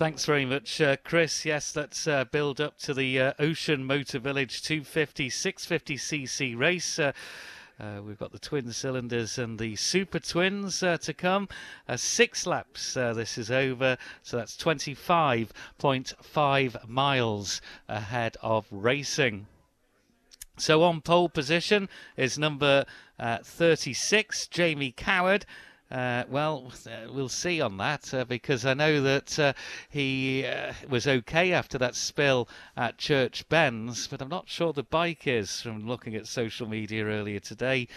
Thanks very much, uh, Chris. Yes, let's uh, build up to the uh, Ocean Motor Village 250 650cc race. Uh, uh, we've got the twin cylinders and the super twins uh, to come. Six laps this is over, so that's 25.5 miles ahead of racing. So on pole position is number uh, 36, Jamie Coward. Uh, well, uh, we'll see on that uh, because I know that uh, he uh, was okay after that spill at Church Bends, but I'm not sure the bike is from looking at social media earlier today.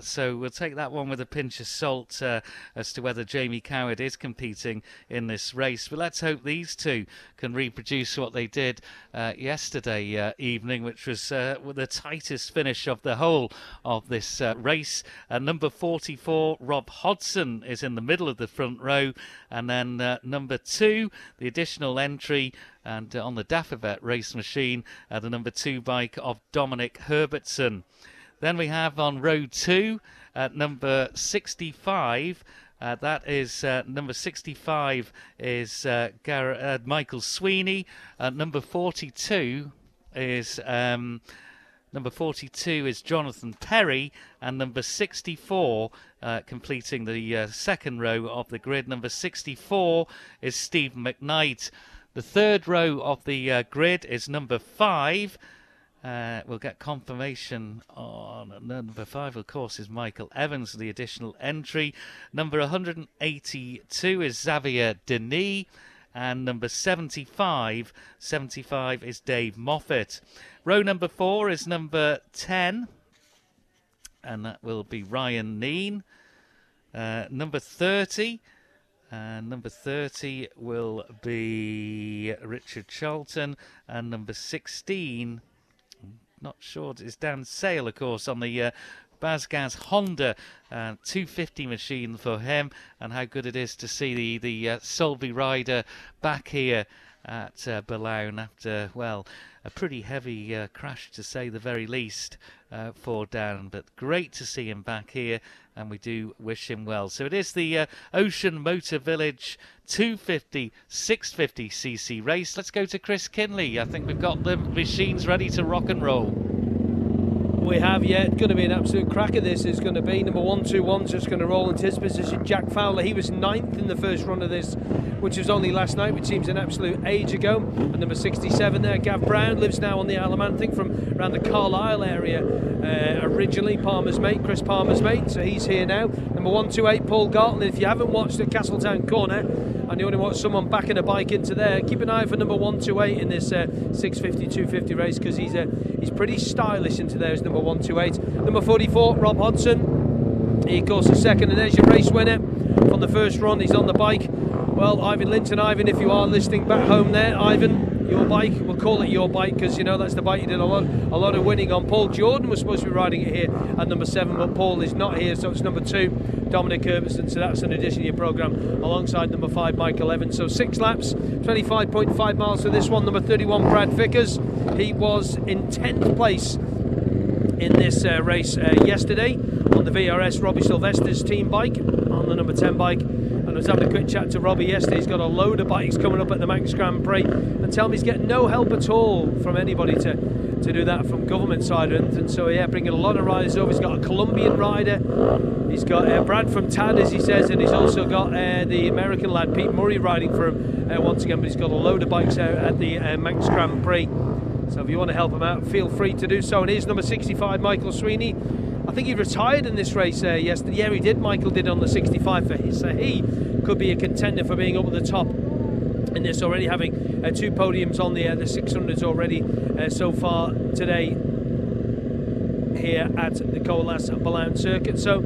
So we'll take that one with a pinch of salt as to whether Jamie Coward is competing in this race. But let's hope these two can reproduce what they did yesterday evening, which was the tightest finish of the whole of this race. number 44, Rob Hodson is in the middle of the front row, and then uh, number two, the additional entry. And uh, on the Dafabet race machine, uh, the number two bike of Dominic Herbertson. Then we have on row two, at number 65, uh, that is uh, number 65 is uh, Gar- Michael Sweeney. number 42 is um, Number 42 is Jonathan Perry, and number 64, uh, completing the uh, second row of the grid, number 64 is Steve McKnight. The third row of the uh, grid is number 5. Uh, we'll get confirmation on number five, of course, is Michael Evans, the additional entry. Number 182 is Xavier Denis and number 75 75 is Dave Moffat. Row number 4 is number 10 and that will be Ryan Neen. Uh, number 30 and number 30 will be Richard Charlton and number 16 not sure it's Dan Sale of course on the uh, BASGAS Honda uh, 250 machine for him, and how good it is to see the the uh, Solvay rider back here at uh, after well a pretty heavy uh, crash to say the very least uh, for Dan, but great to see him back here, and we do wish him well. So it is the uh, Ocean Motor Village 250 650 cc race. Let's go to Chris Kinley. I think we've got the machines ready to rock and roll we have yet. Going to be an absolute cracker. This is going to be number one, two. Just going to roll into his position. Jack Fowler. He was ninth in the first run of this, which was only last night, which seems an absolute age ago. And number 67 there, Gav Brown lives now on the Isle from around the Carlisle area uh, originally. Palmer's mate, Chris Palmer's mate. So he's here now. Number one, two, eight, Paul Garton. If you haven't watched at Castletown Corner, and you only want someone backing a bike into there, keep an eye for number one, two, eight in this uh, 650, 250 race because he's uh, he's pretty stylish into there number 128. Number 44, Rob Hodson. He to second, and there's your race winner from the first run. He's on the bike. Well, Ivan Linton, Ivan, if you are listening back home there, Ivan, your bike. We'll call it your bike because you know that's the bike you did a lot, a lot of winning on. Paul Jordan was supposed to be riding it here at number seven, but Paul is not here, so it's number two, Dominic Herbertson. So that's an addition to your program alongside number five, Michael Evans. So six laps, 25.5 miles for this one. Number 31, Brad Vickers. He was in 10th place in this uh, race uh, yesterday on the VRS Robbie Sylvester's team bike on the number 10 bike and I was having a quick chat to Robbie yesterday. He's got a load of bikes coming up at the Manx Grand Prix, and tell me he's getting no help at all from anybody to, to do that from government side. And, and so, yeah, bringing a lot of riders over. He's got a Colombian rider. He's got uh, Brad from TAD, as he says, and he's also got uh, the American lad Pete Murray riding for him uh, once again. But he's got a load of bikes out at the uh, Manx Grand Prix. So if you want to help him out, feel free to do so. And here's number 65, Michael Sweeney. I think he retired in this race uh, yesterday. Yeah, he did. Michael did on the 65 for his. So he could be a contender for being up at the top in this already, having uh, two podiums on the uh, the 600s already uh, so far today here at the Colas Billown circuit. So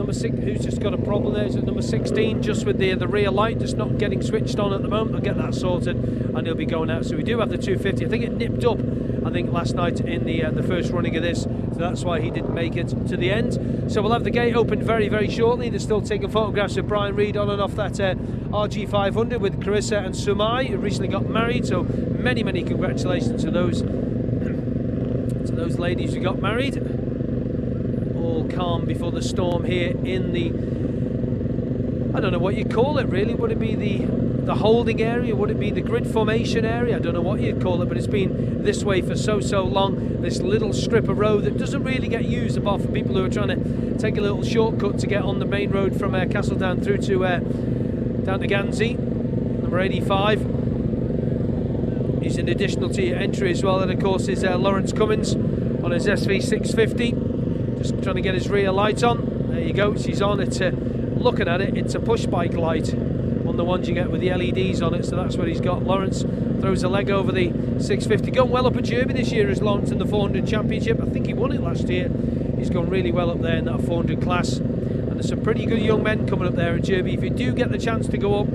number six, who's just got a problem there, is at number 16, just with the the rear light, just not getting switched on at the moment. I'll get that sorted, and he'll be going out. So we do have the 250. I think it nipped up. I think last night in the uh, the first running of this, so that's why he didn't make it to the end. So we'll have the gate opened very very shortly. They're still taking photographs of Brian Reed on and off that uh, RG500 with Carissa and Sumai, who recently got married. So many many congratulations to those to those ladies who got married calm before the storm here in the I don't know what you'd call it really. Would it be the the holding area? Would it be the grid formation area? I don't know what you'd call it, but it's been this way for so so long. This little strip of road that doesn't really get used apart from people who are trying to take a little shortcut to get on the main road from uh, Castletown through to uh, down to Gansey, number 85. He's an additional to your entry as well, and of course is uh, Lawrence Cummins on his SV650. Just trying to get his rear light on. There you go. She's on. It's a, looking at it. It's a push bike light on the ones you get with the LEDs on it. So that's what he's got. Lawrence throws a leg over the 650. Gone well up at Jurby this year as Lawrence in the 400 Championship. I think he won it last year. He's gone really well up there in that 400 class. And there's some pretty good young men coming up there at Jurby. If you do get the chance to go up,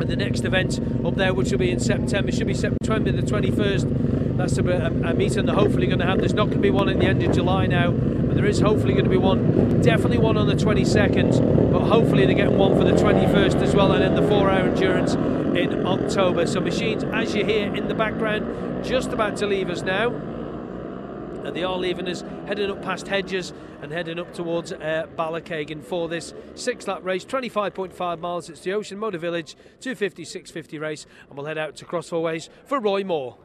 at the next event up there, which will be in September, should be September the 21st. That's a, a, a meeting they're hopefully going to have. There's not going to be one at the end of July now, but there is hopefully going to be one, definitely one on the 22nd, but hopefully they're getting one for the 21st as well, and then the four hour endurance in October. So, machines, as you hear in the background, just about to leave us now and they are leaving us heading up past Hedges and heading up towards uh, Ballachagan for this six lap race 25.5 miles it's the Ocean Motor Village 250 650 race and we'll head out to Cross Four Ways for Roy Moore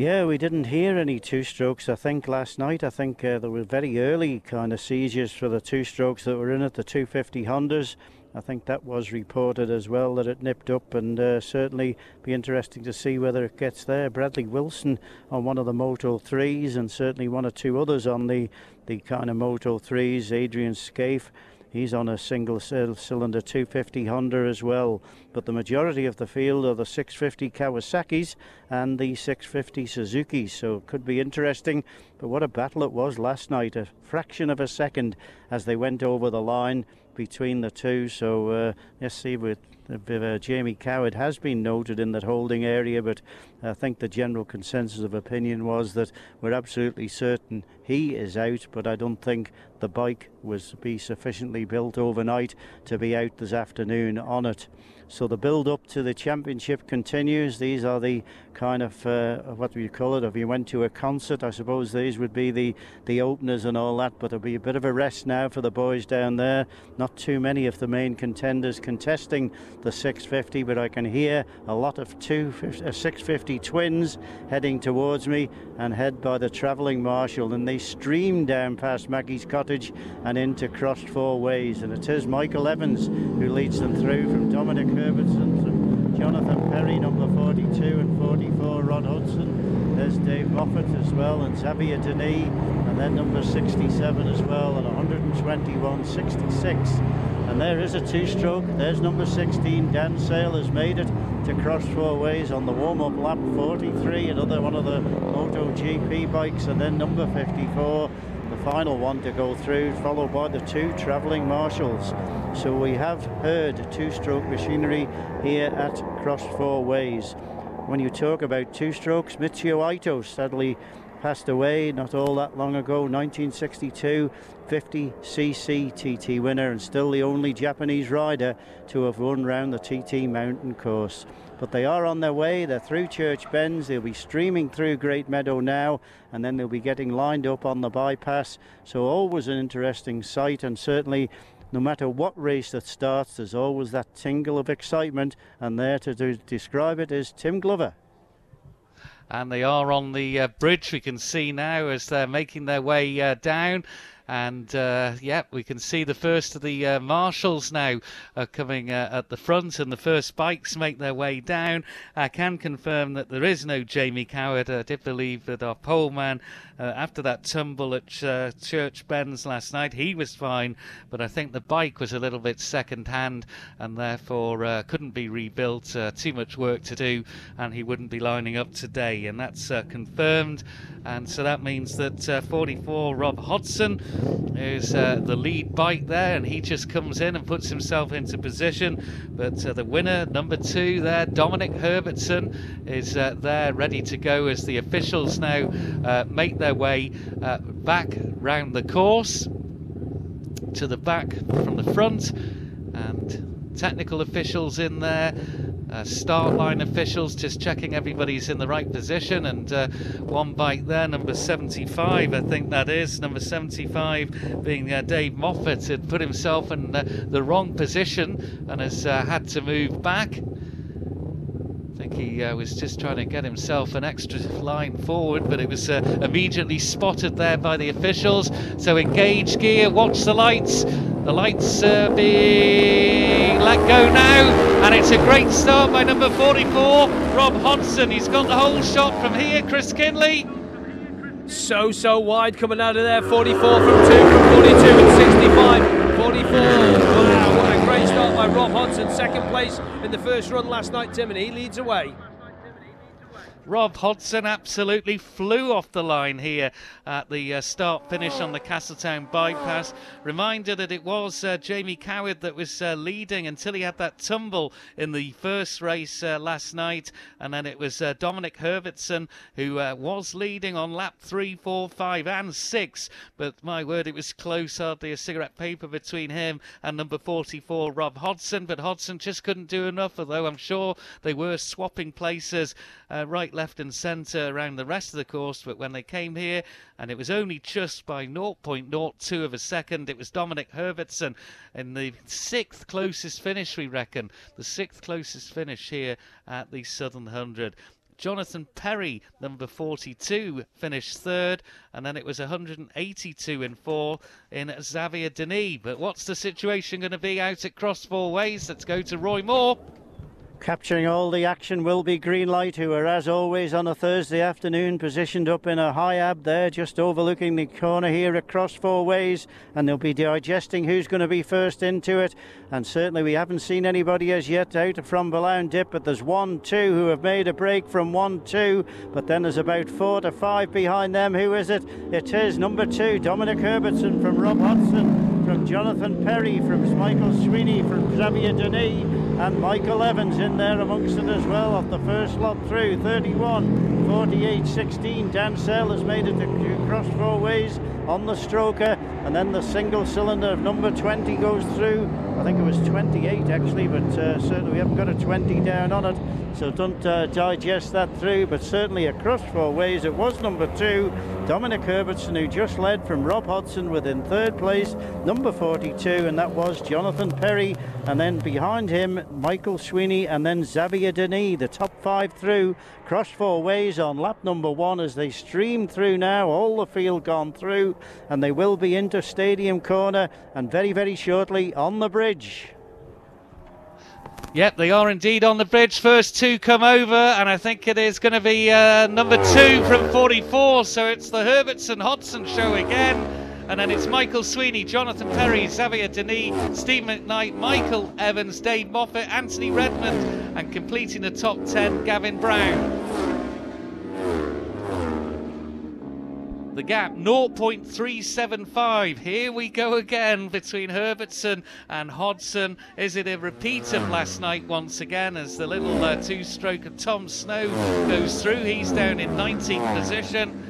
yeah, we didn't hear any two strokes, I think, last night. I think uh, there were very early kind of seizures for the two strokes that were in it, the 250 Hondas. I think that was reported as well that it nipped up, and uh, certainly be interesting to see whether it gets there. Bradley Wilson on one of the Moto threes, and certainly one or two others on the the kind of Moto threes. Adrian Scaife. He's on a single cylinder 250 Honda as well. But the majority of the field are the 650 Kawasaki's and the 650 Suzuki's. So it could be interesting. But what a battle it was last night. A fraction of a second as they went over the line between the two. So uh, let's see with uh, Jamie Coward has been noted in that holding area, but I think the general consensus of opinion was that we're absolutely certain he is out, but I don't think the bike was be sufficiently built overnight to be out this afternoon on it. So the build up to the championship continues. These are the kind of uh, what do you call it? If you went to a concert, I suppose these would be the the openers and all that. But there'll be a bit of a rest now for the boys down there. Not too many of the main contenders contesting the 650, but I can hear a lot of two uh, 650 twins heading towards me and head by the travelling marshal, and they stream down past Maggie's cottage and into Crossed Four Ways. And it is Michael Evans who leads them through from Dominic Herbertson, from Jonathan Perry, number 42 and 44, Rob Hodson. There's Dave Moffat as well, and Xavier Denis, and then number 67 as well, and 121, 66. And there is a two-stroke. There's number 16, Dan Sale has made it to cross four ways on the warm-up lap 43, another one of the MotoGP bikes, and then number 54 the final one to go through, followed by the two travelling marshals. So we have heard two-stroke machinery here at Cross Four Ways. When you talk about two strokes, Mitsuo Itoh sadly passed away not all that long ago, 1962, 50cc TT winner and still the only Japanese rider to have run round the TT mountain course. But they are on their way, they're through Church Bends, they'll be streaming through Great Meadow now, and then they'll be getting lined up on the bypass. So, always an interesting sight, and certainly no matter what race that starts, there's always that tingle of excitement, and there to describe it is Tim Glover and they are on the uh, bridge. We can see now as they're making their way uh, down. And uh, yeah, we can see the first of the uh, marshals now are coming uh, at the front, and the first bikes make their way down. I can confirm that there is no Jamie Coward. I did believe that our poleman, uh, after that tumble at uh, Church Bends last night, he was fine, but I think the bike was a little bit second hand and therefore uh, couldn't be rebuilt. too much work to do, and he wouldn't be lining up today, and that's confirmed. And so that means that 44 Rob Hodson is uh, the lead bike there, and he just comes in and puts himself into position. But uh, the winner, number two there, Dominic Herbertson, is uh, there ready to go as the officials now uh, make their way uh, back round the course to the back from the front, and technical officials in there uh, start line officials just checking everybody's in the right position. And uh, one bike there, number 75, I think that is. Number 75 being uh, Dave Moffat had put himself in the wrong position and has uh, had to move back. He uh, was just trying to get himself an extra line forward, but it was uh, immediately spotted there by the officials. So engage gear, watch the lights. The lights uh, being let go now, and it's a great start by number 44, Rob Hodson. He's got the whole shot from here, Chris Kinley. So, so wide coming out of there. 44 from 2, from 42 and 65. 44. Wow, what a great start by Rob Hodson. Second place in the first run last night, Tim, and he leads away. Rob Hodson absolutely flew off the line here at the uh, start finish on the Castletown bypass. Reminder that it was uh, Jamie Coward that was uh, leading until he had that tumble in the first race uh, last night, and then it was uh, Dominic Herbertson who uh, was leading on lap three, four, five, and six. But my word, it was close, hardly a cigarette paper between him and number 44, Rob Hodson. But Hodson just couldn't do enough, although I'm sure they were swapping places right, left, and centre around the rest of the course. But when they came here, and it was only just by 0.02 of a second, it was Dominic Herbertson in the sixth closest finish, we reckon, the sixth closest finish here at the Southern 100. Jonathan Perry, number 42, finished third, and then it was 182 in four in Xavier Denis. But what's the situation going to be out at Cross Four Ways? Let's go to Roy Moore. Capturing all the action will be Greenlight, who are as always on a Thursday afternoon positioned up in a high ab there, just overlooking the corner here across four ways, and they'll be digesting who's going to be first into it. And certainly we haven't seen anybody as yet out of from Billown Dip, but there's one, two who have made a break from one, two, but then there's about four to five behind them. Who is it? It is number two, Dominic Herbertson from Rob Hodson, from Jonathan Perry, from Michael Sweeney, from Xavier Denis, and Michael Evans in there amongst it as well off the first lot through. 31 48 16 Dan Sell has made it across four ways on the stroker and then the single cylinder of number 20 goes through. I think it was 28 actually but uh, certainly we haven't got a 20 down on it so don't uh, digest that through but certainly across four ways it was number two Dominic Herbertson who just led from Rob Hodson within third place number 42 and that was Jonathan Perry and then behind him Michael Sweeney and then Xavier Denis the top five through cross four ways on lap number one as they stream through now all the field gone through and they will be into stadium corner and very very shortly on the bridge Yep, they are indeed on the bridge. First two come over, and I think it is going to be uh, number two from 44. So it's the Herbertson Hodson show again. And then it's Michael Sweeney, Jonathan Perry, Xavier Denis, Steve McKnight, Michael Evans, Dave Moffat, Anthony Redmond, and completing the top 10, Gavin Brown. The gap 0.375. Here we go again between Herbertson and Hodson. Is it a repeat of last night once again as the little uh, two stroke of Tom Snow goes through? He's down in 19th position.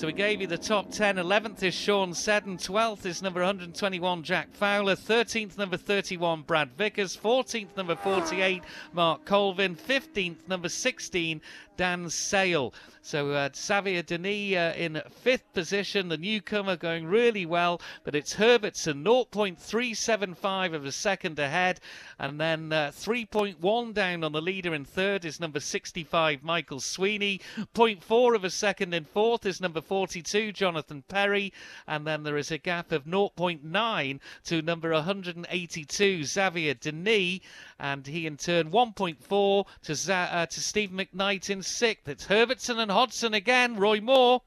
So we gave you the top 10. 11th is Sean Seddon. 12th is number 121, Jack Fowler. 13th, number 31, Brad Vickers. 14th, number 48, Mark Colvin. 15th, number 16, Dan Sale. So uh, Xavier Denis uh, in fifth position, the newcomer going really well, but it's Herbertson 0.375 of a second ahead, and then uh, 3.1 down on the leader in third is number 65 Michael Sweeney, 0.4 of a second in fourth is number 42 Jonathan Perry, and then there is a gap of 0.9 to number 182 Xavier Denis, and he in turn 1.4 to, uh, to Steve McKnight in sixth. It's Herbertson and Hodson again. Roy Moore.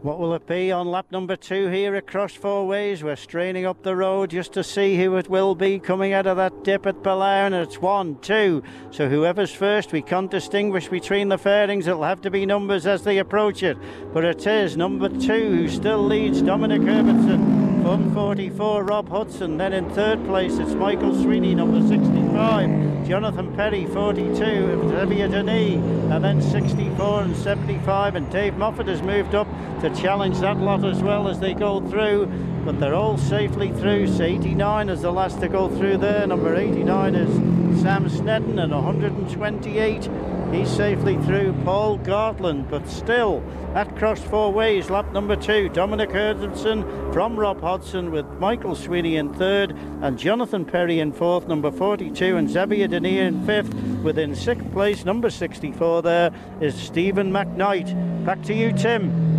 What will it be on lap number two here across four ways? We're straining up the road just to see who it will be coming out of that dip at Billown. It's one, two. So whoever's first, we can't distinguish between the fairings. It'll have to be numbers as they approach it. But it is number two who still leads Dominic Herbertson. 144 Rob Hodson. Then in third place it's Michael Sweeney, number 65. Jonathan Perry, 42. Xavier Denis. And then 64 and 75. And Dave Moffat has moved up to challenge that lot as well as they go through. But they're all safely through. So 89 is the last to go through there. Number 89 is Sam Snedden and 128. He's safely through Paul Gartland, but still at cross four ways, lap number two, Dominic Herbertson from Rob Hodson with Michael Sweeney in third and Jonathan Perry in fourth, number 42, and Xavier Denis in fifth. Within sixth place, number 64 there is Stephen McKnight. Back to you, Tim.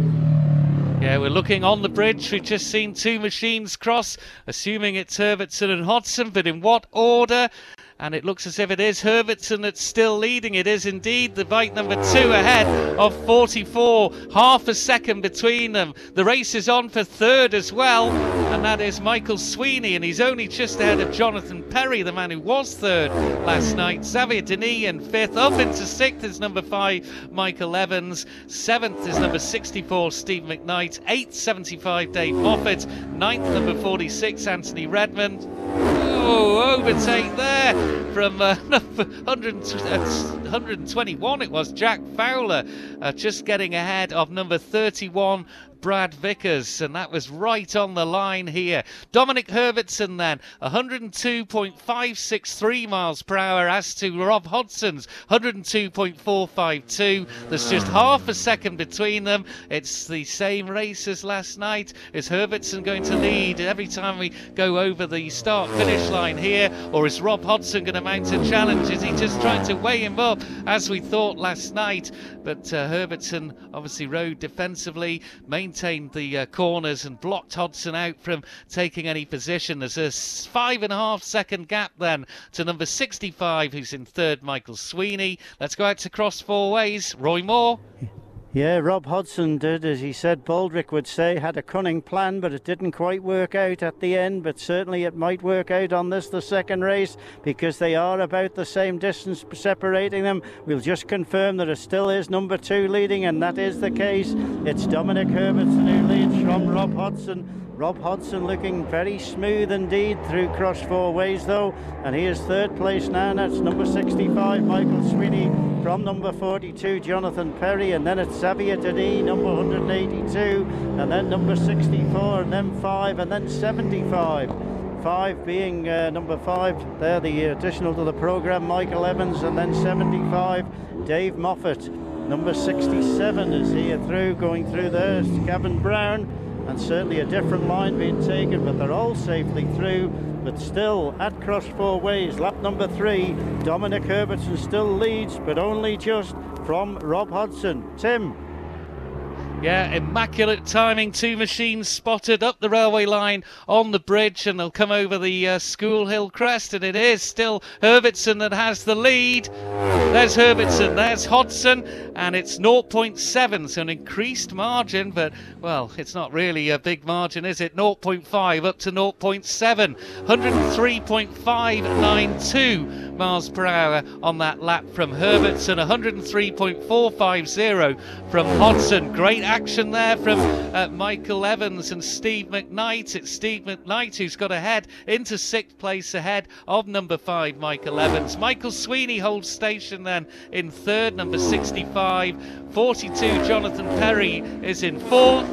Yeah, we're looking on the bridge. We've just seen two machines cross, assuming it's Herbertson and Hodson, but in what order? And it looks as if it is Herbertson that's still leading. It is indeed the bike number two ahead of 44, half a second between them. The race is on for third as well, and that is Michael Sweeney, and he's only just ahead of Jonathan Perry, the man who was third last night. Xavier Denis in fifth, up into sixth is number five, Michael Evans. Seventh is number 64, Steve McKnight. Eighth, 75, Dave Moffat. Ninth, number 46, Anthony Redmond. Oh, overtake there from uh, 100, uh, 121 it was Jack Fowler uh, just getting ahead of number 31 Brad Vickers, and that was right on the line here. Dominic Herbertson then, 102.563 miles per hour, as to Rob Hodson's 102.452. There's just half a second between them. It's the same race as last night. Is Herbertson going to lead every time we go over the start finish line here, or is Rob Hodson going to mount a challenge? Is he just trying to weigh him up as we thought last night? But uh, Herbertson obviously rode defensively, the uh, corners and blocked Hodson out from taking any position. There's a five and a half second gap then to number 65, who's in third, Michael Sweeney. Let's go out to cross four ways. Roy Moore. Yeah, Rob Hodson did, as he said, Baldrick would say, had a cunning plan, but it didn't quite work out at the end. But certainly it might work out on this, the second race, because they are about the same distance separating them. We'll just confirm that it still is number two leading, and that is the case. It's Dominic Herbertson who leads from Rob Hodson. Rob Hodson looking very smooth indeed through cross four ways though and he is third place now that's number 65 Michael Sweeney from number 42 Jonathan Perry and then it's Xavier Denis number 182 and then number 64 and then 5 and then 75 five being uh, number five there the additional to the program Michael Evans and then 75 Dave Moffat. Number 67 is here through going through there Gavin Brown and certainly a different line being taken, but they're all safely through. But still at cross four ways, lap number three, Dominic Herbertson still leads, but only just from Rob Hodson. Tim. Yeah, immaculate timing. Two machines spotted up the railway line on the bridge, and they'll come over the uh, School Hill crest. And it is still Herbertson that has the lead. There's Herbertson, there's Hodson, and it's 0.7, so an increased margin, but well, it's not really a big margin, is it? 0.5 up to 0.7, 103.592 miles per hour on that lap from Herbertson, 103.450 from Hodson. Great action there from uh, Michael Evans and Steve McKnight. It's Steve McKnight who's got ahead into sixth place ahead of number five, Michael Evans. Michael Sweeney holds station then in third, number 65. 42, Jonathan Perry is in fourth.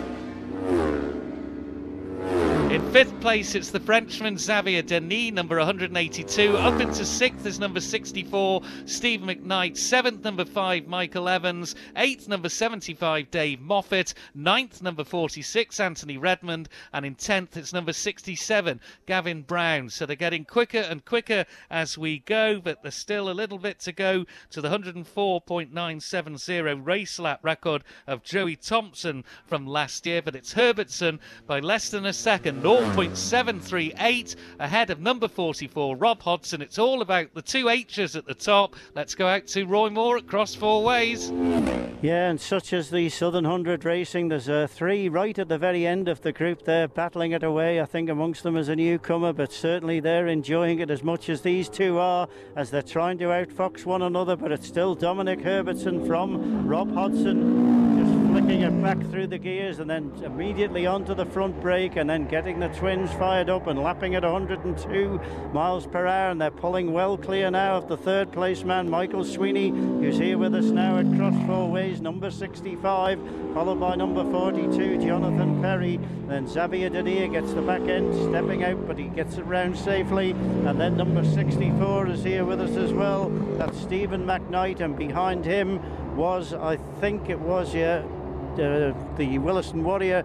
In fifth place, it's the Frenchman Xavier Denis, number 182. Up into sixth is number 64, Steve McKnight. Seventh, number five, Michael Evans. Eighth, number 75, Dave Moffat. Ninth, number 46, Anthony Redmond. And in tenth, it's number 67, Gavin Brown. So they're getting quicker and quicker as we go, but there's still a little bit to go to the 104.970 race lap record of Joey Thompson from last year. But it's Herbertson by less than a second. 0.738 ahead of number 44, Rob Hodson. It's all about the two H's at the top. Let's go out to Roy Moore at Cross Four Ways. Yeah, and such as the Southern 100 Racing, there's uh, three right at the very end of the group there, battling it away. I think amongst them is a newcomer, but certainly they're enjoying it as much as these two are, as they're trying to outfox one another. But it's still Dominic Herbertson from Rob Hodson, working it back through the gears and then immediately onto the front brake and then getting the twins fired up and lapping at 102 miles per hour. And they're pulling well clear now of the third place man Michael Sweeney who's here with us now at Cross Four Ways number 65 followed by number 42 Jonathan Perry. Then Xavier Denis gets the back end stepping out but he gets it round safely. And then number 64 is here with us as well. That's Stephen McKnight and behind him was, I think it was, yeah, uh, the Willaston Warrior,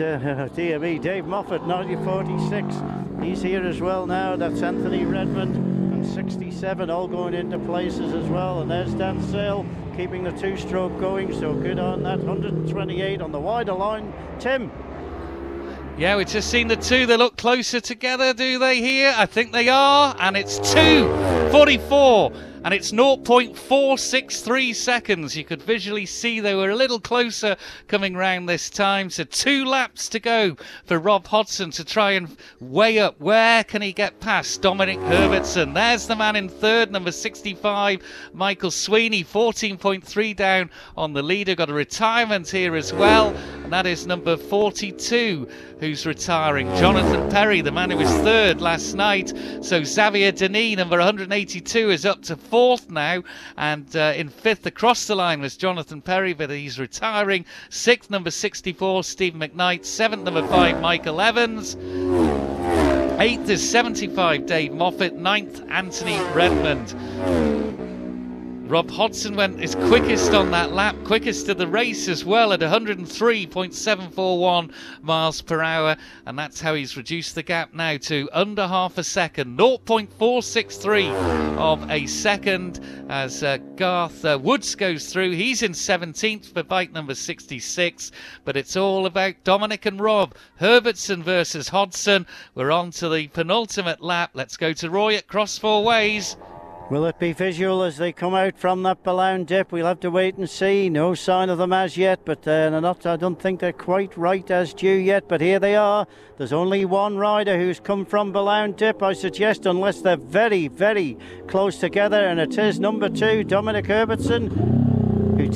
uh, dear me, Dave Moffat, 1946. He's here as well now. That's Anthony Redmond and 67 all going into places as well. And there's Dan Sale keeping the two-stroke going. So good on that. 128 on the wider line. Tim. Yeah, we've just seen the two. They look closer together, do they here? I think they are. And it's 244 and it's 0.463 seconds. You could visually see they were a little closer coming round this time. So two laps to go for Rob Hodson to try and weigh up where can he get past Dominic Herbertson. There's the man in third, number 65, Michael Sweeney, 14.3 down on the leader. Got a retirement here as well, and that is number 42 who's retiring. Jonathan Perry, the man who was third last night. So Xavier Denis, number 182, is up to fourth now, and uh, in fifth across the line was Jonathan Perry, but he's retiring. Sixth, number 64, Steve McKnight. Seventh, number five, Michael Evans. Eighth is 75, Dave Moffat. Ninth, Anthony Redmond. Rob Hodson went his quickest on that lap, quickest of the race as well at 103.741 miles per hour, and that's how he's reduced the gap now to under half a second, 0.463 of a second as uh, Garth uh, Woods goes through. He's in 17th for bike number 66, but it's all about Dominic and Rob. Herbertson versus Hodson. We're on to the penultimate lap. Let's go to Roy at Cross Four Ways. Will it be visual as they come out from that Billown dip? We'll have to wait and see. No sign of them as yet, but uh, they're not. I don't think they're quite right as due yet. But here they are. There's only one rider who's come from Billown dip, I suggest, unless they're very, very close together, and it is number two, Dominic Herbertson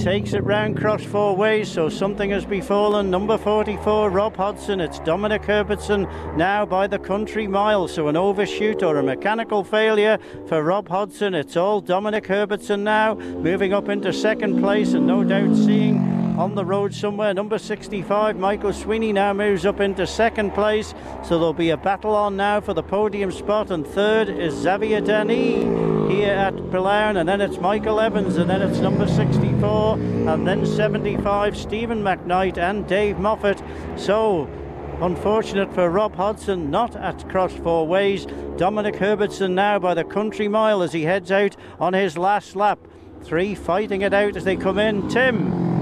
takes it round cross four ways, so something has befallen. Number 44, Rob Hodson. It's Dominic Herbertson now by the country mile, so an overshoot or a mechanical failure for Rob Hodson. It's all Dominic Herbertson now, moving up into second place, and no doubt seeing on the road somewhere. Number 65, Michael Sweeney now moves up into second place. So there'll be a battle on now for the podium spot. And third is Xavier Denis here at Pillowne. And then it's Michael Evans. And then it's number 64. And then 75, Stephen McKnight and Dave Moffat. So Unfortunate for Rob Hodson, not at Cross Four Ways. Dominic Herbertson now by the country mile as he heads out on his last lap. Three fighting it out as they come in. Tim.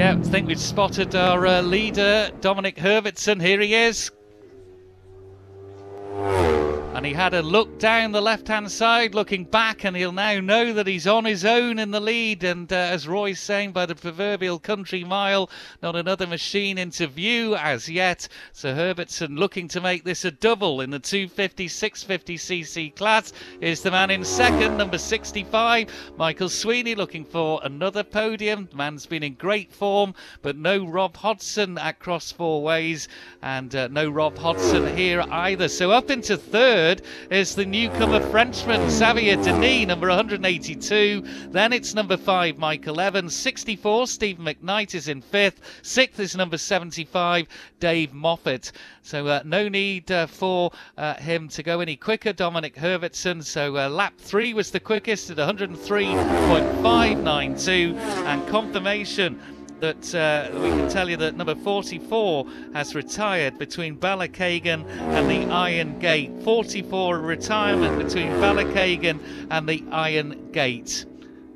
Yeah, I think we've spotted our uh, leader, Dominic Herbertson. Here he is and he had a look down the left hand side looking back and he'll now know that he's on his own in the lead. And uh, as Roy's saying by the proverbial country mile not another machine into view as yet. So Herbertson looking to make this a double in the 250 650cc class. Is the man in second number 65 Michael Sweeney looking for another podium. The man's been in great form but no Rob Hodson at cross four ways and uh, no Rob Hodson here either. So up into third third is the newcomer Frenchman Xavier Denis, number 182. Then it's number five, Michael Evans. 64, Stephen McKnight is in fifth. Sixth is number 75, Dave Moffat. So uh, no need uh, for uh, him to go any quicker, Dominic Herbertson. So uh, lap three was the quickest at 103.592, and confirmation that uh, we can tell you that number 44 has retired between Ballachagan and the Iron Gate. 44 retirement between Ballachagan and the Iron Gate.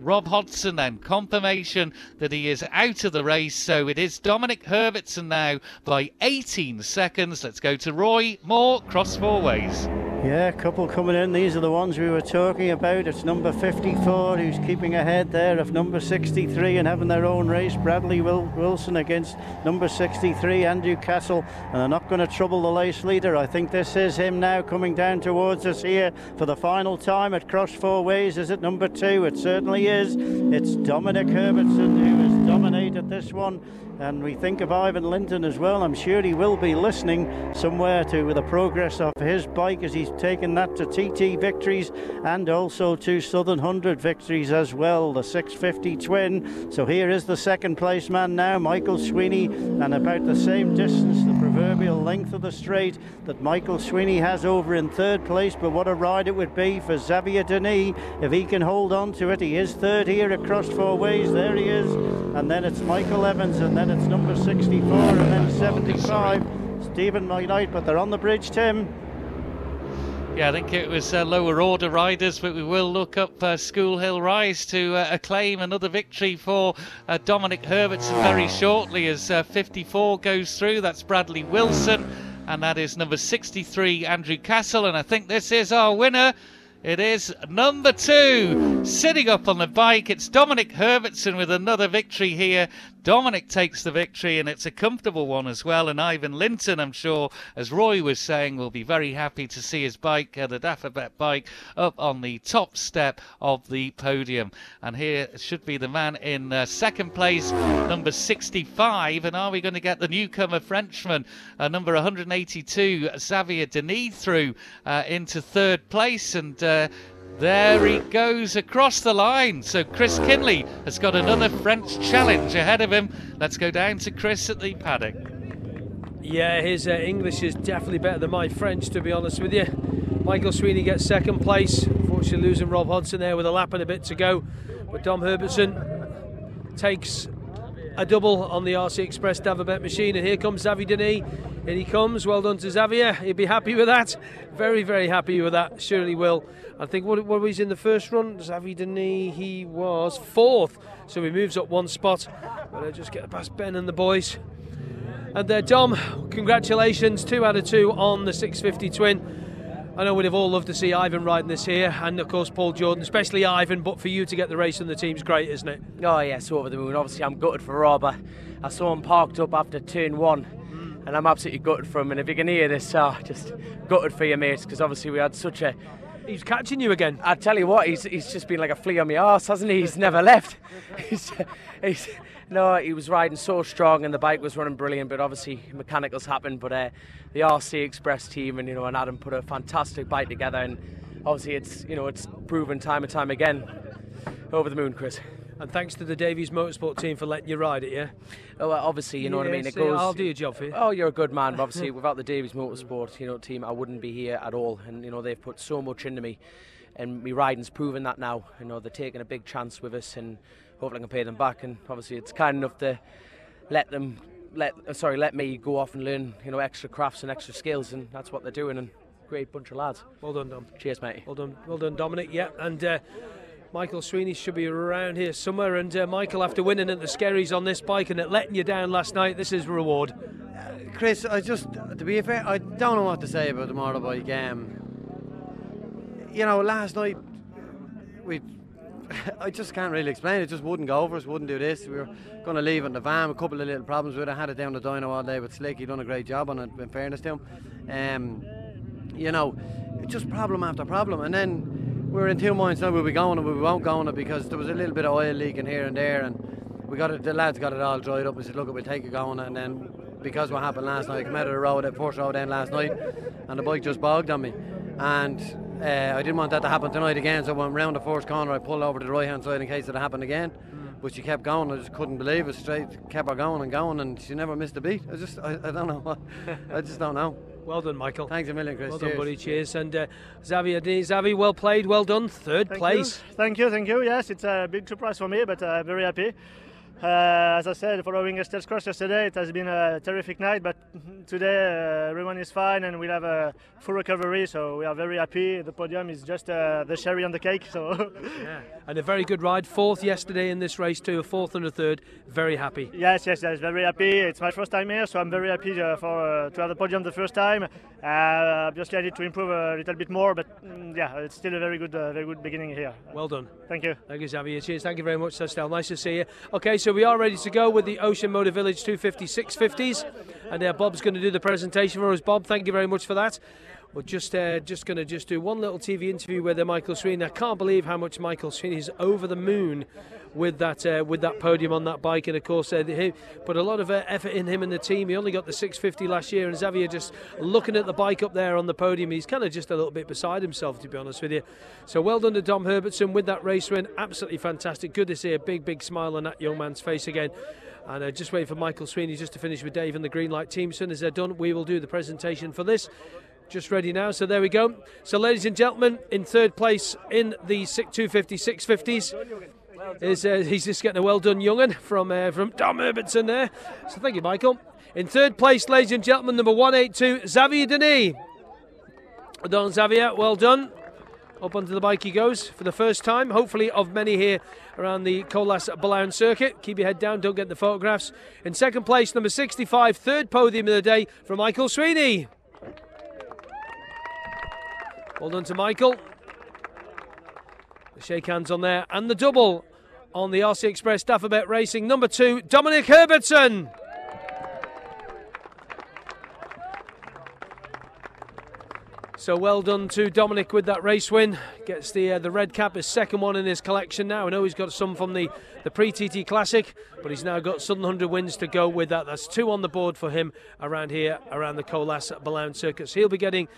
Rob Hodson then confirmation that he is out of the race. So it is Dominic Herbertson now by 18 seconds. Let's go to Roy Moore, cross four ways. Yeah, a couple coming in. These are the ones we were talking about. It's number 54 who's keeping ahead there of number 63 and having their own race. Bradley Wilson against number 63, Andrew Castle. And they're not going to trouble the lace leader. I think this is him now coming down towards us here for the final time at Cross Four Ways. Is it number two? It certainly is. It's Dominic Herbertson who has dominated this one. And we think of Ivan Linton as well. I'm sure he will be listening somewhere to the progress of his bike as he's taken that to TT victories and also to Southern 100 victories as well, the 650 twin. So here is the second place man now, Michael Sweeney, and about the same distance, proverbial length of the straight that Michael Sweeney has over in third place. But what a ride it would be for Xavier Denis if he can hold on to it. He is third here across four ways. There he is. And then it's Michael Evans, and then it's number 64, and then 75. Stephen McKnight, but they're on the bridge, Tim. Yeah, I think it was uh, lower order riders, but we will look up uh, School Hill Rise to uh, acclaim another victory for uh, Dominic Herbertson very shortly as uh, 54 goes through. That's Bradley Wilson, and that is number 63, Andrew Castle. And I think this is our winner. It is number two, sitting up on the bike. It's Dominic Herbertson with another victory here. Dominic takes the victory, and it's a comfortable one as well. And Ivan Linton, I'm sure, as Roy was saying, will be very happy to see his bike, uh, the Dafabet bike, up on the top step of the podium. And here should be the man in uh, second place, number 65. And are we going to get the newcomer Frenchman, uh, number 182, Xavier Denis, through uh, into third place? And uh, there he goes across the line. So Chris Kinley has got another French challenge ahead of him. Let's go down to Chris at the paddock. Yeah, his uh, English is definitely better than my French, to be honest with you. Michael Sweeney gets second place. Unfortunately, losing Rob Hodson there with a lap and a bit to go. But Dom Herbertson takes a double on the RC Express Dafabet machine. And here comes Xavier Denis. And he comes. Well done to Xavier. He'd be happy with that. Very, very happy with that. Surely will. I think what, what was in the first run? Xavier Denis, he was fourth. So he moves up one spot. But I just get past Ben and the boys. And there, Dom, congratulations. Two out of two on the 650 twin. I know we'd have all loved to see Ivan riding this here, and of course Paul Jordan, especially Ivan. But for you to get the race and the team's great, isn't it? Oh yeah, so over the moon. Obviously, I'm gutted for Rob. I, I saw him parked up after turn one, mm. and I'm absolutely gutted for him. And if you can hear this, uh, just gutted for your mates because obviously we had such a. He's catching you again. I tell you what, he's he's just been like a flea on my arse, hasn't he? He's never left. he's, he's no, he was riding so strong and the bike was running brilliant, but obviously mechanicals happened. But uh, the RC Express team and you know and Adam put a fantastic bike together, and obviously it's you know it's proven time and time again. Over the moon, Chris. And thanks to the Davies Motorsport team for letting you ride it, yeah? Oh, well, obviously, you know yeah, what I mean. It goes. I'll do your job for you. Oh, you're a good man. But obviously, without the Davies Motorsport, you know, team, I wouldn't be here at all. And you know, they've put so much into me, and me riding's proven that now. You know, they're taking a big chance with us, and hopefully I can pay them back. And obviously, it's kind enough to let them let uh, sorry let me go off and learn you know extra crafts and extra skills, and that's what they're doing. And great bunch of lads. Well done, Dom. Cheers, mate. Well done, well done, Dominic. Yeah, and. Uh, Michael Sweeney should be around here somewhere. And uh, Michael, after winning at the Skerries on this bike and it letting you down last night, this is reward. Uh, Chris, I just, to be fair, I don't know what to say about the motorbike. Um, you know, last night we I just can't really explain. It just wouldn't go for us, wouldn't do this. We were going to leave it in the van. A couple of little problems with it. I had it down the dyno all day, but Slick, he done a great job on it, in fairness to him. Um, you know, just problem after problem. And then we were in two minds now, we'll be going or we won't go on it because there was a little bit of oil leaking here and there. And we got it, the lads got it all dried up. We said, look, we'll take it going. And then because what happened last night, I came out of the road, at first road end last night, and the bike just bogged on me. And uh, I didn't want that to happen tonight again, so when I went round the first corner, I pulled over to the right hand side in case it happened again. Mm. But she kept going. I just couldn't believe it. Straight kept her going and going, and she never missed a beat. I just, I, I don't know. I just don't know. Well done, Michael. Thanks a million, Chris. Well Cheers. done, buddy. Cheers. And uh, Xavier, Xavier, well played, well done. Third thank place. You. Thank you, thank you. Yes, it's a big surprise for me, but I'm uh, very happy. Uh, as I said, following Estelle's cross yesterday, it has been a terrific night, but today uh, everyone is fine and we'll have a full recovery, so we are very happy. The podium is just uh, the cherry on the cake. So yeah. And a very good ride. Fourth yesterday in this race too, a fourth and a third. Very happy. Yes, yes, yes, very happy. It's my first time here, so I'm very happy uh, for uh, to have the podium the first time. Uh, obviously, I need to improve a little bit more, but mm, yeah, it's still a very good, very good beginning here. Well done. Thank you. Thank you, Xavier. Cheers. Thank you very much, Estelle. Nice to see you. Okay, so we are ready to go with the Ocean Motor Village 250 650s. And uh, Bob's going to do the presentation for us. Bob, thank you very much for that. We're just uh, just going to just do one little TV interview with uh, Michael Sweeney. I can't believe how much Michael Sweeney is over the moon with that uh, with that podium on that bike, and of course, uh, he put a lot of uh, effort in him and the team. He only got the 650 last year, and Xavier just looking at the bike up there on the podium, he's kind of just a little bit beside himself, to be honest with you. So well done to Dom Herbertson with that race win, absolutely fantastic. Good to see a big, big smile on that young man's face again. And uh, just waiting for Michael Sweeney just to finish with Dave and the green light team. As soon as they're done, we will do the presentation for this just ready now. So there we go. So, ladies and gentlemen, in third place in the 250 650s is uh, he's just getting a well done young'un from uh, from Dom Herbertson there. So thank you, Michael. In third place, ladies and gentlemen, number 182, Xavier Denis. Done, Xavier. Well done. Up onto the bike he goes for the first time, hopefully of many here around the Colas Billown circuit. Keep your head down, don't get the photographs. In second place, number 65, third podium of the day from Michael Sweeney. Well done to Michael. The shake hands on there. And the double on the RC Express Dafabet Racing. Number two, Dominic Herbertson. So well done to Dominic with that race win. Gets the uh, the red cap, his second one in his collection now. I know he's got some from the, the pre TT Classic, but he's now got Southern 100 wins to go with that. That's two on the board for him around here, around the Colas Billown Circuit. So he'll be getting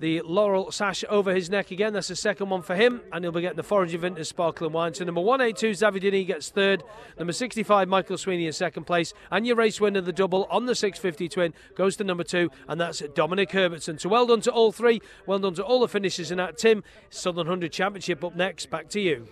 the laurel sash over his neck again. That's the second one for him, and he'll be getting the Forager Vintage Sparkling Wine. So number 182, Xavier Denis gets third. Number 65, Michael Sweeney in second place. And your race winner, the double on the 650 twin, goes to number two, and that's Dominic Herbertson. So well done to all three. Well done to all the finishers in that. Tim, Southern 100 Championship up next. Back to you.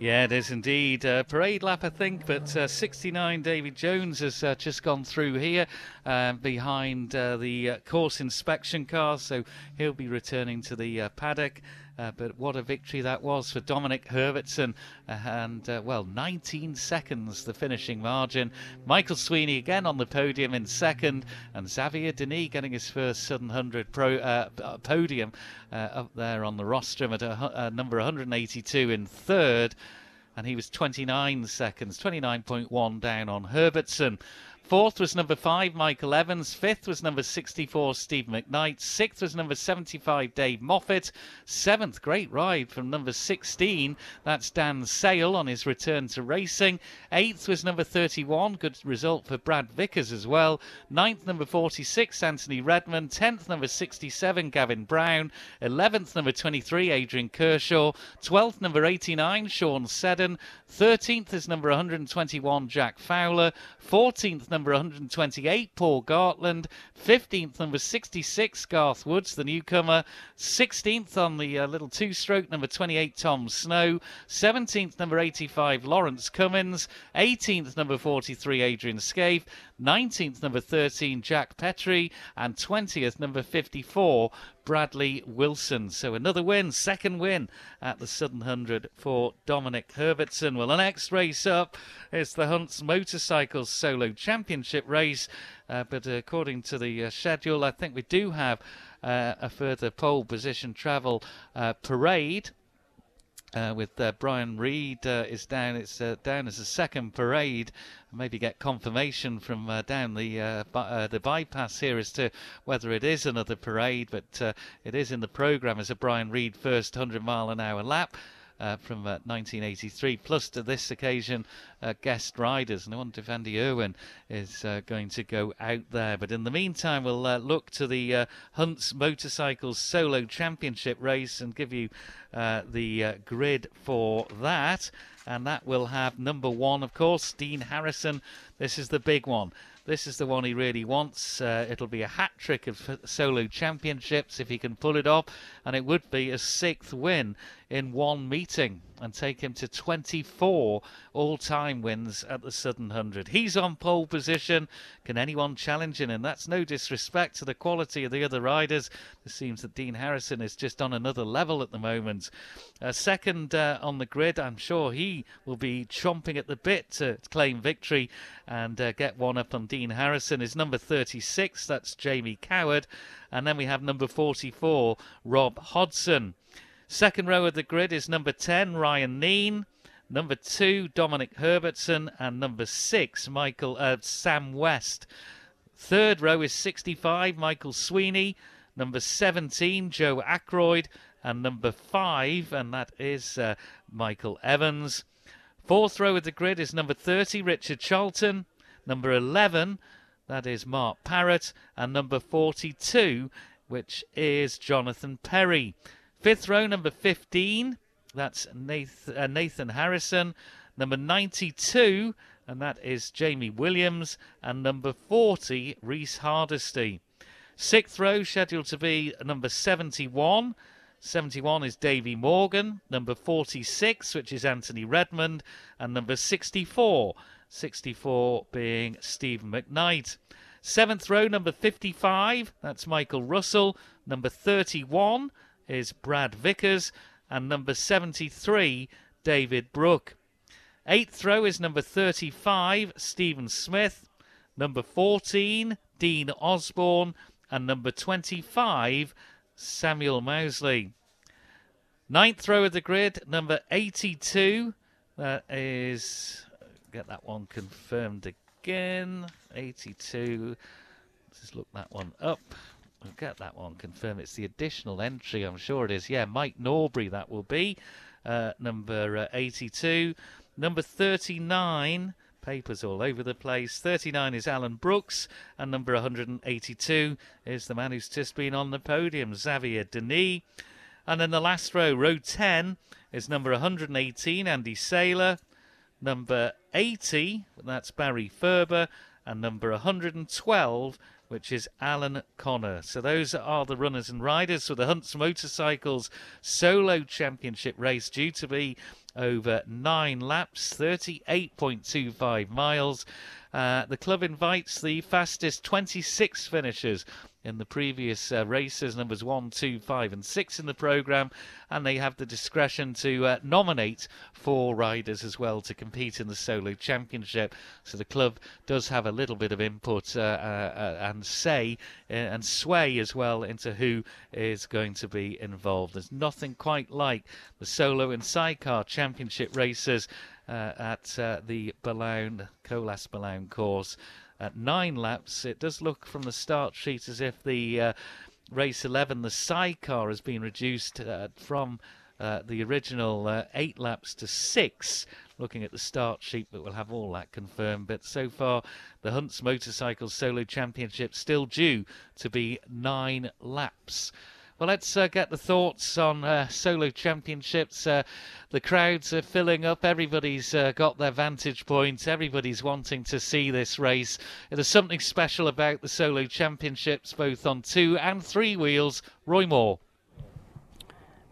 Yeah, it is indeed. Uh, parade lap, I think, but uh, 69 David Jones has uh, just gone through here uh, behind uh, the uh, course inspection car, so he'll be returning to the paddock. Uh, but what a victory that was for Dominic Herbertson. Uh, and, uh, well, 19 seconds the finishing margin. Michael Sweeney again on the podium in second, and Xavier Denis getting his first Southern 100 pro, podium up there on the rostrum at a number 182 in third and he was 29 seconds, 29.1 down on Herbertson. Fourth was number five, Michael Evans. Fifth was number 64, Steve McKnight. Sixth was number 75, Dave Moffat. Seventh, great ride from number 16. That's Dan Sale on his return to racing. Eighth was number 31. Good result for Brad Vickers as well. Ninth, number 46, Anthony Redmond. Tenth, number 67, Gavin Brown. Eleventh, number 23, Adrian Kershaw. Twelfth, number 89, Sean Seddon. Thirteenth is number 121, Jack Fowler. Fourteenth, number number 128, Paul Gartland. 15th, number 66, Garth Woods, the newcomer. 16th on the uh, little two stroke, number 28, Tom Snow. 17th, number 85, Lawrence Cummins. 18th, number 43, Adrian Scaife. 19th, number 13, Jack Petrie. And 20th, number 54, Bradley Wilson. So another win, second win at the Southern 100 for Dominic Herbertson. Well, the next race up is the Hunts Motorcycles Solo Championship race. Uh, but according to the uh, schedule, I think we do have uh, a further pole position travel uh, parade uh, with uh, Brian Reid uh, is down. It's uh, down as a second parade. Maybe get confirmation from uh, down the uh, the bypass here as to whether it is another parade. But it is in the program as a Brian Reid first 100 mile an hour lap uh, from uh, 1983, plus to this occasion uh, guest riders. And I wonder if Andy Irwin is uh, going to go out there. But in the meantime, we'll uh, look to the uh, Hunts Motorcycles Solo Championship race and give you the grid for that. And that will have number one, of course, Dean Harrison. This is the big one. This is the one he really wants. Uh, it'll be a hat trick of solo championships if he can pull it off, and it would be a sixth win in one meeting and take him to 24 all time wins at the Southern 100. He's on pole position. Can anyone challenge him? And that's no disrespect to the quality of the other riders. It seems that Dean Harrison is just on another level at the moment. Uh, second uh, on the grid, I'm sure he will be chomping at the bit to claim victory and uh, get one up on Dean Harrison. Is number 36, that's Jamie Coward. And then we have number 44, Rob Hodson. Second row of the grid is number 10, Ryan Neen. Number two, Dominic Herbertson. And number six, Michael uh, Sam West. Third row is 65, Michael Sweeney. Number 17, Joe Ackroyd. And number 5, and that is uh, Michael Evans. Fourth row of the grid is number 30, Richard Charlton. Number 11, that is Mark Parrott. And number 42, which is Jonathan Perry. Fifth row, number 15, that's Nathan, uh, Nathan Harrison. Number 92, and that is Jamie Williams. And number 40, Reese Hardesty. Sixth row, scheduled to be number 71. 71 is Davy Morgan, number 46, which is Anthony Redmond, and number 64, 64 being Stephen McKnight. Seventh row, number 55, that's Michael Russell. Number 31 is Brad Vickers, and number 73, David Brook. Eighth throw is number 35, Stephen Smith. Number 14, Dean Osborne, and number 25, Samuel Mousley. Ninth throw of the grid, number 82. That is, get that one confirmed again. 82. Let's just look that one up. We'll get that one confirmed. It's the additional entry, I'm sure it is. Yeah, Mike Norbury, that will be. Uh, number uh, 82. Number 39 papers all over the place. 39 is Alan Brooks, and number 182 is the man who's just been on the podium, Xavier Denis. And then the last row, row 10, is number 118, Andy Saylor. Number 80, that's Barry Ferber. And number 112, which is Alan Connor. So those are the runners and riders for the Hunts Motorcycles Solo Championship race due to be over nine laps, 38.25 miles. Uh, the club invites the fastest 26 finishers in the previous uh, races, numbers one, two, five, and 6 in the programme, and they have the discretion to uh, nominate four riders as well to compete in the solo championship. So the club does have a little bit of input uh, uh, uh and say uh, and sway as well into who is going to be involved. There's nothing quite like the solo and sidecar championship races at the Billown, Colas Billown course at nine laps. It does look from the start sheet as if the uh, race 11, the sidecar, has been reduced uh, from uh, the original uh, eight laps to six. Looking at the start sheet, but we'll have all that confirmed. But so far, the Hunts Motorcycle Solo Championship still due to be nine laps. Well, let's uh, get the thoughts on uh, solo championships. Uh, the crowds are filling up. Everybody's uh, got their vantage points. Everybody's wanting to see this race. There's something special about the solo championships, both on two and three wheels. Roy Moore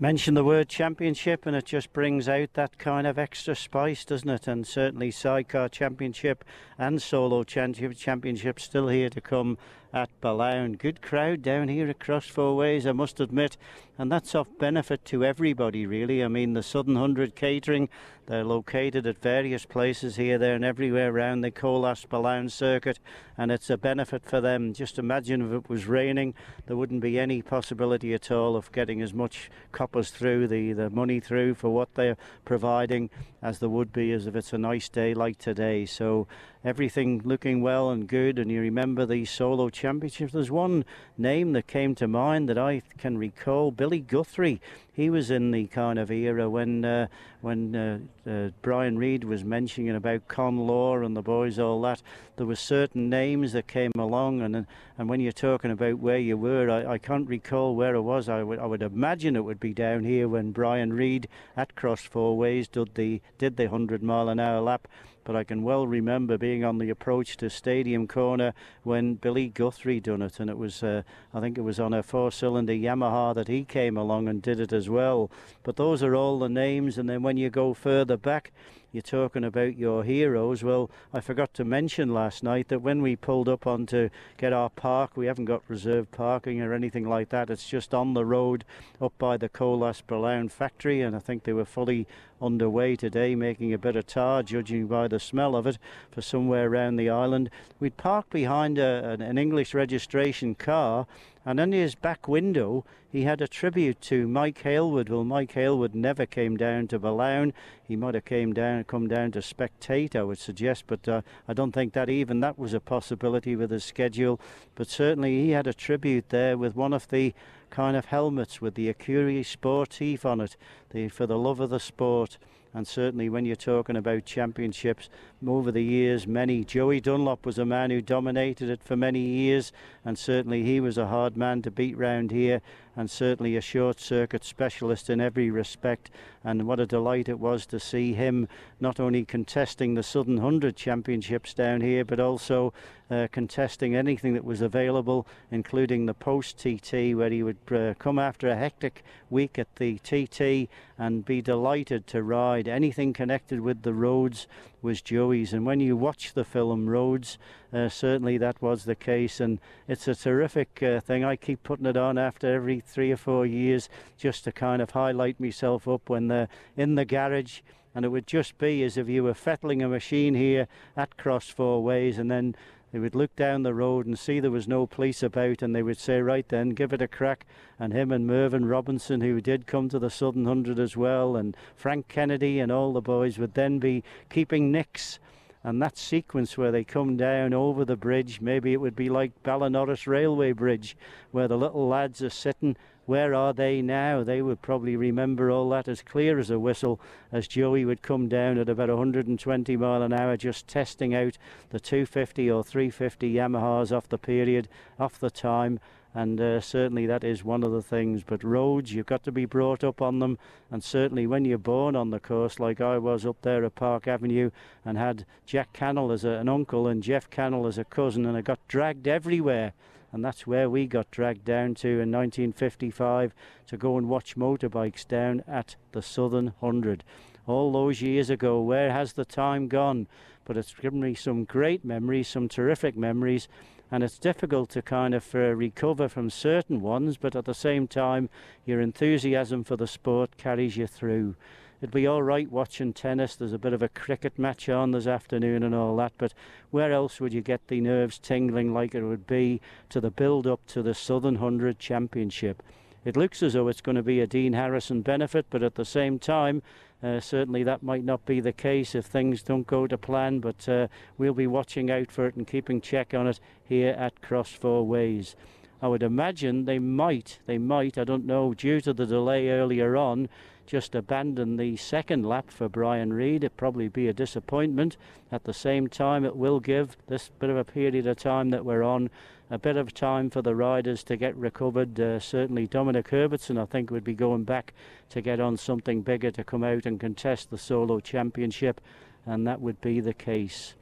mention the word championship and it just brings out that kind of extra spice, doesn't it? And certainly sidecar championship and solo championship still here to come at Billown. Good crowd down here across four ways, I must admit, and that's of benefit to everybody, really. I mean, the Southern Hundred Catering, they're located at various places here, there, and everywhere around the Colas Billown circuit, and it's a benefit for them. Just imagine if it was raining, there wouldn't be any possibility at all of getting as much coppers through, the, the money through for what they're providing, as there would be as if it's a nice day like today. So everything looking well and good. And you remember the solo championships. There's one name that came to mind that I can recall Billy Guthrie. He was in the kind of era when uh, when uh, uh, Brian Reid was mentioning about Con Law and the boys, all that. There were certain names that came along, and and when you're talking about where you were, I, I can't recall where it was. I would I would imagine it would be down here when Brian Reid at Cross Four Ways did the did the hundred mile an hour lap but I can well remember being on the approach to Stadium Corner when Billy Guthrie done it, and it was uh, I think it was on a four-cylinder Yamaha that he came along and did it as well. But those are all the names, and then when you go further back, you're talking about your heroes. Well, I forgot to mention last night that when we pulled up on to get our park, we haven't got reserved parking or anything like that. It's just on the road up by the Colas Billown factory, and I think they were fully underway today, making a bit of tar, judging by the smell of it for somewhere around the island. We'd parked behind a, an, an English registration car, and in his back window, he had a tribute to Mike Hailwood. Well, Mike Hailwood never came down to Billown. He might have came down, come down to spectate, I would suggest, but uh, I don't think that even that was a possibility with his schedule. But certainly he had a tribute there with one of the kind of helmets with the Accurie Sportif on it, the, for the love of the sport. And certainly when you're talking about championships over the years many Joey Dunlop was a man who dominated it for many years. And certainly he was a hard man to beat round here. And certainly a short circuit specialist in every respect. And what a delight it was to see him not only contesting the Southern 100 championships down here but also uh, contesting anything that was available including the post TT where he would uh, come after a hectic week at the TT and be delighted to ride anything connected with the roads was Joey's. And when you watch the film Roads, uh, certainly that was the case. And it's a terrific uh, thing. I keep putting it on after every three or four years just to kind of highlight myself up when they're in the garage. And it would just be as if you were fettling a machine here at Cross Four Ways and then they would look down the road and see there was no police about, and they would say, Right then, give it a crack. And him and Mervyn Robinson, who did come to the Southern Hundred as well, and Frank Kennedy and all the boys would then be keeping nicks. And that sequence where they come down over the bridge, maybe it would be like Ballanorris Railway Bridge, where the little lads are sitting where are they now? They would probably remember all that as clear as a whistle as Joey would come down at about 120 mile an hour just testing out the 250 or 350 Yamahas off the period, off the time and uh, certainly that is one of the things. But roads, you've got to be brought up on them, and certainly when you're born on the coast, like I was up there at Park Avenue, and had Jack Cannell as a, an uncle and Geoff Cannell as a cousin, and I got dragged everywhere and that's where we got dragged down to in 1955 to go and watch motorbikes down at the Southern Hundred. All those years ago, where has the time gone? But it's given me some great memories, some terrific memories, and it's difficult to kind of uh, recover from certain ones, but at the same time, your enthusiasm for the sport carries you through it'd be all right watching tennis. There's a bit of a cricket match on this afternoon and all that, but where else would you get the nerves tingling like it would be to the build up to the Southern 100 Championship? It looks as though it's going to be a Dean Harrison benefit, but at the same time, uh, certainly that might not be the case if things don't go to plan, but uh, we'll be watching out for it and keeping check on it here at Cross Four Ways. I would imagine they might, they might, I don't know, due to the delay earlier on, just abandon the second lap for Brian Reid. It probably be a disappointment. At the same time, it will give this bit of a period of time that we're on a bit of time for the riders to get recovered. Uh, certainly, Dominic Herbertson, I think, would be going back to get on something bigger to come out and contest the solo championship, and that would be the case.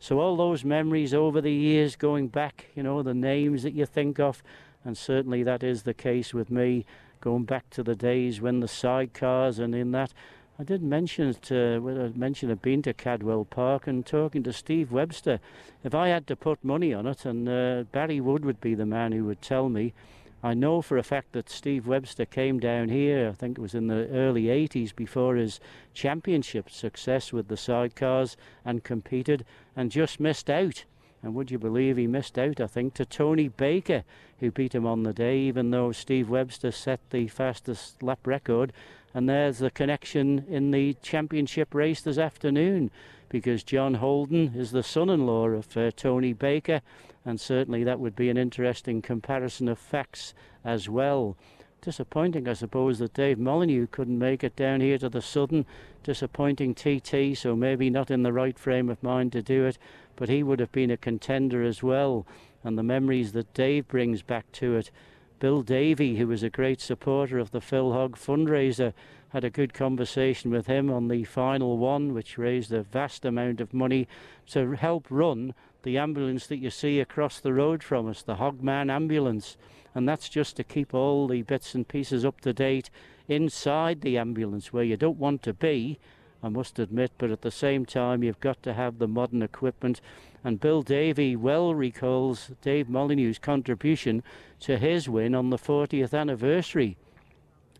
So, all those memories over the years going back, you know, the names that you think of, and certainly that is the case with me going back to the days when the sidecars and in that. I did mention it, uh, I mentioned I've been to Cadwell Park and talking to Steve Webster. If I had to put money on it, and uh, Barry Wood would be the man who would tell me, I know for a fact that Steve Webster came down here, I think it was in the early 80s, before his championship success with the sidecars and competed and just missed out. And would you believe he missed out, I think, to Tony Baker, who beat him on the day, even though Steve Webster set the fastest lap record. And there's the connection in the championship race this afternoon, because John Holden is the son in law of uh, Tony Baker, and certainly that would be an interesting comparison of facts as well. Disappointing, I suppose, that Dave Molyneux couldn't make it down here to the Southern. Disappointing TT, so maybe not in the right frame of mind to do it but he would have been a contender as well. And the memories that Dave brings back to it. Bill Davey, who was a great supporter of the Phil Hogg fundraiser, had a good conversation with him on the final one, which raised a vast amount of money to help run the ambulance that you see across the road from us, the Hogman ambulance. And that's just to keep all the bits and pieces up to date inside the ambulance where you don't want to be I must admit, but at the same time, you've got to have the modern equipment. And Bill Davey well recalls Dave Molyneux's contribution to his win on the 40th anniversary.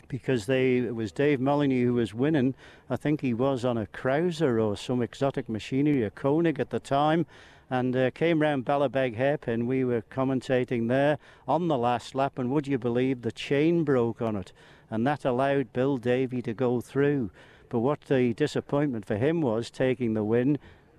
because they it was Dave Molyneux who was winning. I think he was on a Cruiser or some exotic machinery, a Koenig at the time, and uh, came round Ballabeg hairpin. We were commentating there on the last lap, and would you believe the chain broke on it, and that allowed Bill Davey to go through. But what the disappointment for him was taking the win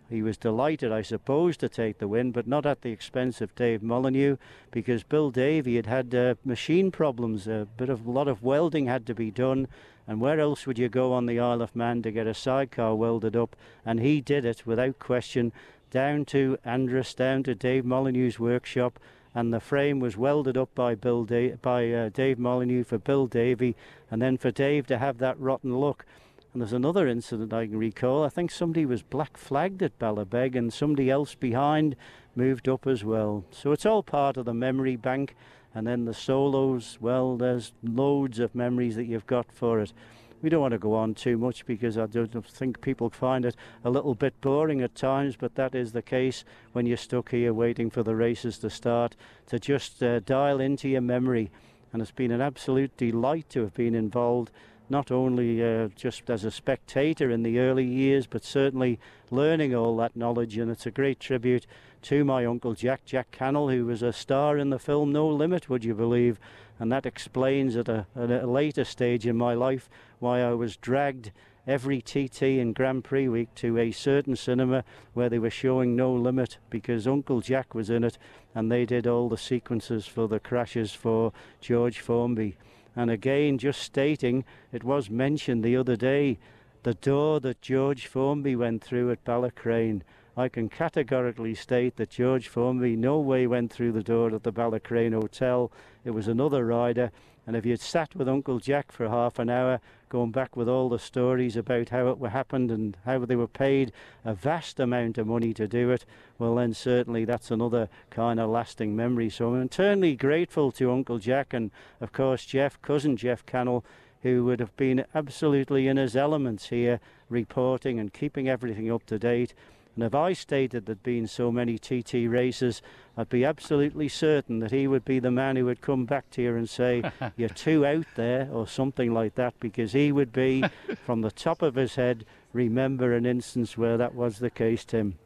he was delighted, I suppose, to take the win, but not at the expense of Dave Molyneux, because Bill Davey had had uh, machine problems. A bit of a lot of welding had to be done, and where else would you go on the Isle of Man to get a sidecar welded up? And he did it without question, down to Andrus, down to Dave Molyneux's workshop, and the frame was welded up by Bill da- by uh, Dave Molyneux for Bill Davey, and then for Dave to have that rotten look. And there's another incident I can recall. I think somebody was black flagged at Ballabeg and somebody else behind moved up as well. So it's all part of the memory bank. And then the solos, well, there's loads of memories that you've got for it. We don't want to go on too much because I don't think people find it a little bit boring at times, but that is the case when you're stuck here waiting for the races to start to just uh, dial into your memory. And it's been an absolute delight to have been involved not only uh, just as a spectator in the early years, but certainly learning all that knowledge. And it's a great tribute to my uncle Jack, Jack Cannell, who was a star in the film No Limit, would you believe? And that explains at a, at a later stage in my life why I was dragged every TT and Grand Prix week to a certain cinema where they were showing No Limit because Uncle Jack was in it and they did all the sequences for the crashes for George Formby. And again, just stating, it was mentioned the other day, the door that George Formby went through at Ballacraine. I can categorically state that George Formby no way went through the door at the Ballacraine Hotel. It was another rider and if you'd sat with Uncle Jack for half an hour, going back with all the stories about how it happened and how they were paid a vast amount of money to do it, well, then certainly that's another kind of lasting memory. So I'm eternally grateful to Uncle Jack and, of course, Geoff, cousin Geoff Cannell, who would have been absolutely in his elements here, reporting and keeping everything up to date. And if I stated there'd been so many TT races, I'd be absolutely certain that he would be the man who would come back to you and say, You're too out there, or something like that, because he would be, from the top of his head, remember an instance where that was the case, Tim.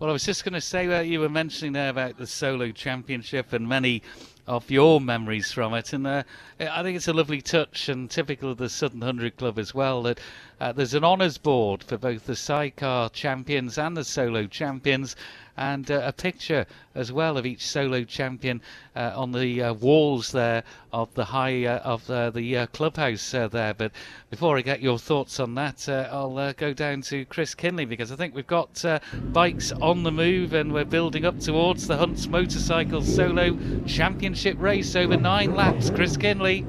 Well, I was just going to say that you were mentioning there about the solo championship and many of your memories from it, and uh, I think it's a lovely touch and typical of the Southern Hundred Club as well that uh, there's an honours board for both the sidecar champions and the solo champions, and uh, a picture as well of each solo champion uh, on the uh, walls there of the high uh, of the clubhouse there. But before I get your thoughts on that, I'll go down to Chris Kinley because I think we've got bikes on the move and we're building up towards the Hunts Motorcycle Solo Championship race over nine laps. Chris Kinley.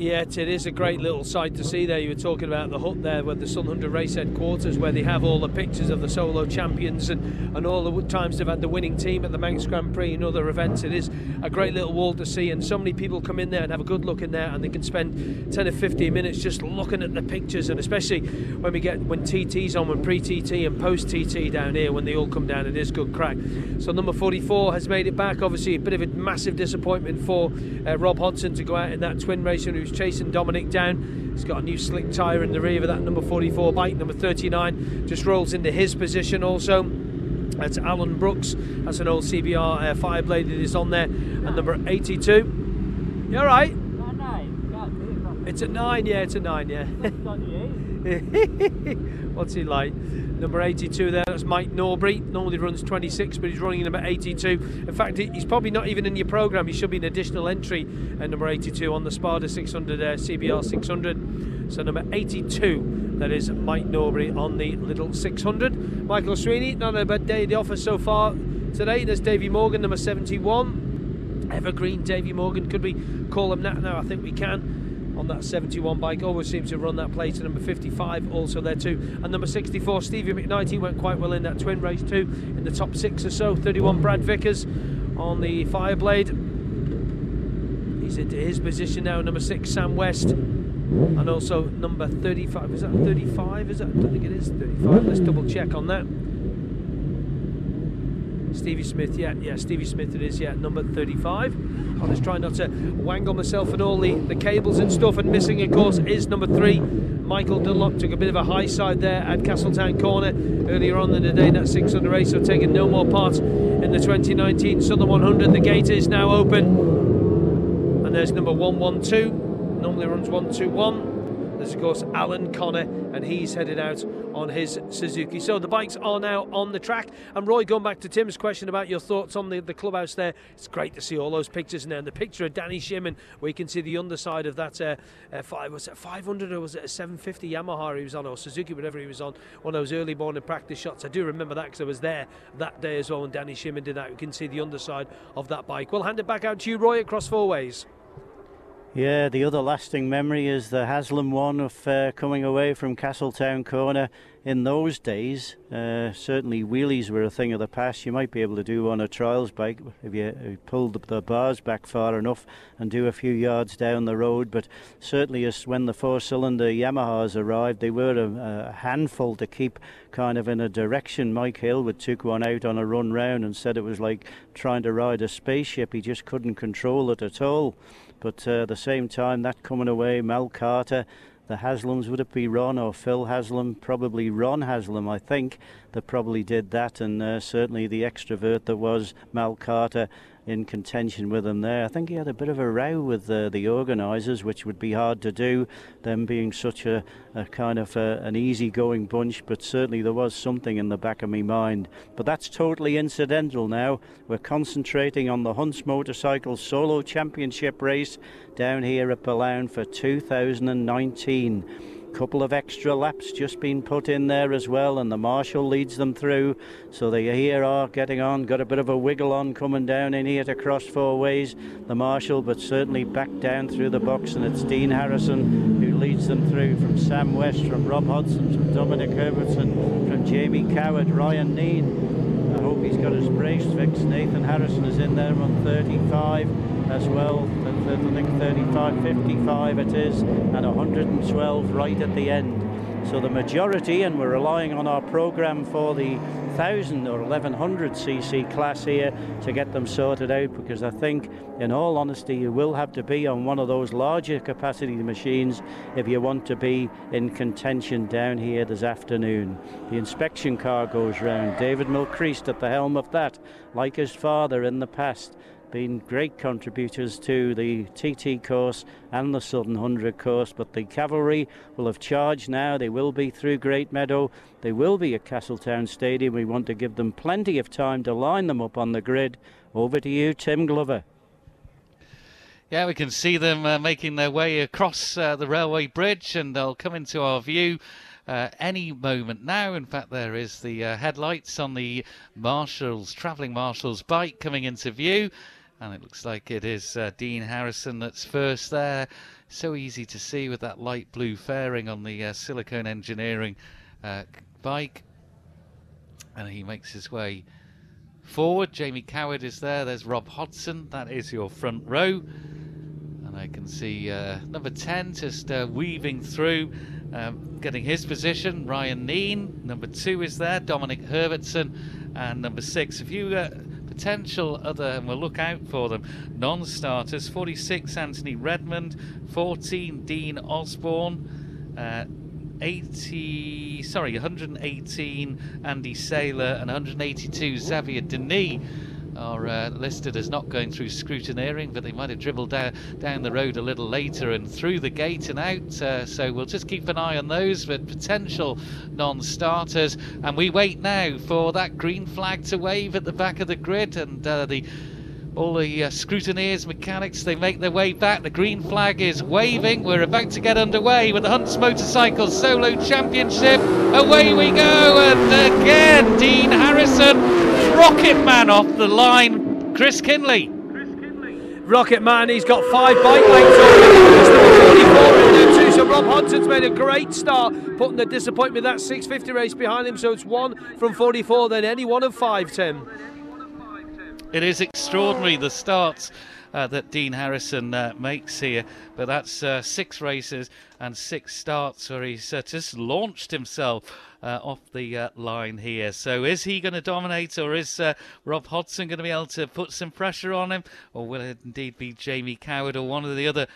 Yeah, it is a great little sight to see there. You were talking about the hut there with the Sun 100 race headquarters where they have all the pictures of the solo champions and, and all the times they've had the winning team at the Manx Grand Prix and other events. It is a great little wall to see, and so many people come in there and have a good look in there, and they can spend 10 or 15 minutes just looking at the pictures. And especially when we get when TT's on, when pre TT and post TT down here, when they all come down, it is good crack. So number 44 has made it back. Obviously, a bit of a massive disappointment for uh, Rob Hodson to go out in that twin race, and he was chasing Dominic down. He's got a new slick tyre in the rear of that number 44 bike. Number 39 just rolls into his position also. That's Alan Brooks. That's an old CBR uh, Fireblade that is on there. And number 82. You alright? It's a nine, yeah, it's a nine, yeah. What's he like? Number 82 there, that's Mike Norbury. Normally runs 26, but he's running number 82. In fact, he's probably not even in your programme. He should be an additional entry at number 82 on the Spada 600 uh, CBR 600. So number 82, that is Mike Norbury on the little 600. Michael Sweeney, not a bad day in the office so far today. There's Davy Morgan, number 71. Evergreen Davy Morgan, could we call him that now? I think we can on that 71 bike. Always seems to run that plate. Number 55 also there too. And number 64, Stevie McKnight, went quite well in that twin race too, in the top six or so. 31, Brad Vickers on the Fireblade. He's into his position now. Number six, Sam West. And also number 35. Is that 35? Is that? I don't think it is 35. Let's double check on that. Stevie Smith, yeah, yeah, Stevie Smith it is, yeah, number 35. I'll just try not to wangle myself and all the, the cables and stuff. And missing, of course, is number three. Michael Dunlop took a bit of a high side there at Castletown Corner earlier on in the day, that 600 race, so taking no more part in the 2019 Southern 100. The gate is now open. And there's number 112, normally runs 121. There's, of course, Alan Connor, and he's headed out on his Suzuki. So the bikes are now on the track. And Roy, going back to Tim's question about your thoughts on the, the clubhouse there, it's great to see all those pictures there. And the picture of Danny Shimmin, where you can see the underside of that uh, uh, five, was it 500 or was it a 750 Yamaha he was on, or Suzuki, whatever he was on, one of those early morning practice shots. I do remember that because I was there that day as well when Danny Shimmin did that. You can see the underside of that bike. We'll hand it back out to you, Roy, across four ways. Yeah, the other lasting memory is the Haslam one of uh, coming away from Castletown Corner. In those days, uh, certainly wheelies were a thing of the past. You might be able to do on a trials bike if you, if you pulled the bars back far enough and do a few yards down the road. But certainly, as when the four-cylinder Yamahas arrived, they were a, a handful to keep kind of in a direction. Mike Hailwood took one out on a run round and said it was like trying to ride a spaceship. He just couldn't control it at all. But uh, at the same time, that coming away, Mal Carter, the Haslams, would it be Ron or Phil Haslam? Probably Ron Haslam, I think, that probably did that. And uh, certainly the extrovert that was Mal Carter in contention with him there. I think he had a bit of a row with uh, the organisers, which would be hard to do, them being such a, a kind of a, an easy-going bunch. But certainly there was something in the back of my mind. But that's totally incidental now. We're concentrating on the Hunts Motorcycle Solo Championship race down here at Billown for 2019 couple of extra laps just been put in there as well, and the marshal leads them through. So they here are getting on, got a bit of a wiggle on coming down in here to cross four ways. The marshal, but certainly back down through the box, and it's Dean Harrison who leads them through from Sam West, from Rob Hodson, from Dominic Herbertson, from Jamie Coward, Ryan Neen. I hope he's got his brakes fixed. Nathan Harrison is in there on 35 as well. I think 35, 55 it is, and 112 right at the end. So the majority, and we're relying on our program for the 1000 or 1100 cc class here to get them sorted out because I think, in all honesty, you will have to be on one of those larger capacity machines if you want to be in contention down here this afternoon. The inspection car goes round. David Milcreast at the helm of that, like his father in the past been great contributors to the TT course and the Southern 100 course. But the cavalry will have charged now. They will be through Great Meadow. They will be at Castletown Stadium. We want to give them plenty of time to line them up on the grid. Over to you, Tim Glover. Yeah, we can see them uh, making their way across uh, the railway bridge and they'll come into our view. Uh, any moment now. In fact, there is the uh, headlights on the Marshalls, travelling Marshalls bike coming into view. And it looks like it is uh, Dean Harrison that's first there. So easy to see with that light blue fairing on the uh, Silicone Engineering uh, bike. And he makes his way forward. Jamie Coward is there. There's Rob Hodson. That is your front row. And I can see uh, number 10 just uh, weaving through, um, getting his position. Ryan Neen. Number 2 is there. Dominic Herbertson. And number 6. If you uh, potential other, and we'll look out for them, non starters 46 Anthony Redmond, 14 Dean Osborne, uh, 80, sorry, 118 Andy Saylor, and 182 Xavier Denis are uh, listed as not going through scrutineering, but they might have dribbled down, down the road a little later and through the gate and out. Uh, so we'll just keep an eye on those, but potential non starters. And we wait now for that green flag to wave at the back of the grid and uh, the all the uh, scrutineers, mechanics, they make their way back. The green flag is waving. We're about to get underway with the Hunts Motorcycle Solo Championship. Away we go, and again, Dean Harrison, Rocket Man off the line. Chris Kinley. Rocket Man, he's got five bike lengths already. So Rob Hodson's made a great start, putting the disappointment of that 650 race behind him. So it's one from 44, then any one of five, Tim. It is extraordinary the starts uh, that Dean Harrison uh, makes here. But that's uh, six races and six starts where he's uh, just launched himself uh, off the uh, line here. So is he going to dominate, or is Rob Hodson going to be able to put some pressure on him, or will it indeed be Jamie Coward or one of the other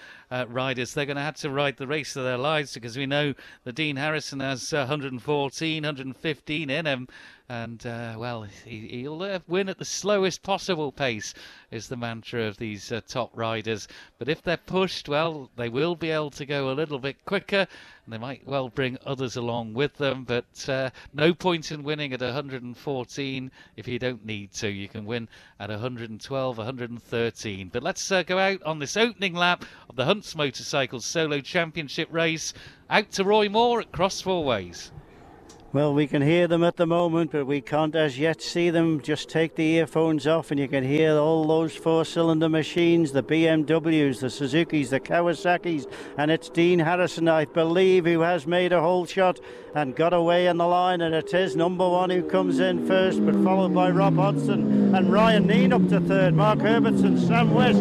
riders? They're going to have to ride the race of their lives because we know that Dean Harrison has 114, 115 in him and uh, well, he, will uh, win at the slowest possible pace, is the mantra of these uh, top riders. But if they're pushed, well, they will be able to go a little bit quicker, and they might well bring others along with them. But uh, no point in winning at 114 if you don't need to. You can win at 112, 113. But let's uh, go out on this opening lap of the Hunts Motorcycles Solo Championship race. Out to Roy Moore at Cross Four Ways. Well, we can hear them at the moment, but we can't as yet see them. Just take the earphones off and you can hear all those four cylinder machines the BMWs, the Suzukis, the Kawasaki's, and it's Dean Harrison, I believe, who has made a whole shot and got away in the line. And it is number one who comes in first, but followed by Rob Hodson and Ryan Neen up to third. Mark Herbertson, Sam West,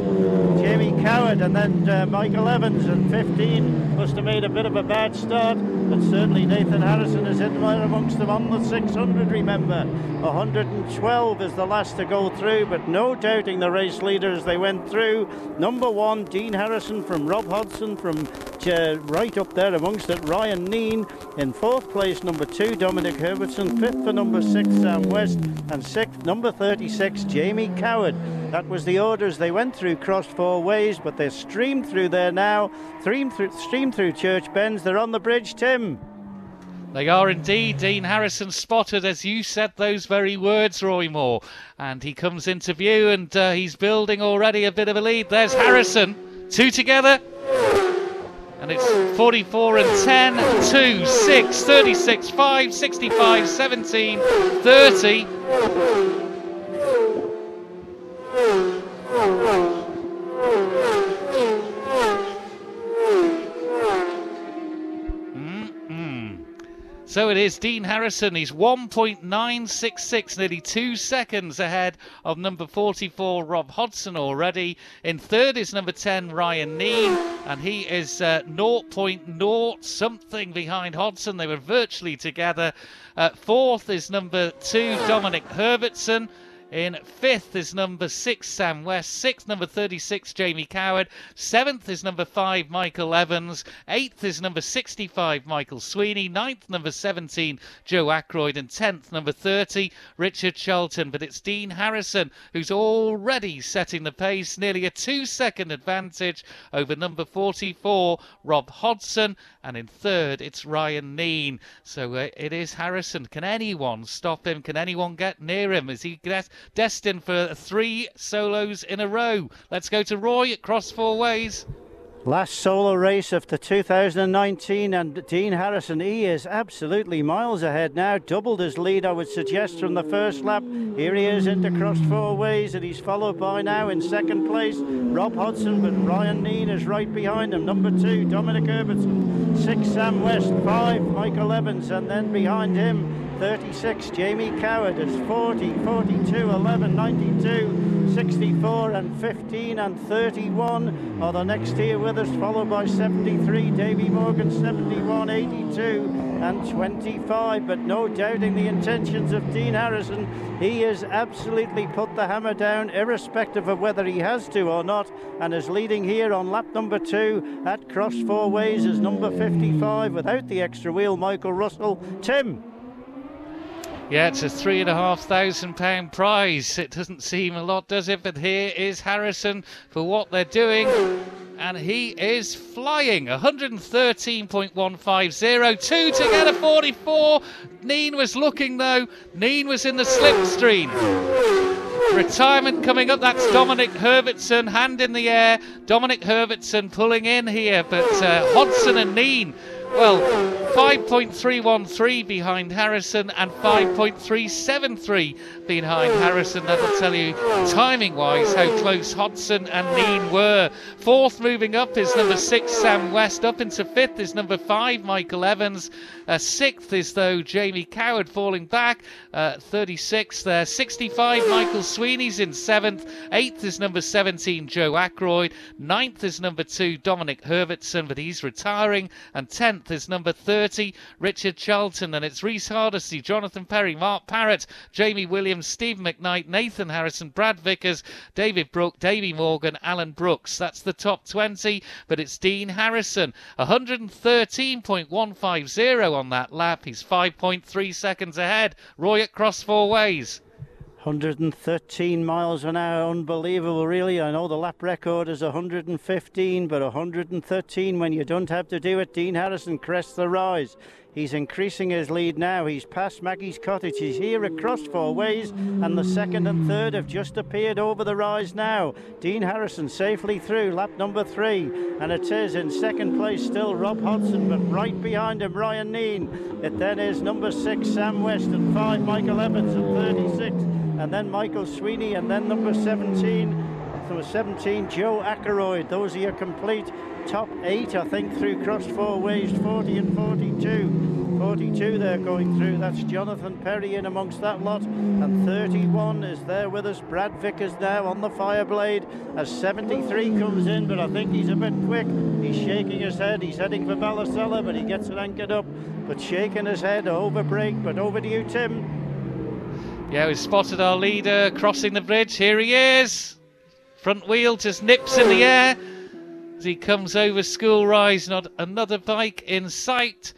Jamie Coward, and then uh, Michael Evans. And 15 must have made a bit of a bad start, but certainly Nathan Harrison is in there amongst them on the 600. Remember, 112 is the last to go through, but no doubting the race leaders they went through. Number one, Dean Harrison from Rob Hodson from uh, right up there amongst it. Ryan Neen in fourth place, number two, Dominic Herbertson. Fifth for number six, Sam West. And sixth, number 36, Jamie Coward. That was the orders. They went through crossed four ways, but they're streamed through there now. Streamed through, streamed through Church Bends. They're on the bridge, Tim. They are indeed. Dean Harrison spotted, as you said those very words, Roy Moore. And he comes into view and uh, he's building already a bit of a lead. There's Harrison. Two together. And it's 44 and 10, 2, 6, 36, 5, 65, 17, 30. So it is Dean Harrison. He's 1.966, nearly two seconds ahead of number 44, Rob Hodson, already. In third is number 10, Ryan Neen, and he is uh, 0.0 something behind Hodson. They were virtually together. Uh, fourth is number two, Dominic Herbertson. In fifth is number six, Sam West. Sixth, number 36, Jamie Coward. Seventh is number five, Michael Evans. Eighth is number 65, Michael Sweeney. Ninth, number 17, Joe Ackroyd. And tenth, number 30, Richard Charlton. But it's Dean Harrison who's already setting the pace, nearly a two second advantage over number 44, Rob Hodson. And in third, it's Ryan Neen. So uh, it is Harrison. Can anyone stop him? Can anyone get near him? Is he destined for three solos in a row? Let's go to Roy at Cross Four Ways. Last solo race of the 2019, and Dean Harrison, he is absolutely miles ahead now. Doubled his lead, I would suggest, from the first lap. Here he is into cross four ways, and he's followed by now in second place Rob Hodson, but Ryan Neen is right behind him. Number two, Dominic Herbertson. Six, Sam West. Five, Michael Evans, and then behind him, 36, Jamie Coward is 40, 42, 11, 92, 64, and 15, and 31 are the next tier with us, followed by 73, Davy Morgan, 71, 82, and 25. But no doubting the intentions of Dean Harrison. He has absolutely put the hammer down, irrespective of whether he has to or not, and is leading here on lap number two at Cross Four Ways as number 55 without the extra wheel, Michael Russell. Tim. Yeah, it's a three and a half thousand pound prize. It doesn't seem a lot, does it? But here is Harrison for what they're doing. And he is flying 113.150. Two to get a 44. Neen was looking though. Neen was in the slipstream. Retirement coming up. That's Dominic Herbertson, hand in the air. Dominic Herbertson pulling in here, but uh, Hodson and Neen well, 5.313 behind Harrison and 5.373 behind Harrison. That'll tell you timing wise how close Hodson and Neen were. Fourth moving up is number six, Sam West. Up into fifth is number five, Michael Evans. Uh, sixth is, though, Jamie Coward falling back. Uh, 36 there. 65, Michael Sweeney's in seventh. Eighth is number 17, Joe Ackroyd. Ninth is number two, Dominic Herbertson, but he's retiring. And tenth is number 30, Richard Charlton. And it's Reese Hardesty, Jonathan Perry, Mark Parrott, Jamie Williams, Steve McKnight, Nathan Harrison, Brad Vickers, David Brook, Davey Morgan, Alan Brooks. That's the top 20, but it's Dean Harrison. 113.150 on that lap. He's 5.3 seconds ahead. Roy at cross four ways. 113 miles an hour, unbelievable, really. I know the lap record is 115, but 113 when you don't have to do it. Dean Harrison crests the rise. He's increasing his lead now. He's past Maggie's cottage. He's here across four ways, and the second and third have just appeared over the rise now. Dean Harrison safely through lap number three, and it is in second place still Rob Hodson, but right behind him Ryan Neen. It then is number six Sam West and five Michael Evans at 36, and then Michael Sweeney, and then number 17. Number 17, Joe Ackroyd. Those are your complete top eight, I think, through cross four ways 40 and 42. 42 they're going through. That's Jonathan Perry in amongst that lot. And 31 is there with us. Brad Vickers now on the Fireblade as 73 comes in, but I think he's a bit quick. He's shaking his head. He's heading for Ballasalla, but he gets it anchored up. But shaking his head over break. But over to you, Tim. Yeah, we've spotted our leader crossing the bridge. Here he is. Front wheel just nips in the air as he comes over school rise. Not another bike in sight.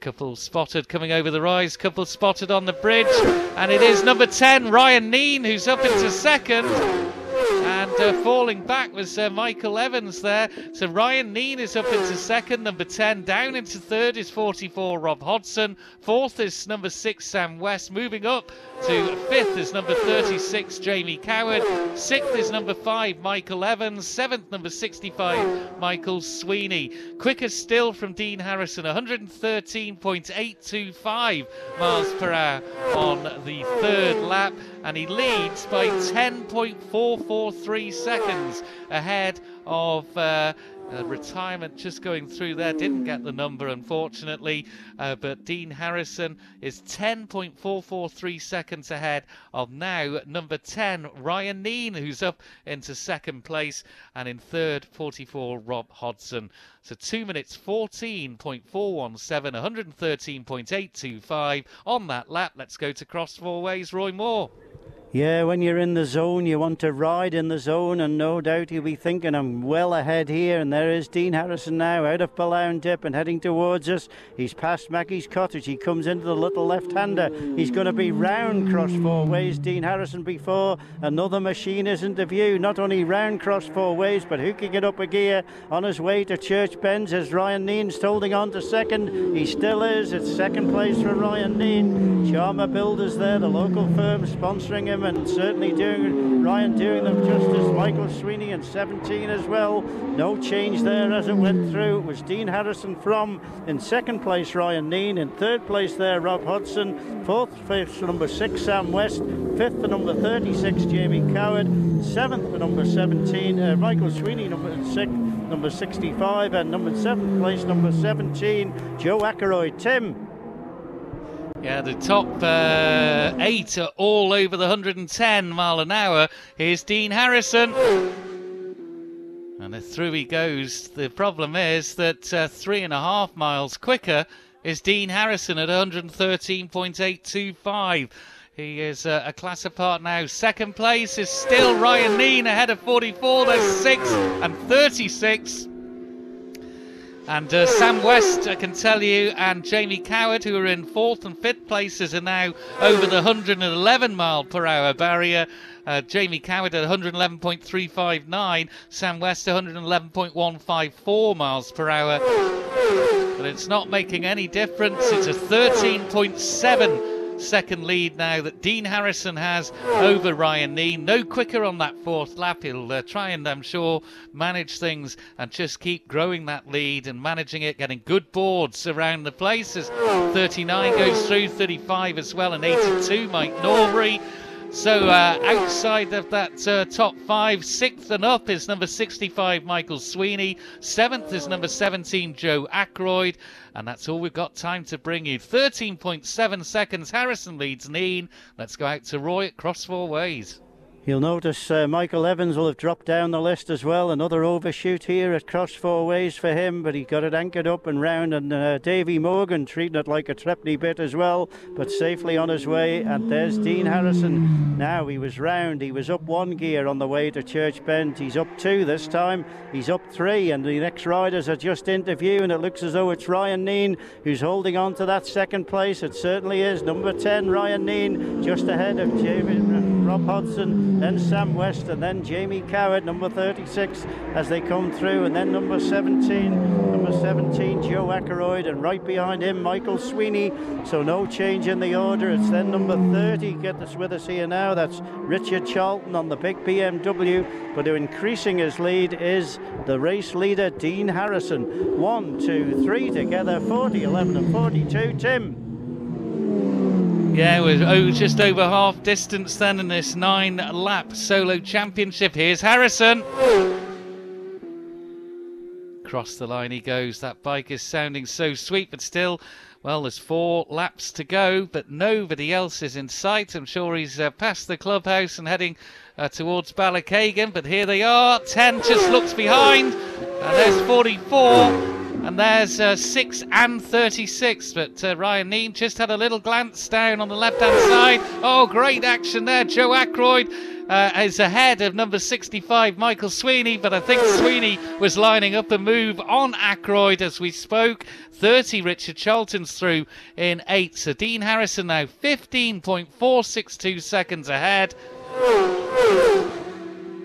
Couple spotted coming over the rise, couple spotted on the bridge, and it is number 10, Ryan Neen, who's up into second. And uh, falling back was uh, Michael Evans there. So Ryan Neen is up into second. Number 10 down into third is 44 Rob Hodson. Fourth is number 6 Sam West. Moving up to fifth is number 36 Jamie Coward. Sixth is number 5 Michael Evans. Seventh, number 65 Michael Sweeney. Quicker still from Dean Harrison, 113.825 miles per hour on the third lap. And he leads by 10.443 seconds ahead of uh, uh, retirement just going through there. Didn't get the number, unfortunately. Uh, but Dean Harrison is 10.443 seconds ahead of now number 10, Ryan Kneen, who's up into second place. And in third, 44, Rob Hodson. So 2 minutes 14.417, 113.825 on that lap. Let's go to cross four ways, Roy Moore. Yeah, when you're in the zone, you want to ride in the zone, and no doubt you'll be thinking, I'm well ahead here. And there is Dean Harrison now out of Billown Dip and heading towards us. He's past Maggie's cottage. He comes into the little left hander. He's going to be round cross four ways, Dean Harrison, before another machine is into view. Not only round cross four ways, but hooking it up a gear on his way to Church Bends as Ryan Kneen's holding on to second. He still is. It's second place for Ryan Kneen. Charmer Builders there, the local firm sponsoring him and certainly doing Ryan doing them justice. Michael Sweeney in 17 as well. No change there as it went through. It was Dean Harrison from in second place, Ryan Kneen. In third place there, Rob Hodson. Fourth place, number six, Sam West. Fifth for number 36, Jamie Coward. Seventh for number 17, uh, Michael Sweeney, number six. Number 65 and number seventh place, number 17, Joe Akroyd. Tim. Yeah, the top uh, eight are all over the 110 mile an hour. Here's Dean Harrison. And through he goes. The problem is that uh, three and a half miles quicker is Dean Harrison at 113.825. He is uh, a class apart now. Second place is still Ryan Kneen ahead of 44. There's six and 36. And uh, Sam West, I can tell you, and Jamie Coward, who are in fourth and fifth places, are now over the 111 mile per hour barrier. Uh, Jamie Coward at 111.359, Sam West 111.154 miles per hour. But it's not making any difference. It's a 13.7 second lead now that Dean Harrison has over Ryan Kneen. No quicker on that fourth lap. He'll uh, try and, I'm sure, manage things and just keep growing that lead and managing it, getting good boards around the place as 39 goes through, 35 as well, and 82 Mike Norbury. So uh, outside of that uh, top five, sixth and up is number 65 Michael Sweeney. Seventh is number 17 Joe Akroyd. And that's all we've got time to bring you. 13.7 seconds. Harrison leads Kneen. Let's go out to Roy at Cross Four Ways. You'll notice uh, Michael Evans will have dropped down the list as well. Another overshoot here at cross four ways for him, but he got it anchored up and round. And uh, Davy Morgan treating it like a Trepney bit as well, but safely on his way. And there's Dean Harrison. Now he was round. He was up one gear on the way to Church Bend. He's up two this time. He's up three, and the next riders are just interviewing. and it looks as though it's Ryan Kneen who's holding on to that second place. It certainly is. Number 10, Ryan Kneen, just ahead of Jamie, Rob Hodson then Sam West, and then Jamie Coward, number 36, as they come through, and then number 17, number 17, Joe Akroyd, and right behind him, Michael Sweeney. So no change in the order. It's then number 30, get this with us here now. That's Richard Charlton on the big BMW, but increasing his lead is the race leader, Dean Harrison. One, two, three together, 40, 11, and 42. Tim. Yeah, we're oh, just over half distance then in this nine lap solo championship. Here's Harrison. Across the line he goes. That bike is sounding so sweet, but still, well, there's four laps to go, but nobody else is in sight. I'm sure he's uh, past the clubhouse and heading uh, towards Ballakeighan, but here they are. 10 just looks behind, and there's 44. And there's uh, 6 and 36. But uh, Ryan Kneen just had a little glance down on the left hand side. Oh, great action there. Joe Akroyd uh, is ahead of number 65, Michael Sweeney. But I think Sweeney was lining up a move on Akroyd as we spoke. 30, Richard Charlton's through in 8. So Dean Harrison now 15.462 seconds ahead.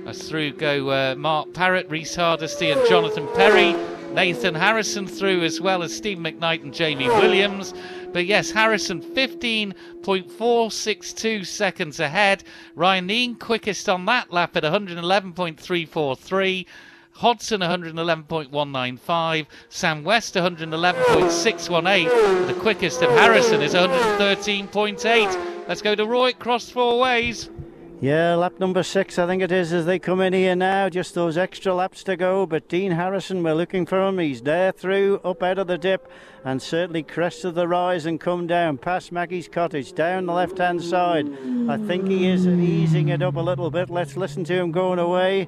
As through go uh, Mark Parrott, Rhys Hardisty, and Jonathan Perry. Nathan Harrison through as well as Steve McKnight and Jamie Williams. But yes, Harrison 15.462 seconds ahead. Ryan Kneen quickest on that lap at 111.343. Hodson 111.195, Sam West 111.618. The quickest of Harrison is 113.8. Let's go to Roy, cross four ways. Yeah, lap number six, I think it is, as they come in here now. Just those extra laps to go. But Dean Harrison, we're looking for him. He's there through, up out of the dip, and certainly crested the rise and come down past Maggie's cottage, down the left hand side. I think he is easing it up a little bit. Let's listen to him going away.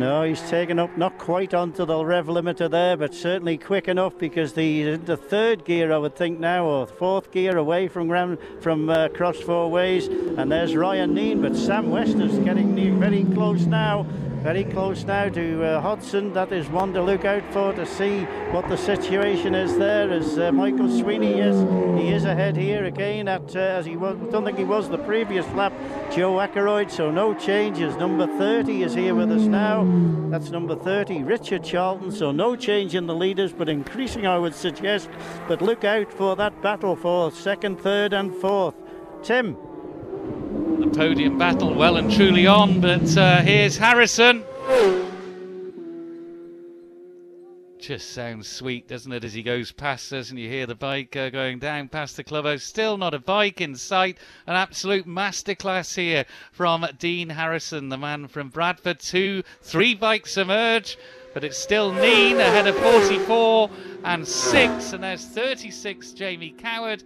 No, he's taken up not quite onto the rev limiter there, but certainly quick enough because the the third gear I would think now, or fourth gear away from from uh, cross four ways. And there's Ryan Kneen, but Sam West is getting very close now. Very close now to uh. That is one to look out for to see what the situation is there. As uh, Michael Sweeney is, he is ahead here again at uh, as he was. Don't think he was the previous lap. Joe Akroyd, so no changes. Number 30 is here with us now. That's number 30, Richard Charlton. So no change in the leaders, but increasing, I would suggest. But look out for that battle for second, third, and fourth. Tim the podium battle well and truly on, but uh, here's Harrison. Just sounds sweet, doesn't it, as he goes past us and you hear the bike uh, going down past the clubhouse. Still not a bike in sight. An absolute masterclass here from Dean Harrison, the man from Bradford. Two, three bikes emerge, but it's still Kneen ahead of 44 and 6, and there's 36 Jamie Coward.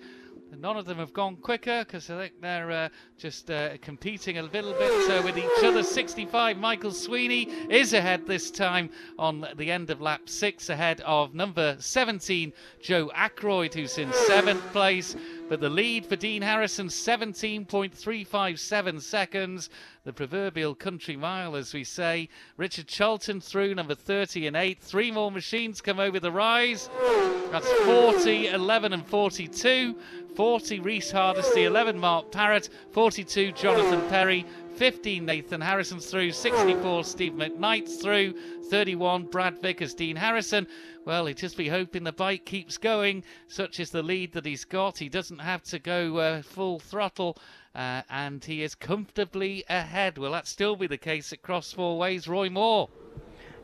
None of them have gone quicker because I think they're uh, just uh, competing a little bit uh, with each other. 65, Michael Sweeney is ahead this time on the end of lap six, ahead of number 17, Joe Akroyd, who's in seventh place. But the lead for Dean Harrison, 17.357 seconds. The proverbial country mile, as we say. Richard Charlton through number 30 and 8. Three more machines come over the rise. That's 40, 11, and 42. 40 Rhys Hardisty, 11 Mark Parrott, 42 Jonathan Perry, 15 Nathan Harrison's through, 64 Steve McKnight's through, 31 Brad Vickers, Dean Harrison. Well, he'd just be hoping the bike keeps going. Such is the lead that he's got. He doesn't have to go uh, full throttle. Uh, and he is comfortably ahead. Will that still be the case at Cross Four Ways? Roy Moore.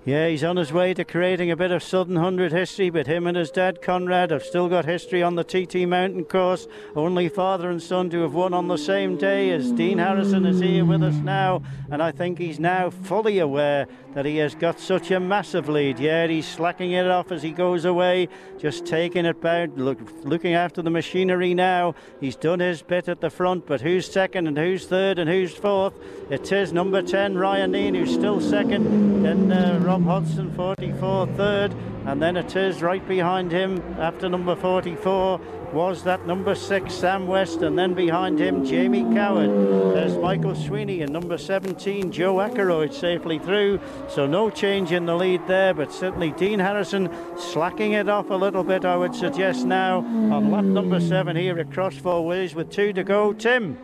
Yeah, he's on his way to creating a bit of Southern 100 history, but him and his dad, Conrad, have still got history on the TT Mountain course. Only father and son to have won on the same day as Dean Harrison is here with us now, and I think he's now fully aware that he has got such a massive lead. Yeah, he's slacking it off as he goes away, just taking it back, look, looking after the machinery now. He's done his bit at the front, but who's second and who's third and who's fourth? It is number 10, Ryan Kneen, who's still second. Then uh, Rob Hodson, 44, third. And then it is right behind him after number 44 was that number six, Sam West, and then behind him, Jamie Coward. There's Michael Sweeney and number 17, Joe Akroyd, safely through. So no change in the lead there, but certainly Dean Harrison slacking it off a little bit, I would suggest now, on lap number seven here at Four Ways with two to go. Tim.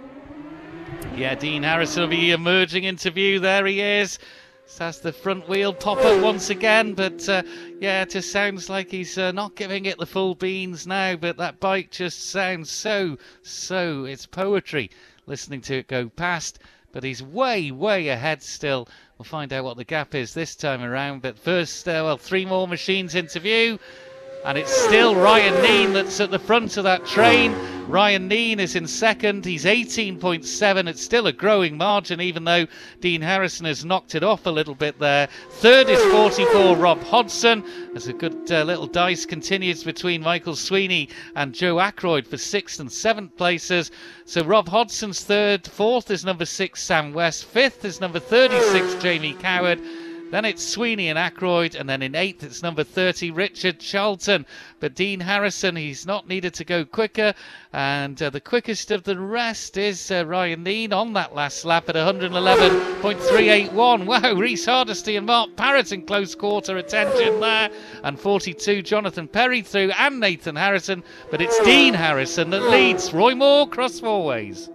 Yeah, Dean Harrison will be emerging into view. There he is. Has the front wheel pop up once again, but uh, yeah, it just sounds like he's uh, not giving it the full beans now. But that bike just sounds so, so, it's poetry listening to it go past. But he's way, way ahead still. We'll find out what the gap is this time around. But first, uh, well, three more machines into view. And it's still Ryan Kneen that's at the front of that train. Ryan Kneen is in second. He's 18.7. It's still a growing margin, even though Dean Harrison has knocked it off a little bit there. Third is 44 Rob Hodson. As a good uh, little dice continues between Michael Sweeney and Joe Akroyd for sixth and seventh places. So Rob Hodson's third. Fourth is number six Sam West. Fifth is number 36 Jamie Coward. Then it's Sweeney and Akroyd, and then in eighth it's number 30 Richard Charlton. But Dean Harrison, he's not needed to go quicker, and uh, the quickest of the rest is uh, Ryan Kneen on that last lap at 111.381. Wow, Rhys Hardisty and Mark Parrott in close quarter attention there, and 42 Jonathan Perry through, and Nathan Harrison. But it's Dean Harrison that leads. Roy Moore, cross four ways.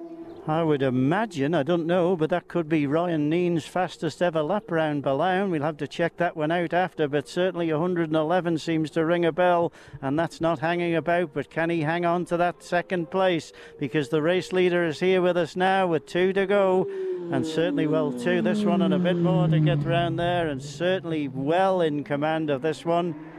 I would imagine, I don't know, but that could be Ryan Kneen's fastest ever lap round Billown. We'll have to check that one out after, but certainly 111 seems to ring a bell, and that's not hanging about. But can he hang on to that second place? Because the race leader is here with us now with two to go, and certainly well two. This one and a bit more to get round there, and certainly well in command of this one.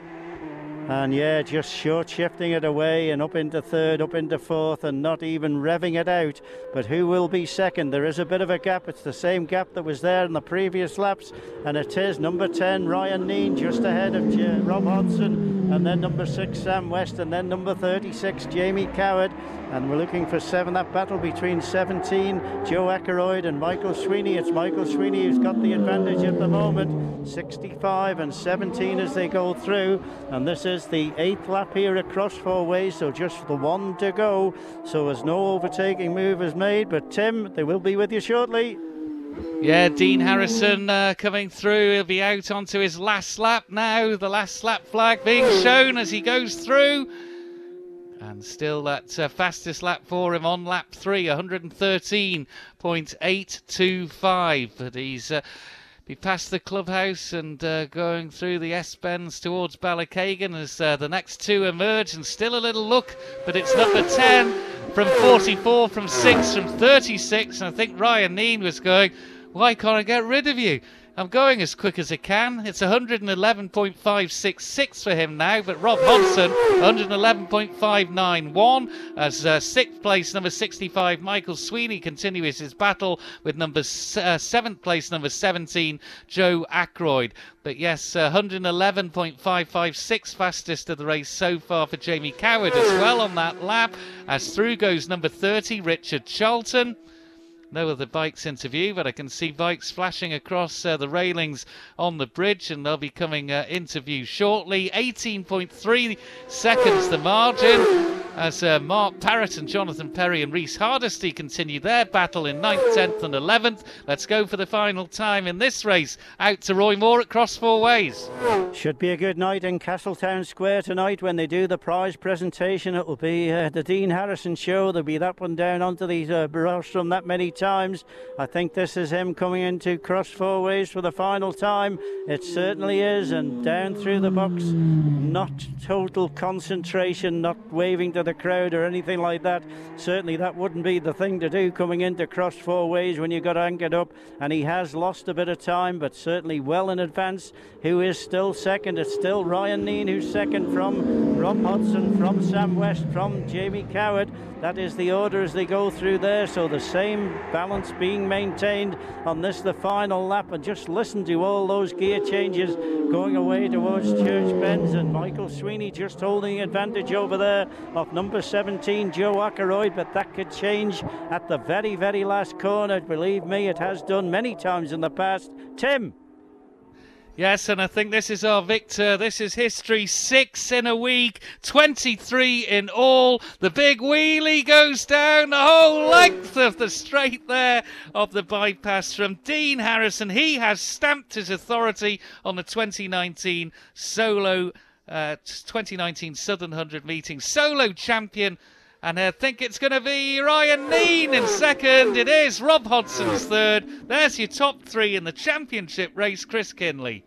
And yeah, just short shifting it away and up into third, up into fourth, and not even revving it out. But who will be second? There is a bit of a gap. It's the same gap that was there in the previous laps, and it is number 10, Ryan Kneen, just ahead of Rob Hodson, and then number six, Sam West, and then number 36, Jamie Coward. And we're looking for seven. That battle between 17, Joe Akroyd, and Michael Sweeney. It's Michael Sweeney who's got the advantage at the moment. 65 and 17 as they go through. And this is the eighth lap here across four ways, so just the one to go. So as no overtaking move is made. But Tim, they will be with you shortly. Yeah, Dean Harrison uh, coming through. He'll be out onto his last lap now. The last lap flag being shown as he goes through. And still that uh, fastest lap for him on lap three, 113.825. But he's uh, be past the clubhouse and uh, going through the S bends towards Ballakeighan as uh, the next two emerge. And still a little look, but it's number 10 from 44, from 6, from 36. And I think Ryan Kneen was going, Why can't I get rid of you? I'm going as quick as I can. It's 111.566 for him now, but Rob Hodson 111.591 as uh, sixth place number 65 Michael Sweeney continues his battle with number uh, seventh place number 17 Joe Akroyd. But yes, uh, 111.556 fastest of the race so far for Jamie Coward as well on that lap. As through goes number 30 Richard Charlton no other bikes into view, but I can see bikes flashing across uh, the railings on the bridge, and they'll be coming uh, into view shortly. 18.3 seconds the margin as uh, Mark Parrott and Jonathan Perry and Rhys Hardisty continue their battle in 9th, 10th, and 11th. Let's go for the final time in this race. Out to Roy Moore at Cross Four Ways. Should be a good night in Castletown Square tonight when they do the prize presentation. It will be uh, the Dean Harrison show. There'll be that one down onto the uh, rostrum that many times. I think this is him coming into cross four ways for the final time. It certainly is, and down through the box, not total concentration, not waving to the crowd or anything like that. Certainly, that wouldn't be the thing to do coming into cross four ways when you got anchored up. And he has lost a bit of time, but certainly well in advance. Who is still second? It's still Ryan Kneen who's second from Rob Hodson, from Sam West, from Jamie Coward. That is the order as they go through there. So the same balance being maintained on this, the final lap. And just listen to all those gear changes going away towards Church Bends and Michael Sweeney just holding advantage over there of number 17, Joe Akroyd. But that could change at the very, very last corner. Believe me, it has done many times in the past. Tim. Yes, and I think this is our victor. This is history. Six in a week, 23 in all. The big wheelie goes down the whole length of the straight there of the bypass from Dean Harrison. He has stamped his authority on the 2019 solo, uh, 2019 Southern 100 meeting. Solo champion. And I think it's going to be Ryan Kneen in second. It is Rob Hodson's third. There's your top three in the championship race, Chris Kinley.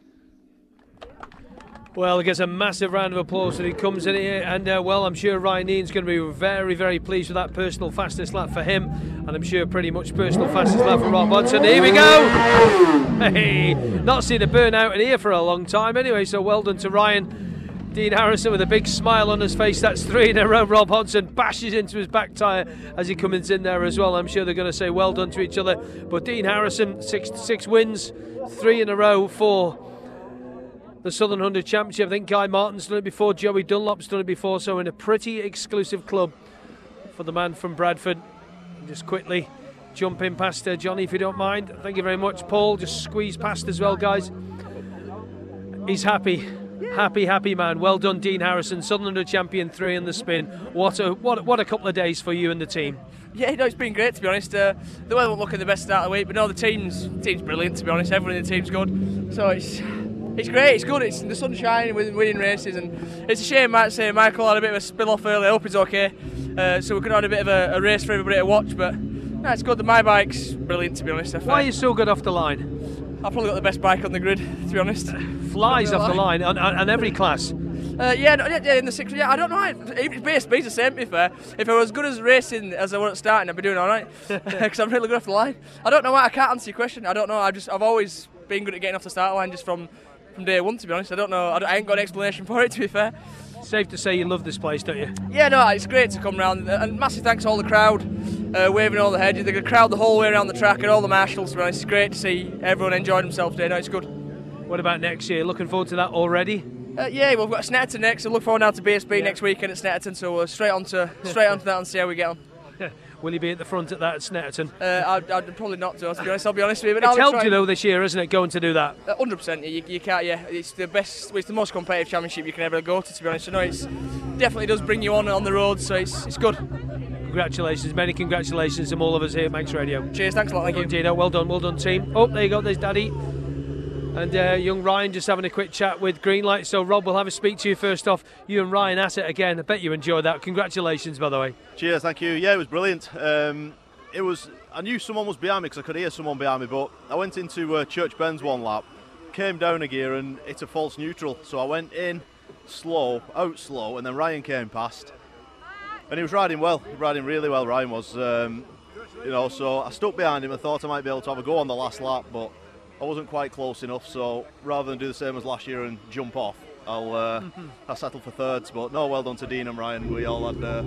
Well, he gets a massive round of applause when he comes in here, and uh, well, I'm sure Ryan Kneen's going to be very, very pleased with that personal fastest lap for him, and I'm sure pretty much personal fastest lap for Rob Hodson. Here we go! Hey, not seen a burnout in here for a long time, anyway. So well done to Ryan. Dean Harrison with a big smile on his face. That's three in a row. Rob Hodson bashes into his back tyre as he comes in there as well. I'm sure they're going to say well done to each other. But Dean Harrison, six six wins, three in a row for the Southern 100 Championship. I think Guy Martin's done it before, Joey Dunlop's done it before, so in a pretty exclusive club for the man from Bradford. Just quickly jump in past uh, Johnny if you don't mind. Thank you very much, Paul. Just squeeze past as well, guys. He's happy. Happy, happy man. Well done, Dean Harrison, Southern 100 champion, three in the spin. What a what what a couple of days for you and the team. Yeah, no, it's been great to be honest. Uh, the weather won't look at the best start of the week, but no, the team's team's brilliant to be honest. Everyone in the team's good, so it's it's great. It's good. It's the sun shining with winning races, and it's a shame. Might say Michael had a bit of a spill off early. I hope he's okay. Uh, so we could have had a bit of a, a, race for everybody to watch, but no, it's good. The my bike's brilliant to be honest. Why are you so good off the line? I've probably got the best bike on the grid, to be honest. Flies off the line on, on, on every class. Uh, yeah, no, yeah, in the six. Yeah, I don't know. It's basically the same. To be fair, if I was as good as racing as I was at starting, I'd be doing all right because I'm really good off the line. I don't know why I can't answer your question. I don't know. I just I've always been good at getting off the start line just from from day one. To be honest, I don't know. I, don't, I ain't got an explanation for it. To be fair. Safe to say you love this place, don't you? Yeah, no, it's great to come round. And massive thanks to all the crowd, uh, waving all the hedges. The crowd the whole way around the track and all the marshals. To be honest, it's great to see everyone enjoy themselves today. No, it's good. What about next year? Looking forward to that already? Uh, yeah, we've got Snetterton next. So look forward now to BSB yeah. next weekend at Snetterton. So we're straight on to straight onto that and see how we get on. Will he be at the front at that at Snetterton? Uh, I'd, I'd, probably not to, to be honest. I'll be honest with you. But it's helped you though this year, isn't it? Going to do that. Hundred uh, percent. You, you can't. Yeah, it's the best. It's the most competitive championship you can ever go to. To be honest, so no, it's definitely does bring you on on the road. So it's it's good. Congratulations, many congratulations from all of us here at Manx Radio. Cheers, thanks a lot, thank you. Dino, well done, well done, team. Oh, there you go, there's Daddy. And uh, young Ryan just having a quick chat with Greenlight. So, Rob, we'll have a speak to you first off. You and Ryan at it again. I bet you enjoyed that. Congratulations, by the way. Cheers, thank you. Yeah, it was brilliant. Um, it was. I knew someone was behind me because I could hear someone behind me, but I went into uh, Church Bends one lap, came down a gear, and it's a false neutral. So I went in slow, out slow, and then Ryan came past, and he was riding well, riding really well. Ryan was, um, you know. So I stuck behind him. I thought I might be able to have a go on the last lap, but I wasn't quite close enough. So rather than do the same as last year and jump off, I'll uh, I'll settle for thirds. But no, well done to Dean and Ryan. We all had uh,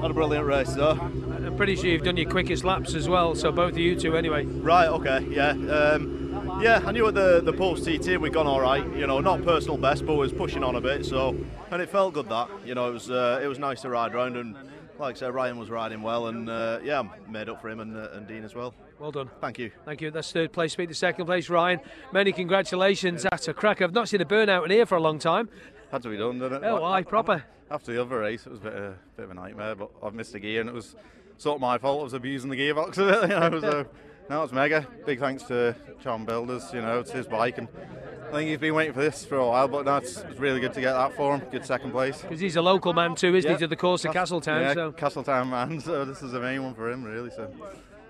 had a brilliant race though. I'm pretty sure you've done your quickest laps as well. So both of you two anyway. Right. Okay. Yeah. Um, yeah. I knew at the the post TT we'd gone all right. You know, not personal best, but was pushing on a bit. So and it felt good that you know it was uh, it was nice to ride around and like I said, Ryan was riding well, and uh, yeah, made up for him and, uh, and Dean as well. Well done. Thank you. Thank you. That's third place. Speak to second place, Ryan. Many congratulations. That's a crack. I've not seen a burnout in here for a long time. Had to be done, didn't it? Oh, aye, proper. After the other race, it was a bit, of, a bit of a nightmare, but I've missed a gear, and it was sort of my fault. I was abusing the gearbox a bit. You know, so, no, it's mega. Big thanks to Charm Builders. You know, it's his bike, and I think he's been waiting for this for a while, but no, it's, it's really good to get that for him. Good second place. Because he's a local man too, isn't yeah. he, to the course of Castletown? Yeah, so. Castletown man, so this is the main one for him, really. So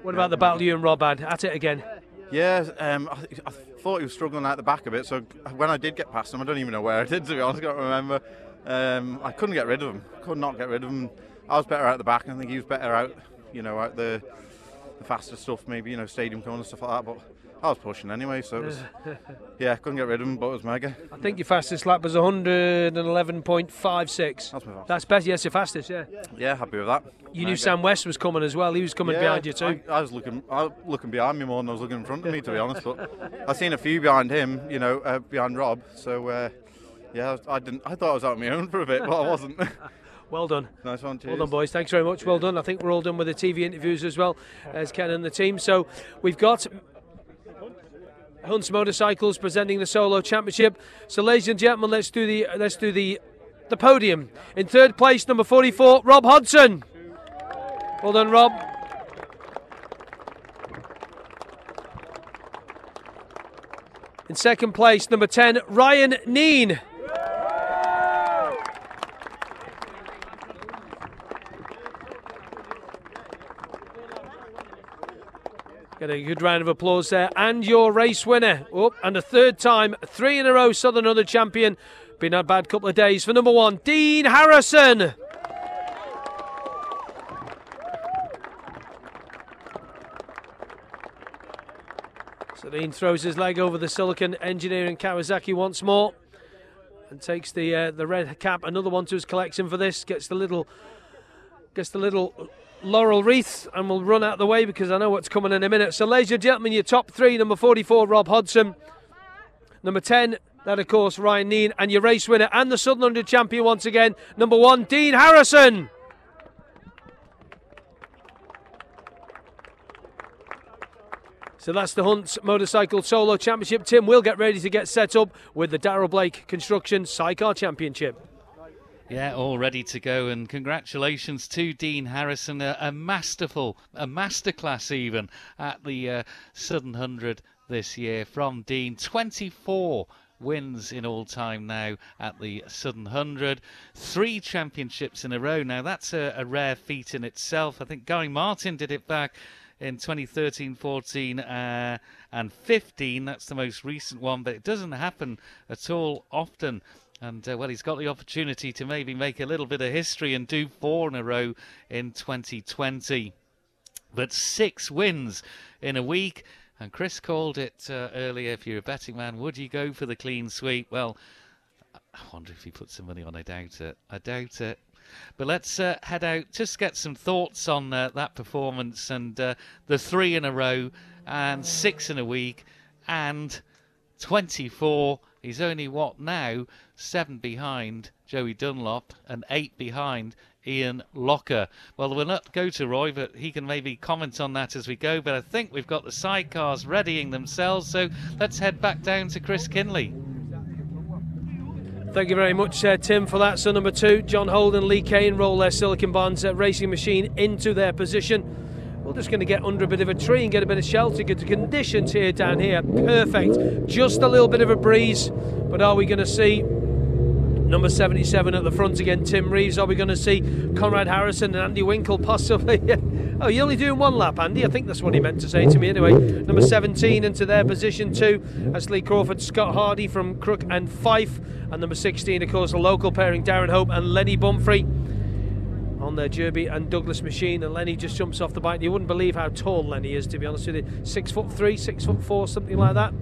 What about the battle you and Rob had? At it again. Yeah, um, I, I, thought he was struggling out the back a bit. So when I did get past him, I don't even know where I did. To be honest, I can't remember. Um, I couldn't get rid of him. Could not get rid of him. I was better out the back. I think he was better out, you know, out the the faster stuff, maybe you know, stadium corner stuff like that. But I was pushing anyway, so it was, yeah, couldn't get rid of him, but it was mega. I think your fastest lap was 111.56. That's my fastest. That's best. Yes, your fastest. Yeah. Yeah, happy with that. You knew Sam West was coming as well. He was coming Yeah, behind you too. I, I was looking, I was looking behind me more than I was looking in front of me, to be honest. But I seen a few behind him, you know, uh, behind Rob. So uh, yeah, I didn't. I thought I was out on my own for a bit, but I wasn't. Well done. nice one, cheers. Well done, boys. Thanks very much. Well done. I think we're all done with the TV interviews as well as Ken and the team. So we've got Hunts Motorcycles presenting the solo championship. So, ladies and gentlemen, let's do the let's do the the podium. In third place, number 44, Rob Hodson. Well done, Rob. In second place, number 10, Ryan Kneen. Get a good round of applause there. And your race winner. Oh, and a third time, three in a row, Southern Hundred champion. Been a bad couple of days for number one, Dean Harrison. So Dean throws his leg over the Silicone Engineering Kawasaki once more and takes the uh, the red cap. Another one to his collection for this. Gets the little gets the little laurel wreath and we'll run out of the way because I know what's coming in a minute. So, ladies and gentlemen, your top three: number 44, Rob Hodson; number 10, that of course Ryan Kneen, and your race winner and the Southern Hundred champion once again, number one, Dean Harrison. So that's the Hunts Motorcycle Solo Championship. Tim will get ready to get set up with the Darrell Blake Construction Sidecar Championship. Yeah, all ready to go, and congratulations to Dean Harrison, a, a masterful, a masterclass even at the uh, Southern Hundred this year from Dean. 24 wins in all time now at the Southern Hundred, three championships in a row. Now that's a, a rare feat in itself. I think Guy Martin did it back in 2013, 14, uh, and 15. That's the most recent one, but it doesn't happen at all often. And uh, well, he's got the opportunity to maybe make a little bit of history and do four in a row in 2020. But six wins in a week. And Chris called it uh, earlier. If you're a betting man, would you go for the clean sweep? Well, I wonder if he put some money on. I doubt it. I doubt it. But let's uh, head out, just get some thoughts on uh, that performance and uh, the three in a row and six in a week and 24. He's only what now? Seven behind Joey Dunlop and eight behind Ian Lougher. Well, we'll not go to Roy, but he can maybe comment on that as we go. But I think we've got the sidecars readying themselves, so let's head back down to Chris Kinley. Thank you very much, uh, Tim, for that. So, number two, John Holden, Lee Kane roll their Silicon Bonds uh, racing machine into their position. We're just going to get under a bit of a tree and get a bit of shelter. Get the conditions here down here perfect. Just a little bit of a breeze, but are we going to see number 77 at the front again? Tim Reeves. Are we going to see Conrad Harrison and Andy Winkle possibly? oh, you're only doing one lap, Andy. I think that's what he meant to say to me anyway. Number 17 into their position too. That's Lee Crawford, Scott Hardy from Crook and Fife, and number 16, of course, the local pairing Darren Hope and Lenny Bumfrey on their Derby and Douglas machine, and Lenny just jumps off the bike. You wouldn't believe how tall Lenny is, to be honest with you. Six foot three, six foot four, something like that.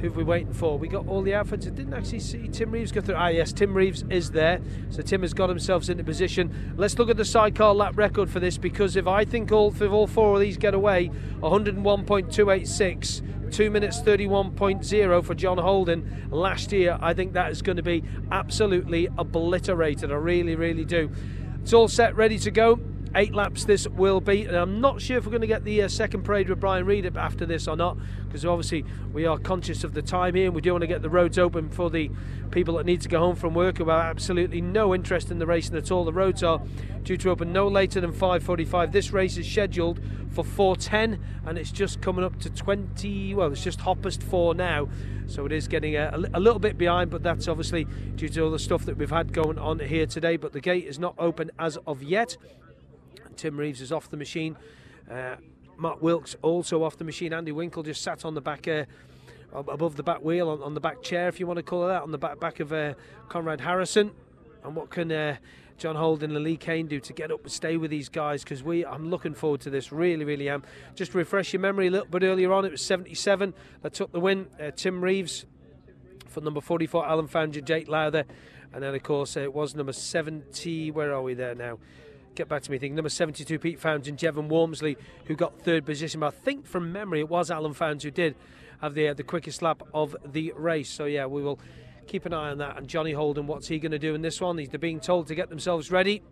Who have we waiting for? We got all the outfits. I didn't actually see Tim Reeves go through. Ah, yes, Tim Reeves is there. So Tim has got himself into position. Let's look at the sidecar lap record for this because if I think all if all four of these get away, 101.286. 2 minutes 31.0 for John Holden last year. I think that is going to be absolutely obliterated. I really, really do. It's all set, ready to go. Eight laps this will be, and I'm not sure if we're going to get the uh, second parade with Brian Reid after this or not, because obviously we are conscious of the time here, and we do want to get the roads open for the people that need to go home from work who have absolutely no interest in the racing at all. The roads are due to open no later than 5:45. This race is scheduled for 4:10, and it's just coming up to 20. Well, it's just past four now, so it is getting a, a little bit behind, but that's obviously due to all the stuff that we've had going on here today. But the gate is not open as of yet. Tim Reeves is off the machine. Uh, Mark Wilkes also off the machine. Andy Winkle just sat on the back. Uh, above the back wheel on, on, the back chair, if you want to call it that, on the back back of uh, Conrad Harrison. And what can uh, John Holden and Lee Kane do to get up and stay with these guys? Because we, I'm looking forward to this. Really, really am. Just to refresh your memory a little bit earlier on, it was 77 that took the win. Uh, Tim Reeves for number 44, Alan Founds, Jake Lowther, and then of course it was number 70. Where are we there now? Get back to me. Think number 72, Pete Founds and Jevon Walmsley, who got third position. But I think from memory, it was Alan Founds who did have the uh, the quickest lap of the race. So yeah, we will keep an eye on that. And Johnny Holden, what's he going to do in this one? They're being told to get themselves ready.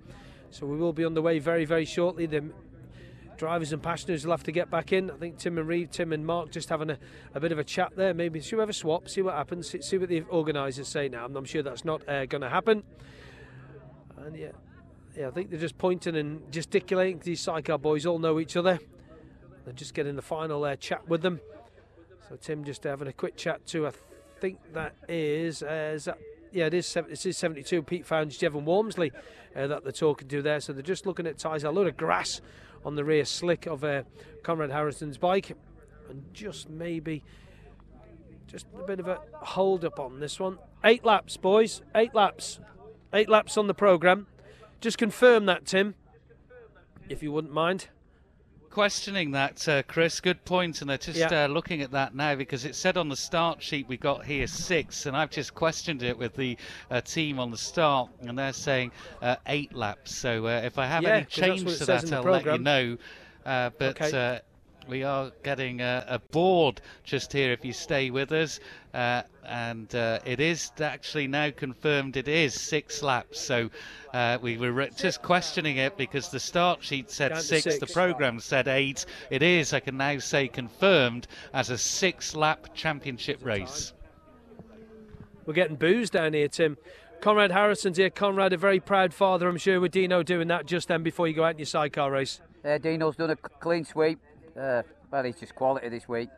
So we will be on the way very very shortly. The drivers and passengers will have to get back in. I think Tim and Reeve, Tim and Mark just having a, a bit of a chat there. Maybe should we have a swap, see what happens, see, what the organisers say now. I'm sure that's not uh, going to happen. And yeah, yeah, I think they're just pointing and gesticulating. These sidecar boys all know each other. They're just getting the final uh, chat with them. So Tim just having a quick chat too. I think that is, uh, is that, yeah, it is. It is 72. Pete Founds, Jevon Walmsley uh, that they're talking to there. So they're just looking at tyres. A load of grass on the rear slick of uh, Conrad Harrison's bike, and just maybe just a bit of a hold up on this one. Eight laps, boys. Eight laps. Eight laps on the programme. Just confirm that, Tim, if you wouldn't mind. Questioning that, uh, Chris. Good point, and they're just yeah. uh, looking at that now because it said on the start sheet we got here six, and I've just questioned it with the uh, team on the start, and they're saying uh, eight laps. So uh, if I have yeah, any change to that, I'll program. let you know. Uh, but okay we are getting a, a, board just here if you stay with us. Uh, and uh, it is actually now confirmed it is six laps. So uh, we were just questioning it because the start sheet said six, six, the program said eight. It is, I can now say, confirmed as a six lap championship race. We're getting booze down here, Tim. Conrad Harrison's here. Conrad, a very proud father, I'm sure, with Dino doing that just then before you go out in your sidecar race. Uh, Dino's done a clean sweep. Uh, well, he's just quality this week.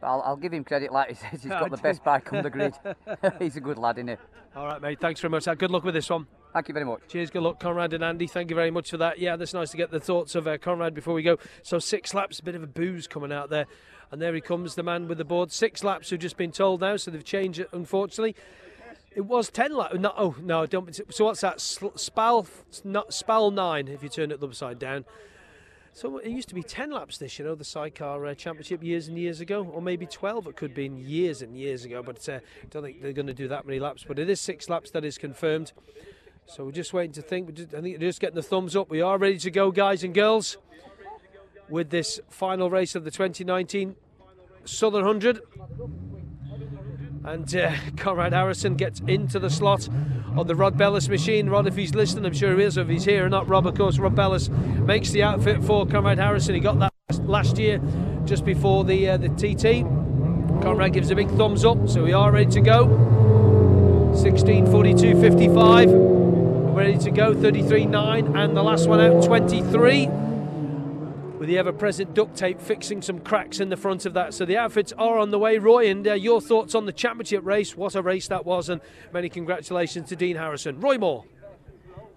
But I'll, I'll give him credit, like he says, he's got the best bike on the grid. he's a good lad, isn't he? All right, mate. Thanks very much. Good luck with this one. Thank you very much. Cheers, good luck, Conrad and Andy. Thank you very much for that. Yeah, that's nice to get the thoughts of uh, Conrad before we go. So, six laps, a bit of a booze coming out there. And there he comes, the man with the board. Six laps who've just been told now, so they've changed it, unfortunately. It was 10 laps. No, oh, no, don't. So, what's that? Spal, not, Spal 9 if you turn it upside down. So it used to be 10 laps this, you know, the sidecar uh, championship years and years ago, or maybe 12. It could be years and years ago, but uh, I don't think they're going to do that many laps. But it is six laps that is confirmed. So we're just waiting to think. Just, I think they're just getting the thumbs up. We are ready to go, guys and girls, with this final race of the 2019 Southern 100. And uh, Conrad Harrison gets into the slot on the Rod Bellis machine. Rod, if he's listening, I'm sure he is. If he's here or not, Rob, of course, Rod Bellis makes the outfit for Conrad Harrison. He got that last year, just before the uh, the TT. Conrad gives a big thumbs up, so we are ready to go. 16:42:55, ready to go. 33.9, and the last one out 23 with the ever-present duct tape fixing some cracks in the front of that. So the outfits are on the way. Roy, and uh, your thoughts on the championship race? What a race that was, and many congratulations to Dean Harrison. Roy Moore.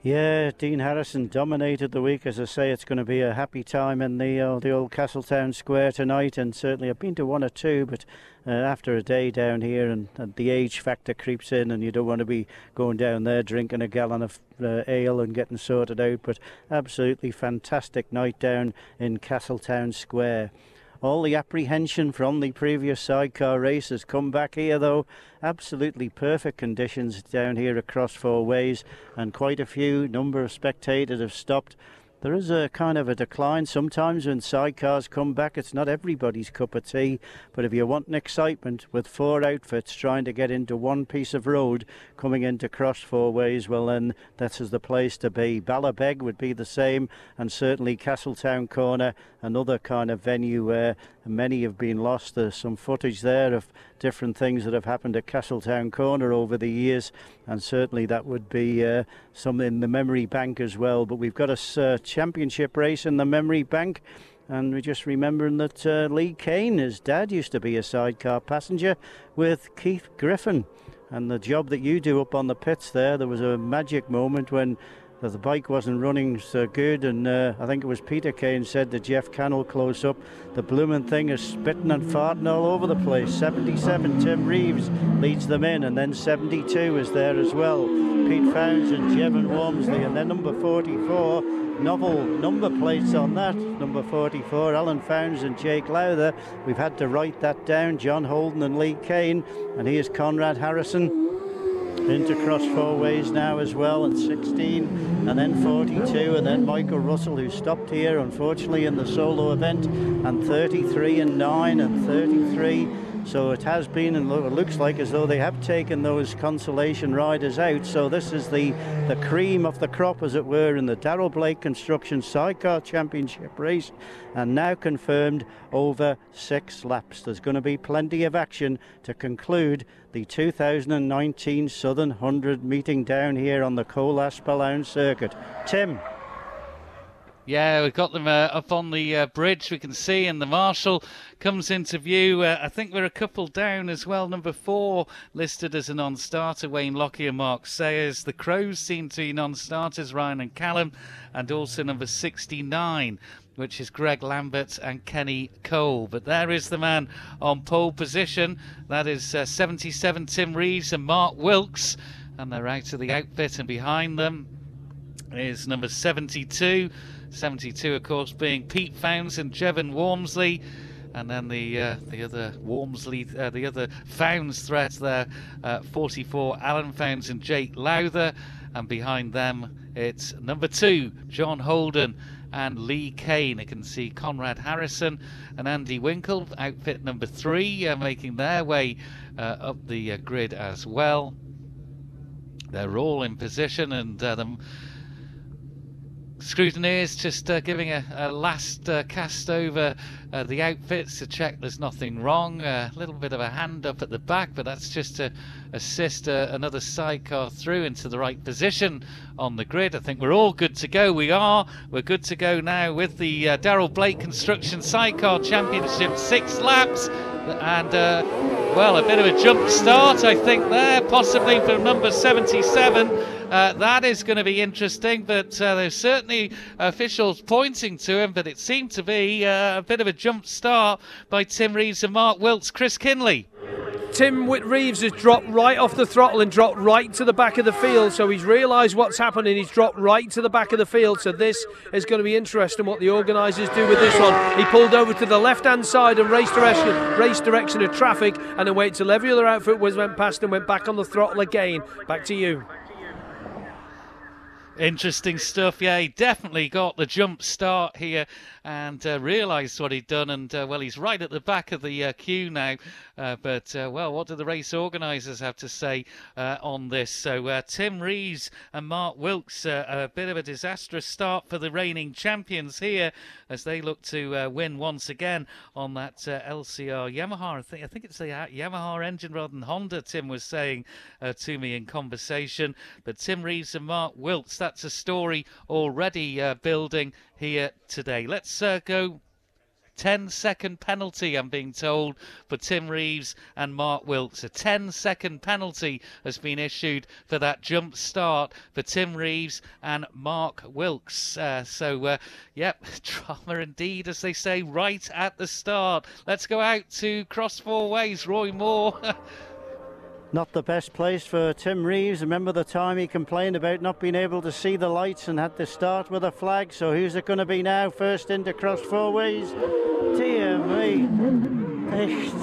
Yeah, Dean Harrison dominated the week. As I say, it's going to be a happy time in the uh, the old Castletown Square tonight. And certainly, I've been to one or two, but uh, after a day down here, and, and, the age factor creeps in, and you don't want to be going down there drinking a gallon of uh, ale and getting sorted out. But absolutely fantastic night down in Castletown Square. All the apprehension from the previous sidecar race has come back here, though. Absolutely perfect conditions down here across four ways, and quite a few number of spectators have stopped there is a kind of a decline sometimes when sidecars come back. It's not everybody's cup of tea, but if you want an excitement with four outfits trying to get into one piece of road coming into cross four ways, well then that is the place to be. Ballabeg would be the same, and certainly Castletown Corner, another kind of venue where many have been lost. There's some footage there of different things that have happened at Castletown Corner over the years, and certainly that would be uh, some in the memory bank as well. But we've got a uh, championship race in the memory bank. And we're just remembering that uh, Lee Kane, his dad, used to be a sidecar passenger with Keith Griffin. And the job that you do up on the pits there, there was a magic moment when that the bike wasn't running so good, and uh, I think it was Peter Kane said to Geoff Cannell close up, the blooming thing is spitting and farting all over the place. 77, Tim Reeves leads them in, and then 72 is there as well. Pete Founds and Jevon Walmsley, and then number 44, novel number plates on that. Number 44, Alan Founds and Jake Lowther. We've had to write that down. John Holden and Lee Kane, and here's Conrad Harrison into cross four ways now as well and 16 and then 42 and then Michael Russell who stopped here unfortunately in the solo event and 33 and 9 and 33 so it has been, and it looks like as though they have taken those consolation riders out. So this is the, the cream of the crop, as it were, in the Darrell Blake Construction Sidecar Championship race, and now confirmed over six laps. There's going to be plenty of action to conclude the 2019 Southern 100 meeting down here on the Colas Billown circuit. Tim. Yeah, we've got them uh, up on the uh, bridge. We can see, and the marshal comes into view. Uh, I think we're a couple down as well. Number four listed as a non-starter, Wayne Lockey, Mark Sayers. The Crowes seem to be non-starters, Ryan and Callum, and also number 69 which is Greg Lambert and Kenny Cole. But there is the man on pole position. That is uh, 77 Tim Reeves and Mark Wilkes. And they're out of the outfit, and behind them is number 72. 72, of course, being Pete Founds and Jevon Walmsley And then the uh, the other Walmsley, uh, the other Founds threat there, uh, 44, Alan Founds and Jake Lowther. And behind them, it's number two, John Holden and Lee Kane. You can see Conrad Harrison and Andy Winkle, outfit number three, uh, making their way uh, up the uh, grid as well. They're all in position, and scrutineers just uh, giving a, a last uh, cast over uh, the outfits to check there's nothing wrong. A little bit of a hand up at the back, but that's just to assist uh, another sidecar through into the right position on the grid. I think we're all good to go. We are. We're good to go now with the uh, Darrell Blake Construction Sidecar Championship. Six laps. And, uh, well, a bit of a jump start, I think, there, possibly from number 77. Uh, that is going to be interesting, but uh, there's certainly officials pointing to him, but it seemed to be uh, a bit of a jump start by Tim Reeves and Mark Wilkes. Chris Kinley. Tim Reeves has dropped right off the throttle and dropped right to the back of the field. So he's realised what's happening. He's dropped right to the back of the field. So this is going to be interesting what the organisers do with this one. He pulled over to the left hand side and race direction, race direction of traffic, and then wait till every other outfit was went past and went back on the throttle again. Back to you. Interesting stuff. Yeah, he definitely got the jump start here and uh, realised what he'd done. And uh, well, he's right at the back of the uh, queue now. Uh, but uh, well, what do the race organisers have to say uh, on this? So uh, Tim Reeves and Mark Wilkes, uh, a bit of a disastrous start for the reigning champions here as they look to uh, win once again on that LCR Yamaha. I think I think it's the Yamaha engine rather than Honda. Tim was saying to me in conversation. But Tim Reeves and Mark Wilkes, that's a story already building here today. Let's go 10 second penalty, I'm being told, for Tim Reeves and Mark Wilkes. A 10 second penalty has been issued for that jump start for Tim Reeves and Mark Wilkes. Uh, so, uh, yep, drama indeed, as they say, right at the start. Let's go out to cross four ways. Roy Moore. not the best place for Tim Reeves. Remember the time he complained about not being able to see the lights and had to start with a flag. So who's it going to be now? First into cross four ways. Dear me.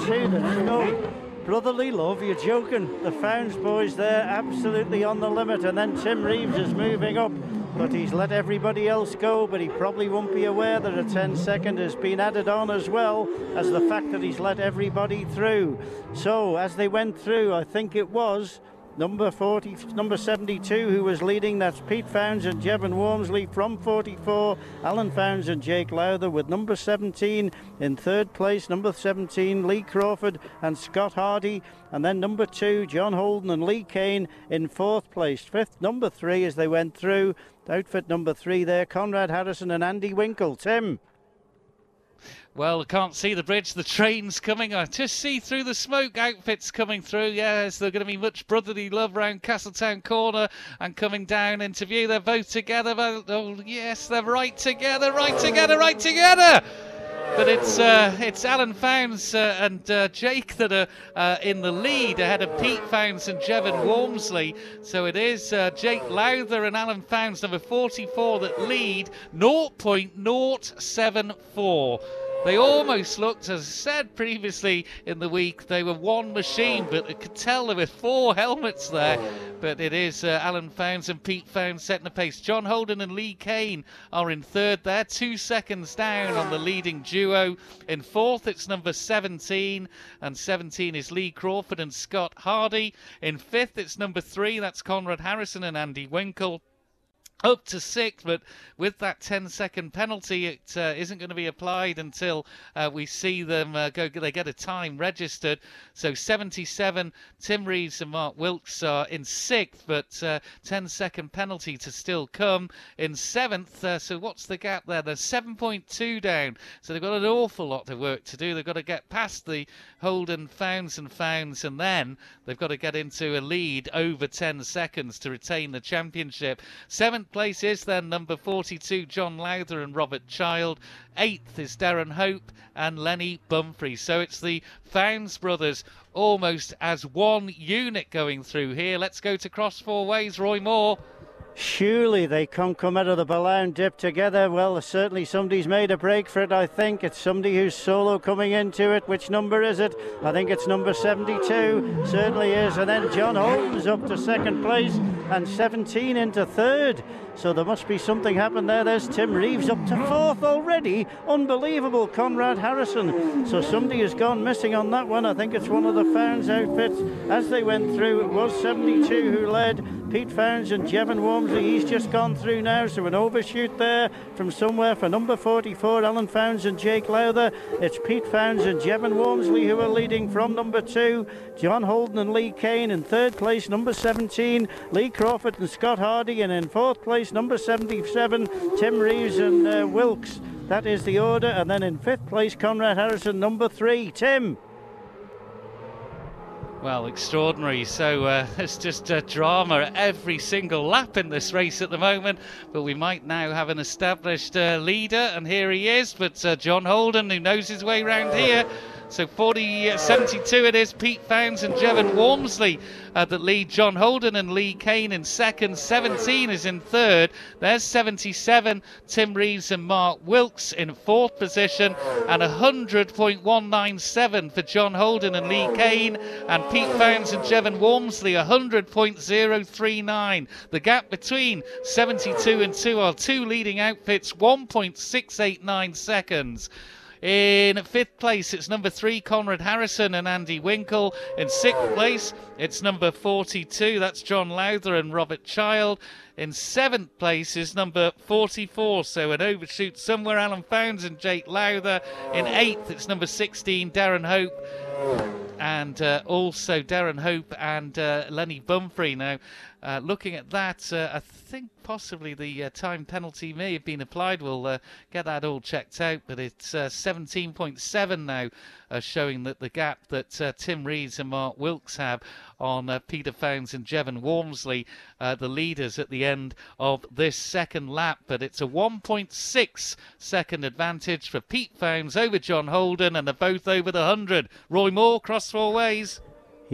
See, no brotherly love. You're joking. The Founds boys there absolutely on the limit. And then Tim Reeves is moving up but he's let everybody else go, but he probably won't be aware that a 10 second has been added on as well as the fact that he's let everybody through. So as they went through, I think it was Number 40, number 72, who was leading, that's Pete Founds and Jevon Walmsley from 44. Alan Founds and Jake Lowther with number 17 in third place. Number 17, Lee Crawford and Scott Hardy. And then number two, John Holden and Lee Kane in fourth place. Fifth, number three as they went through. Outfit number three there, Conrad Harrison and Andy Winkle. Tim. Well, I can't see the bridge. The train's coming. I just see through the smoke outfits coming through. Yes, there's going to be much brotherly love around Castletown Corner and coming down into view. They're both together. Oh, yes, they're right together, right together, right together. But it's uh, it's Alan Founds uh, and uh, Jake that are uh, in the lead ahead of Pete Founds and Jevon Walmsley. So it is uh, Jake Lowther and Alan Founds, number 44, that lead 0.074. They almost looked, as I said previously in the week, they were one machine, but you could tell there were four helmets there. But it is uh, Alan Founds and Pete Founds setting the pace. John Holden and Lee Kane are in third there, two seconds down on the leading duo. In fourth, it's number 17, and 17 is Lee Crawford and Scott Hardy. In fifth, it's number three, that's Conrad Harrison and Andy Winkle up to sixth, but with that 10 second penalty, it uh, not going to be applied until uh, we see them uh, go. They get a time registered. So 77, Tim Reeves and Mark Wilkes are in sixth, but uh, 10 second penalty to still come in seventh. Uh, so what's the gap there? They're 7.2 down. So they've got an awful lot of work to do. They've got to get past the Holden Founds and Founds, and then they've got to get into a lead over 10 seconds to retain the championship. Seventh place is then number 42, John Lowther and Robert Child. Eighth is Darren Hope and Lenny Bumfrey. So it's the Founds brothers almost as one unit going through here. Let's go to cross four ways. Roy Moore. Surely they can't come out of the Billown dip together. Well, certainly somebody's made a break for it, I think. It's somebody who's solo coming into it. Which number is it? I think it's number 72. Certainly is. And then John Holmes up to second place and 17 into third. So there must be something happened there. There's Tim Reeves up to fourth already. Unbelievable, Conrad Harrison. So somebody has gone missing on that one. I think it's one of the Founds outfits. As they went through, it was 72 who led. Pete Founds and Jevon Walmsley. He's just gone through now, so an overshoot there from somewhere for number 44, Alan Founds and Jake Lowther. It's Pete Founds and Jevon Walmsley who are leading from number two. John Holden and Lee Kane in third place, number 17, Lee Crawford and Scott Hardy, and in fourth place, number 77, Tim Reeves and uh, Wilkes. That is the order, and then in fifth place, Conrad Harrison, number three. Tim. Well, extraordinary. So uh, it's just a drama every single lap in this race at the moment. But we might now have an established uh, leader, and here he is. But uh, John Holden, who knows his way around here, so 40, uh, 72 it is. Pete Founds and Jevon Walmsley uh, that lead John Holden and Lee Kane in second. 17 is in third. There's 77. Tim Reeves and Mark Wilkes in fourth position. And 100.197 for John Holden and Lee Kane. And Pete Founds and Jevon Walmsley 100.039. The gap between 72 and 2 are two leading outfits, 1.689 seconds. In fifth place, it's number three, Conrad Harrison and Andy Winkle. In sixth place, it's number 42, that's John Lowther and Robert Child. In seventh place is number 44, so an overshoot somewhere, Alan Founds and Jake Lowther. In eighth, it's number 16, Darren Hope and uh, also Darren Hope and uh, Lenny Bumfrey. Now, uh, looking at that, uh, I think possibly the uh, time penalty may have been applied. We'll uh, get that all checked out, but it's 17.7 now, showing that the gap that Tim Reeves and Mark Wilkes have on Peter Founds and Jevon Walmsley, the leaders at the end of this second lap. But it's a 1.6 second advantage for Pete Founds over John Holden, and they're both over the 100. Roy Moore, cross four ways.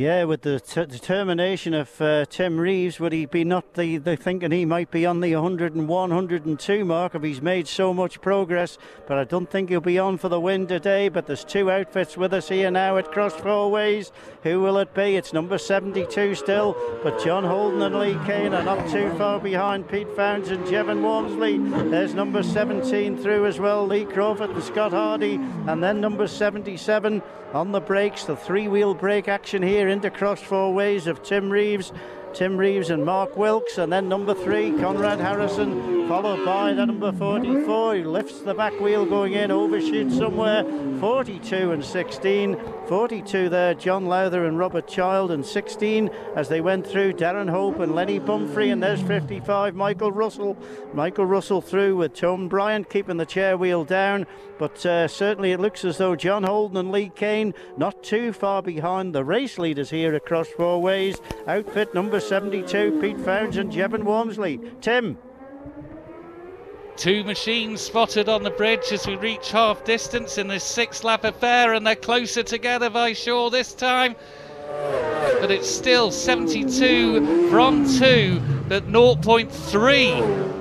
Yeah, with the determination of uh, Tim Reeves, would he be not the, the thinking he might be on the 101, 102 mark if he's made so much progress? But I don't think he'll be on for the win today. But there's two outfits with us here now at Cross Four Ways. Who will it be? It's number 72 still, but John Holden and Lee Kane are not too far behind Pete Founds and Jevon Walmsley. There's number 17 through as well, Lee Crawford and Scott Hardy, and then number 77 on the brakes. The three-wheel brake action here into cross four ways of Tim Reeves. Tim Reeves and Mark Wilkes, and then number three, Conrad Harrison followed by the number 44 who lifts the back wheel going in, overshoots somewhere, 42 and 16. 42 there, John Lowther and Robert Child, and 16 as they went through, Darren Hope and Lenny Bumfrey, and there's 55, Michael Russell. Michael Russell through with Tom Bryant keeping the chair wheel down, but uh, certainly it looks as though John Holden and Lee Kane not too far behind the race leaders here across four ways. Outfit number 72, Pete Founds and Jevon Walmsley. Tim. Two machines spotted on the bridge as we reach half distance in this six lap affair, and they're closer together by sure this time. But it's still 72 from 2 at 0.3.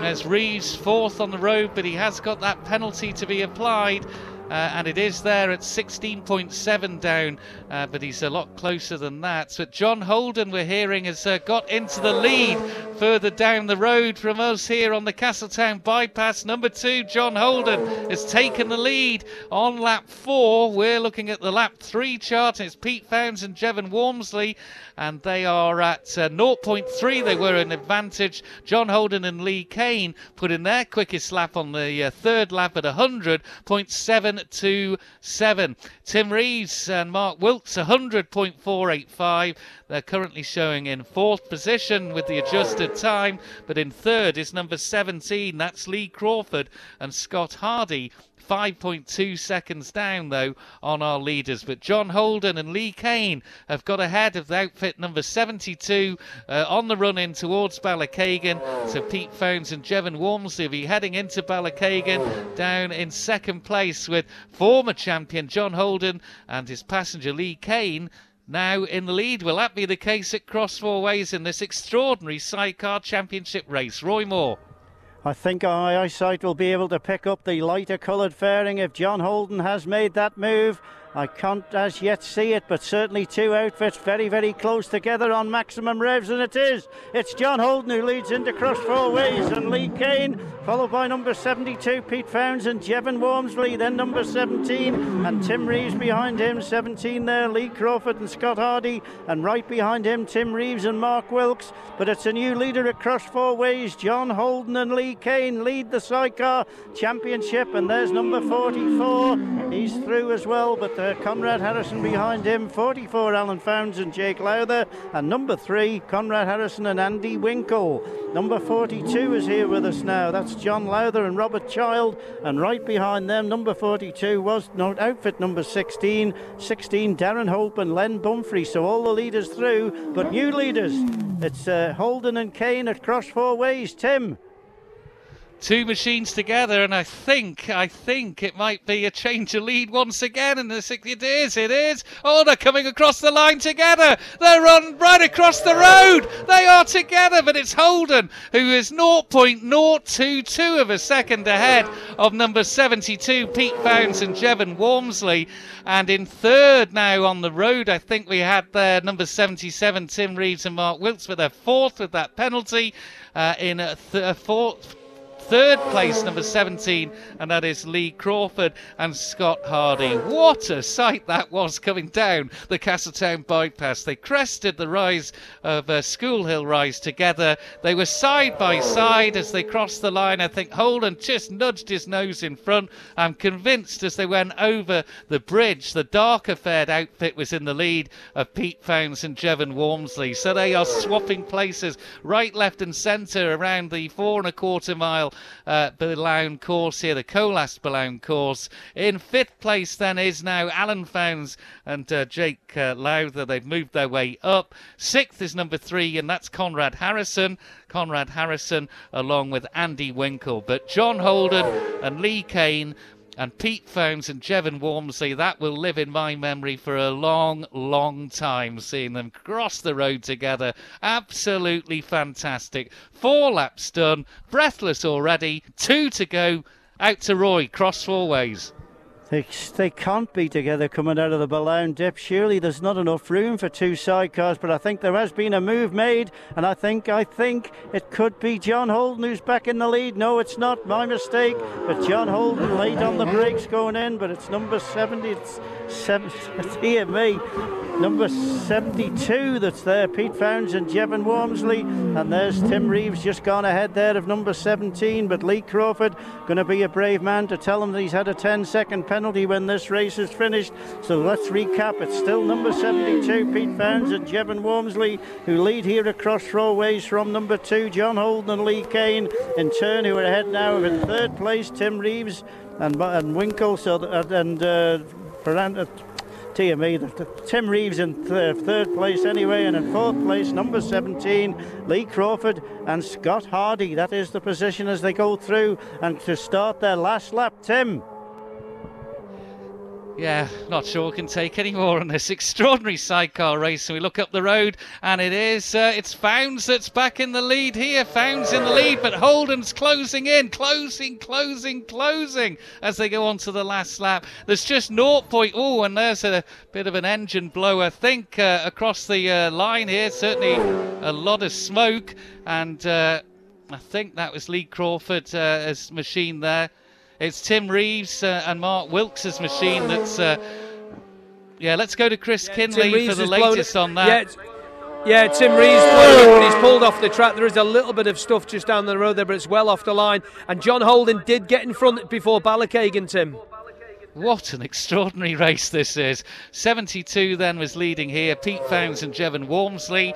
There's Reeves fourth on the road, but he has got that penalty to be applied. Uh, and it is there at 16.7 down, uh, but he's a lot closer than that. But John Holden, we're hearing, has uh, got into the lead further down the road from us here on the Castletown bypass. Number two, John Holden, has taken the lead on lap four. We're looking at the lap three chart. It's Pete Founds and Jevon Walmsley, and they are at 0.3. They were an advantage. John Holden and Lee Kane put in their quickest lap on the uh, third lap at 100.7 to 7. Tim Reeves and Mark Wilkes 100.485. They're currently showing in fourth position with the adjusted time, but in third is number 17. That's Lee Crawford and Scott Hardy 5.2 seconds down, though, on our leaders. But John Holden and Lee Kane have got ahead of the outfit number 72 uh, on the run in towards Ballakeighan. So Pete Founds and Jevon Walmsley will be heading into Ballakeighan down in second place with former champion John Holden and his passenger Lee Kane now in the lead. Will that be the case at Cross Four Ways in this extraordinary sidecar championship race? Roy Moore. I think our eyesight will be able to pick up the lighter coloured fairing if John Holden has made that move. I can't as yet see it, but certainly two outfits very, very close together on maximum revs, and it is. It's John Holden who leads into cross four ways, and Lee Kane, followed by number 72, Pete Founds, and Jevon Walmsley, then number 17, and Tim Reeves behind him, 17 there, Lee Crawford and Scott Hardy, and right behind him, Tim Reeves and Mark Wilkes. But it's a new leader at cross four ways. John Holden and Lee Kane lead the sidecar championship, and there's number 44. He's through as well, but uh, Conrad Harrison behind him, 44 Alan Founds and Jake Lowther, and number three Conrad Harrison and Andy Winkle. Number 42 is here with us now. That's John Lowther and Robert Child, and right behind them, number 42 was no, outfit number 16, 16 Darren Hope and Len Bumfrey. So all the leaders through, but new leaders. It's uh, Holden and Kane at cross four ways. Tim two machines together, and I think, I think it might be a change of lead once again. And it is, it is. Oh, they're coming across the line together. They're on right across the road. They are together, but it's Holden who is 0.022 of a second ahead of number 72, Pete Founds and Jevon Walmsley. And in third now on the road, I think we had there number 77, Tim Reeves and Mark Wilkes, but they're fourth with that penalty. Uh, in a th- fourth third place, number 17, and that is Lee Crawford and Scott Hardy. What a sight that was coming down the Castletown bypass. They crested the rise of uh, School Hill Rise together. They were side by side as they crossed the line. I think Holden just nudged his nose in front. I'm convinced as they went over the bridge, the darker fared outfit was in the lead of Pete Founds and Jevon Walmsley. So they are swapping places right, left, and centre around the four and a quarter mile uh, Billown course here, the Colas Billown course. In fifth place then is now Alan Founds and uh, Jake uh, Lowther. They've moved their way up. Sixth is number three, and that's Conrad Harrison. Conrad Harrison along with Andy Winkle. But John Holden and Lee Kane and Pete Founds and Jevon Walmsley, that will live in my memory for a long, long time, seeing them cross the road together. Absolutely fantastic. Four laps done, breathless already, two to go. Out to Roy, cross four ways. They, they can't be together coming out of the Billown dip. Surely there's not enough room for two sidecars, but I think there has been a move made, and I think I think it could be John Holden who's back in the lead. No, it's not my mistake, but John Holden laid on the brakes going in, but it's number 70. It's seven, dear me, number 72 that's there, Pete Founds and Jevon Walmsley. And there's Tim Reeves just gone ahead there of number 17. But Lee Crawford going to be a brave man to tell him that he's had a 10 second penalty when this race is finished. So let's recap. It's still number 72, Pete Founds and Jevon Walmsley, who lead here across four ways from number two, John Holden and Lee Kane. In turn, who are ahead now of in third place, Tim Reeves and, and Winkle. So and uh, TME. Tim Reeves in th- third place anyway, and in fourth place, number 17, Lee Crawford and Scott Hardy. That is the position as they go through and to start their last lap. Tim. Yeah, not sure we can take any more on this extraordinary sidecar race. And we look up the road, and it is uh, it's Founds that's back in the lead here. Founds in the lead, but Holden's closing in, closing, closing, closing as they go on to the last lap. There's just 0. Oh, and there's a bit of an engine blow, I think, uh, across the uh, line here. Certainly a lot of smoke, and uh, I think that was Lee Crawford uh, machine there. It's Tim Reeves uh, and Mark Wilkes' machine that's. Uh, yeah, let's go to Chris yeah, Kinley for the latest on that. Yeah, yeah Tim Reeves blown he's pulled off the track. There is a little bit of stuff just down the road there, but it's well off the line. And John Holden did get in front before Ballakeighan, Tim. What an extraordinary race this is. 72 then was leading here. Pete Founds and Jevon Walmsley.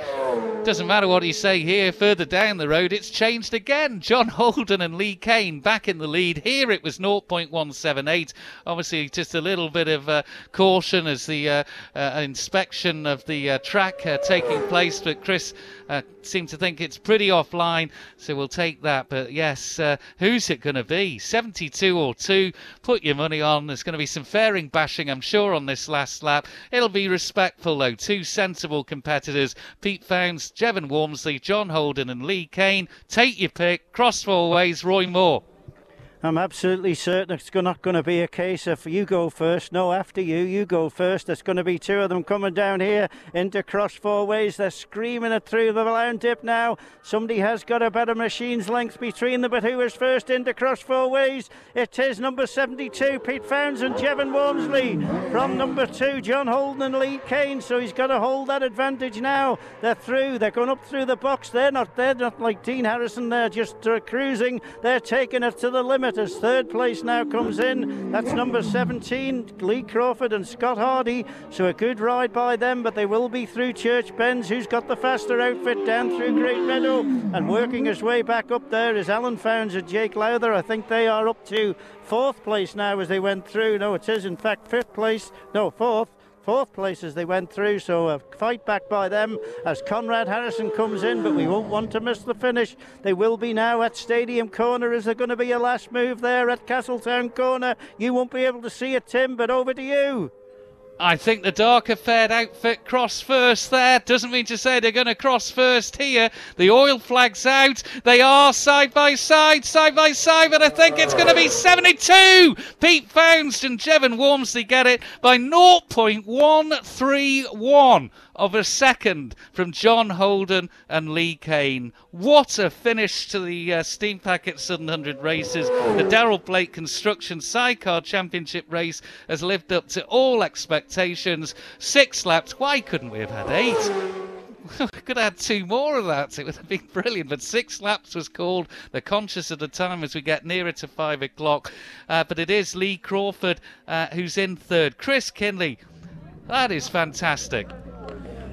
Doesn't matter what you say here, further down the road, it's changed again. John Holden and Lee Kane back in the lead. Here it was 0.178. Obviously, just a little bit of uh, caution as the uh, uh, inspection of the uh, track uh, taking place. But Chris uh, seemed to think it's pretty offline, so we'll take that. But yes, who's it going to be? 72 or 2? Put your money on. There's going to be some fairing bashing, I'm sure, on this last lap. It'll be respectful, though. Two sensible competitors Pete Founds, Jevon Walmsley, John Holden, and Lee Kane. Take your pick. Cross four ways, Roy Moore. I'm absolutely certain it's not going to be a case of you go first. No, after you, you go first. There's going to be two of them coming down here into cross four ways. They're screaming it through the line dip now. Somebody has got a better machine's length between them, but who is first into cross four ways? It is number 72, Pete Founds and Jevon Walmsley From number two, John Holden and Lee Kane. So he's got to hold that advantage now. They're through. They're going up through the box. They're not. They're not like Dean Harrison. They're just uh, cruising. They're taking it to the limit as third place now comes in. That's number 17, Lee Crawford and Scott Hardy. So a good ride by them, but they will be through Church Bends, who's got the faster outfit down through Great Meadow. And working his way back up there is Alan Founds and Jake Lowther. I think they are up to fourth place now as they went through. No, it is in fact fifth place. No, fourth fourth place as they went through. So a fight back by them as Conrad Harrison comes in, but we won't want to miss the finish. They will be now at Stadium Corner. Is there going to be a last move there at Castletown Corner? You won't be able to see it, Tim, but over to you. I think the darker fared outfit cross first there. Doesn't mean to say they're going to cross first here. The oil flag's out. They are side by side, side by side, but I think it's going to be 72. Pete Founds and Jevon Walmsley get it by 0.131 of a second from John Holden and Lee Kane. What a finish to the uh, Steam Packet 700 races. The Darrell Blake Construction Sidecar Championship race has lived up to all expectations. Six laps. Why couldn't we have had eight? we could have had two more of that. It would have been brilliant. But six laps was called. They're conscious of the time as we get nearer to five o'clock. Uh, but it is Lee Crawford uh, who's in third. Chris Kinley. That is fantastic.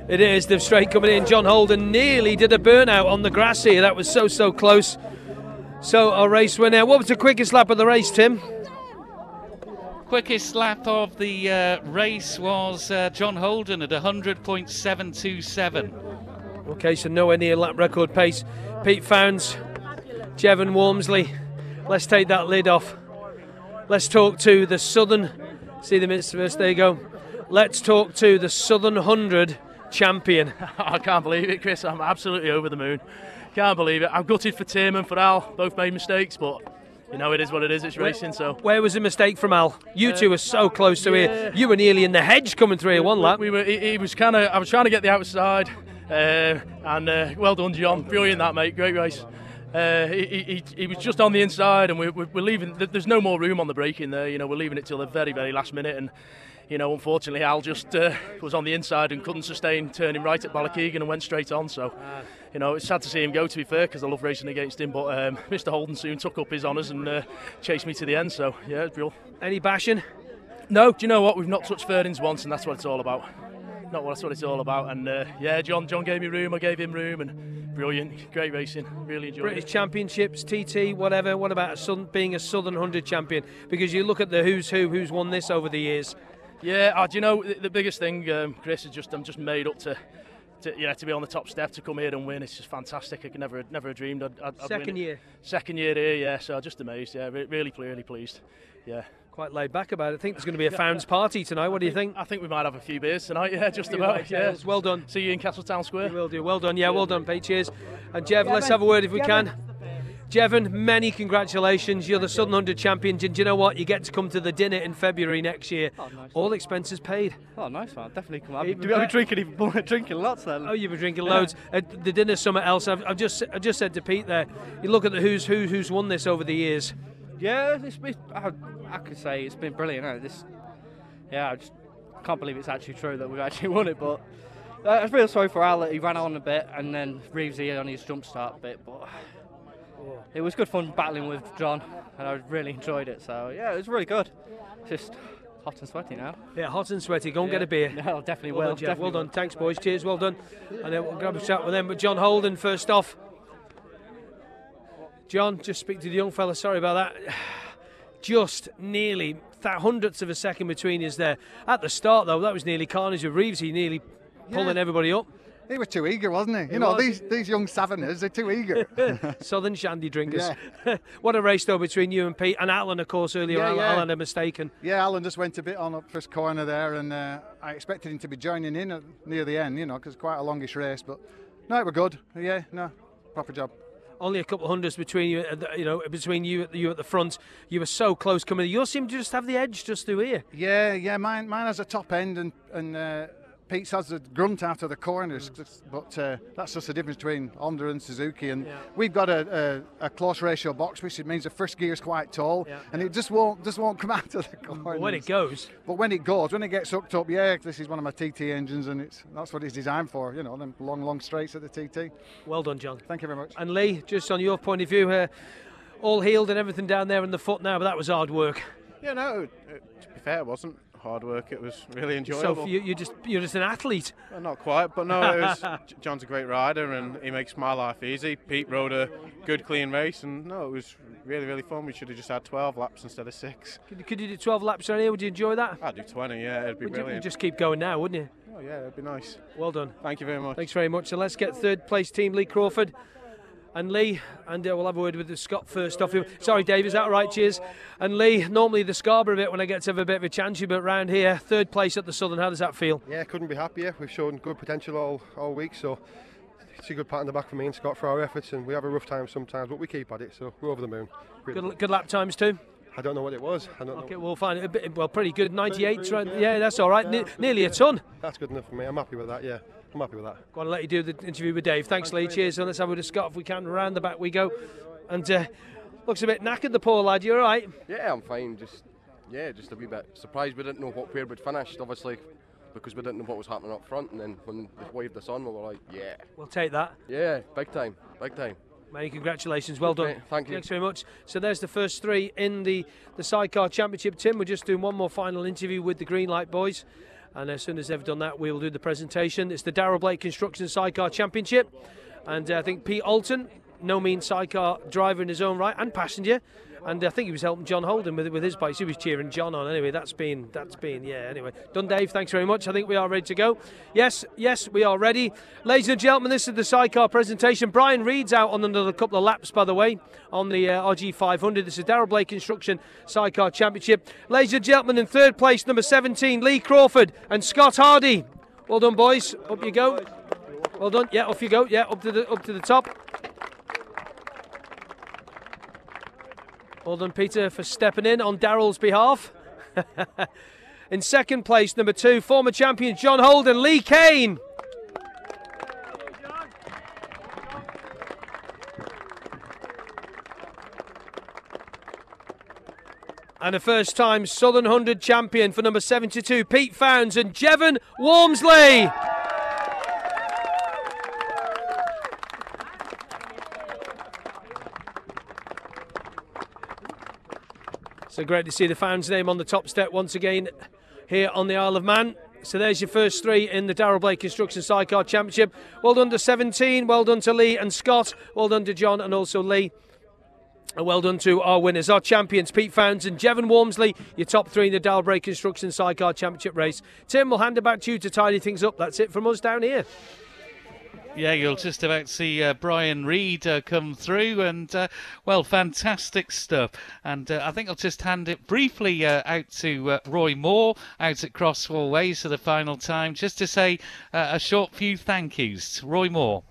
It is. The straight coming in. John Holden nearly did a burnout on the grass here. That was so, so close. So, a race winner. What was the quickest lap of the race, Tim? Quickest lap of the uh, race was uh, John Holden at 100.727. Okay, so nowhere near lap record pace. Pete Founds, Jevon Walmsley. Let's take that lid off. Let's talk to the Southern. See the minutes first. There you go. Let's talk to the Southern 100 champion. I can't believe it, Chris. I'm absolutely over the moon. Can't believe it. I'm gutted for Tim and for Al. Both made mistakes, but you know it is what it is. It's racing. So where was the mistake from Al? You uh, two were so close to yeah. here. You were nearly in the hedge coming through here one lap. We were. He, he was kind of. I was trying to get the outside, uh, and uh, well done, John. Brilliant that, mate. Great race. Uh, he, he, he, was just on the inside, and we're, we're leaving. There's no more room on the braking there. You know, we're leaving it till the very, very last minute, and you know, unfortunately, Al just uh, was on the inside and couldn't sustain turning right at Ballakeighan and went straight on. So, you know, it's sad to see him go. To be fair, because I love racing against him. But um, Mr. Holden soon took up his honours and uh, chased me to the end. So, yeah, it's real. Any bashing? No. Do you know what? We've not touched fairings once, and that's what it's all about. Not what that's what it's all about. And uh, yeah, John John gave me room. I gave him room, and brilliant, great racing. Really enjoyed it. British it. Championships, TT, whatever. What about a southern, being a Southern 100 champion? Because you look at the who's who, who's won this over the years. Yeah, uh, do you know the, the biggest thing, um, Chris, is just I'm just made up to, to you know to be on the top step to come here and win. It's just fantastic. I could never never dreamed I'd, I'd, I'd Second year. Second year here, yeah. So just amazed. Yeah, re- really, really pleased. Yeah. Quite laid back about it. I think there's going to be a fans party tonight. What do you think? I think we might have a few beers tonight. Yeah, just about. light Yeah. Well done. See you in Castletown Square. We will do. Well done. Yeah, well done, Pete. Cheers. And Jev, let's have a word if we can. Jevon, many congratulations. You're the Southern 100 champion. And do you know what? You get to come to the dinner in February next year. All expenses paid. Oh, nice one. Definitely come. I'll be, I'll be drinking, even- drinking lots then. Oh, you've been drinking Yeah. loads. The dinner's somewhere else. I've, I've just I just said to Pete there. You look at the who's who who's won this over the years. Yeah, it's been, I, I could say it's been brilliant. This, yeah, I just can't believe it's actually true that we've actually won it. But uh, I feel sorry for Al that he ran on a bit and then Reevesy on his jump start bit. But it was good fun battling with John, and I really enjoyed it. So yeah, it was really good. Just hot and sweaty now. Yeah, hot and sweaty. Go and Yeah. get a beer. No, oh, definitely well will, Done, definitely well done. will. Thanks, boys. Cheers. Well done. And then we'll grab a chat with them. But John Holden first off. John, just speak to the young fella. Sorry about that. Just nearly that hundredths of a second between us there. At the start, though, that was nearly carnage with Reeves. He nearly pulling everybody up. He was too eager, wasn't he? He You know, was. these these young Savannahs, they're too eager. Southern shandy drinkers. what a race, though, between you and Pete. And Alan, of course, earlier. Yeah, Alan, yeah. Alan had mistaken. yeah, Alan just went a bit on up first corner there, and uh, I expected him to be joining in at, near the end, you know, because it's quite a longish race. But no, it were good. Yeah, no, proper job. Only a couple of hundreds between you, you know, between you, you at the front. You were so close coming. You seem to just have the edge just through here. Yeah, yeah, mine mine has a top end, and and uh, Pete's has the grunt out of the corners. But uh, that's just the difference between Honda and Suzuki. And we've got a, a, a close ratio box, which means the first gear is quite tall, and it just won't just won't come out of the corners. when it goes. But when it goes, when it gets hooked up, yeah, this is one of my TT engines, and it's that's what it's designed for. You know, them long, long straights at the TT. Well done, John. Thank you very much. And Lee, just on your point of view, uh, all healed and everything down there in the foot now, but that was hard work. Yeah, no. To be fair, it wasn't hard work. It was really enjoyable. for you, you just you're just an athlete. Well, not quite, but no, it was, John's a great rider and he makes my life easy. Pete rode a good, clean race, and no, it was really, really fun. We should have just had 12 laps instead of six. Could, could you do 12 laps around here? Would you enjoy that? I'd do 20, yeah, it'd be Would you, brilliant. you'd just keep going now, wouldn't you? Oh, yeah, it'd be nice. Well done. Thank you very much. Thanks very much. So let's get third place team Lee Crawford and Lee, and uh, we'll have a word with the Scott first off. Sorry, Dave, is that right? Cheers. And Lee, normally the Scarborough bit when I get to have a bit of a chance, but round here, third place at the Southern. How does that feel? Yeah, couldn't be happier. We've shown good potential all, all week, so it's a good pat on the back for me and Scott for our efforts. And we have a rough time sometimes, but we keep at it, so we're over the moon. Really Good, good lap times too. I don't know what it was. I don't Okay, know. we'll find it. A bit, well, pretty good. 98. right? Yeah, that's all right. Ne- nearly a ton. That's good enough for me. I'm happy with that. Yeah, I'm happy with that. Going to let you do the interview with Dave. Thanks, Lee. Cheers. And let's have a word with Scott if we can. Round the back we go. And uh, looks a bit knackered, the poor lad. You all right? Yeah, I'm fine. Just yeah, just a wee bit surprised we didn't know what where we'd finished. Obviously, because we didn't know what was happening up front, and then when they waved us on, we were like, yeah, We'll take that. yeah, big time, big time. Many congratulations. Well done. Thank you. Thanks very much. So there's the first three in the, the Sidecar Championship. Tim, we're just doing one more final interview with the Greenlight boys. And as soon as they've done that, we'll do the presentation. It's the Darrell Blake Construction Sidecar Championship. And uh, I think Pete Alton, no mean sidecar driver in his own right and passenger. And I think he was helping John Holden with with his bikes. He was cheering John on. Anyway, that's been that's been yeah. Anyway, done, Dave. Thanks very much. I think we are ready to go. Yes, yes, we are ready, ladies and gentlemen. This is the sidecar presentation. Brian Reid's out on another couple of laps, by the way, on the uh, RG 500. This is Daryl Blake Construction Sidecar Championship. Ladies and gentlemen, in third place, number 17, Lee Crawford and Scott Hardy. Well done, boys. Up you go. Well done. Yeah, off you go. Yeah, up to the up to the top. Well done, Peter, for stepping in on Daryl's behalf. in second place, number two, former champion John Holden, Lee Kane. And a first time Southern 100 champion for number 72, Pete Founds and Jevon Walmsley. So great to see the Founds name on the top step once again here on the Isle of Man. So there's your first three in the Darrell Blake Construction Sidecar Championship. Well done to 17, well done to Lee and Scott, well done to John and also Lee. And well done to our winners, our champions, Pete Founds and Jevon Walmsley, your top three in the Blake Construction Sidecar Championship race. Tim, we'll hand it back to you to tidy things up. That's it from us down here. Yeah, you'll just about see uh, Brian Reid uh, come through, and uh, well, fantastic stuff. And uh, I think I'll just hand it briefly uh, out to uh, Roy Moore out at Cross Four Ways for the final time, just to say a short few thank yous. Roy Moore.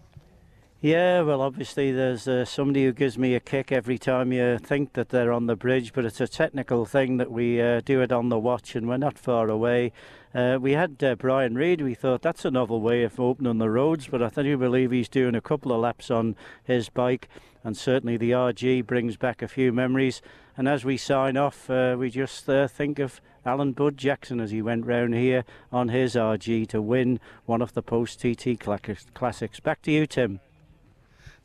Yeah, well, obviously there's uh, somebody who gives me a kick every time you think that they're on the bridge, but it's a technical thing that we uh, do it on the watch and we're not far away. Uh, we had uh, Brian Reid. we thought that's a novel way of opening the roads, but I do believe he's doing a couple of laps on his bike, and certainly the RG brings back a few memories. And as we sign off, uh, we just uh, think of Alan Bud Jackson as he went round here on his RG to win one of the post TT classics. Back to you, Tim.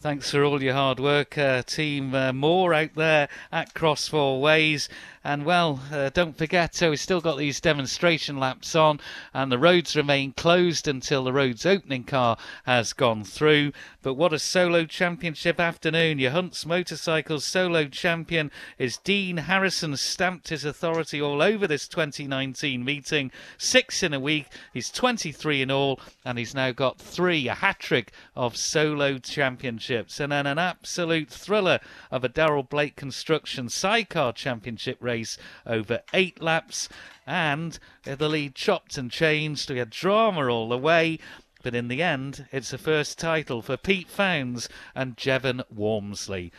Thanks for all your hard work, uh, team uh, Moore out there at Cross Four Ways. And well, uh, don't forget, so we've still got these demonstration laps on, and the roads remain closed until the road's opening car has gone through. But what a solo championship afternoon! Your Hunts Motorcycles solo champion is Dean Harrison, stamped his authority all over this 2019 meeting. Six in a week, he's 23 in all, and he's now got three, a hat trick of solo championships. And then an absolute thriller of a Daryl Blake Construction Sidecar Championship race race over eight laps. And the lead chopped and changed. We had drama all the way. But in the end, it's a first title for Pete Founds and Jevon Walmsley.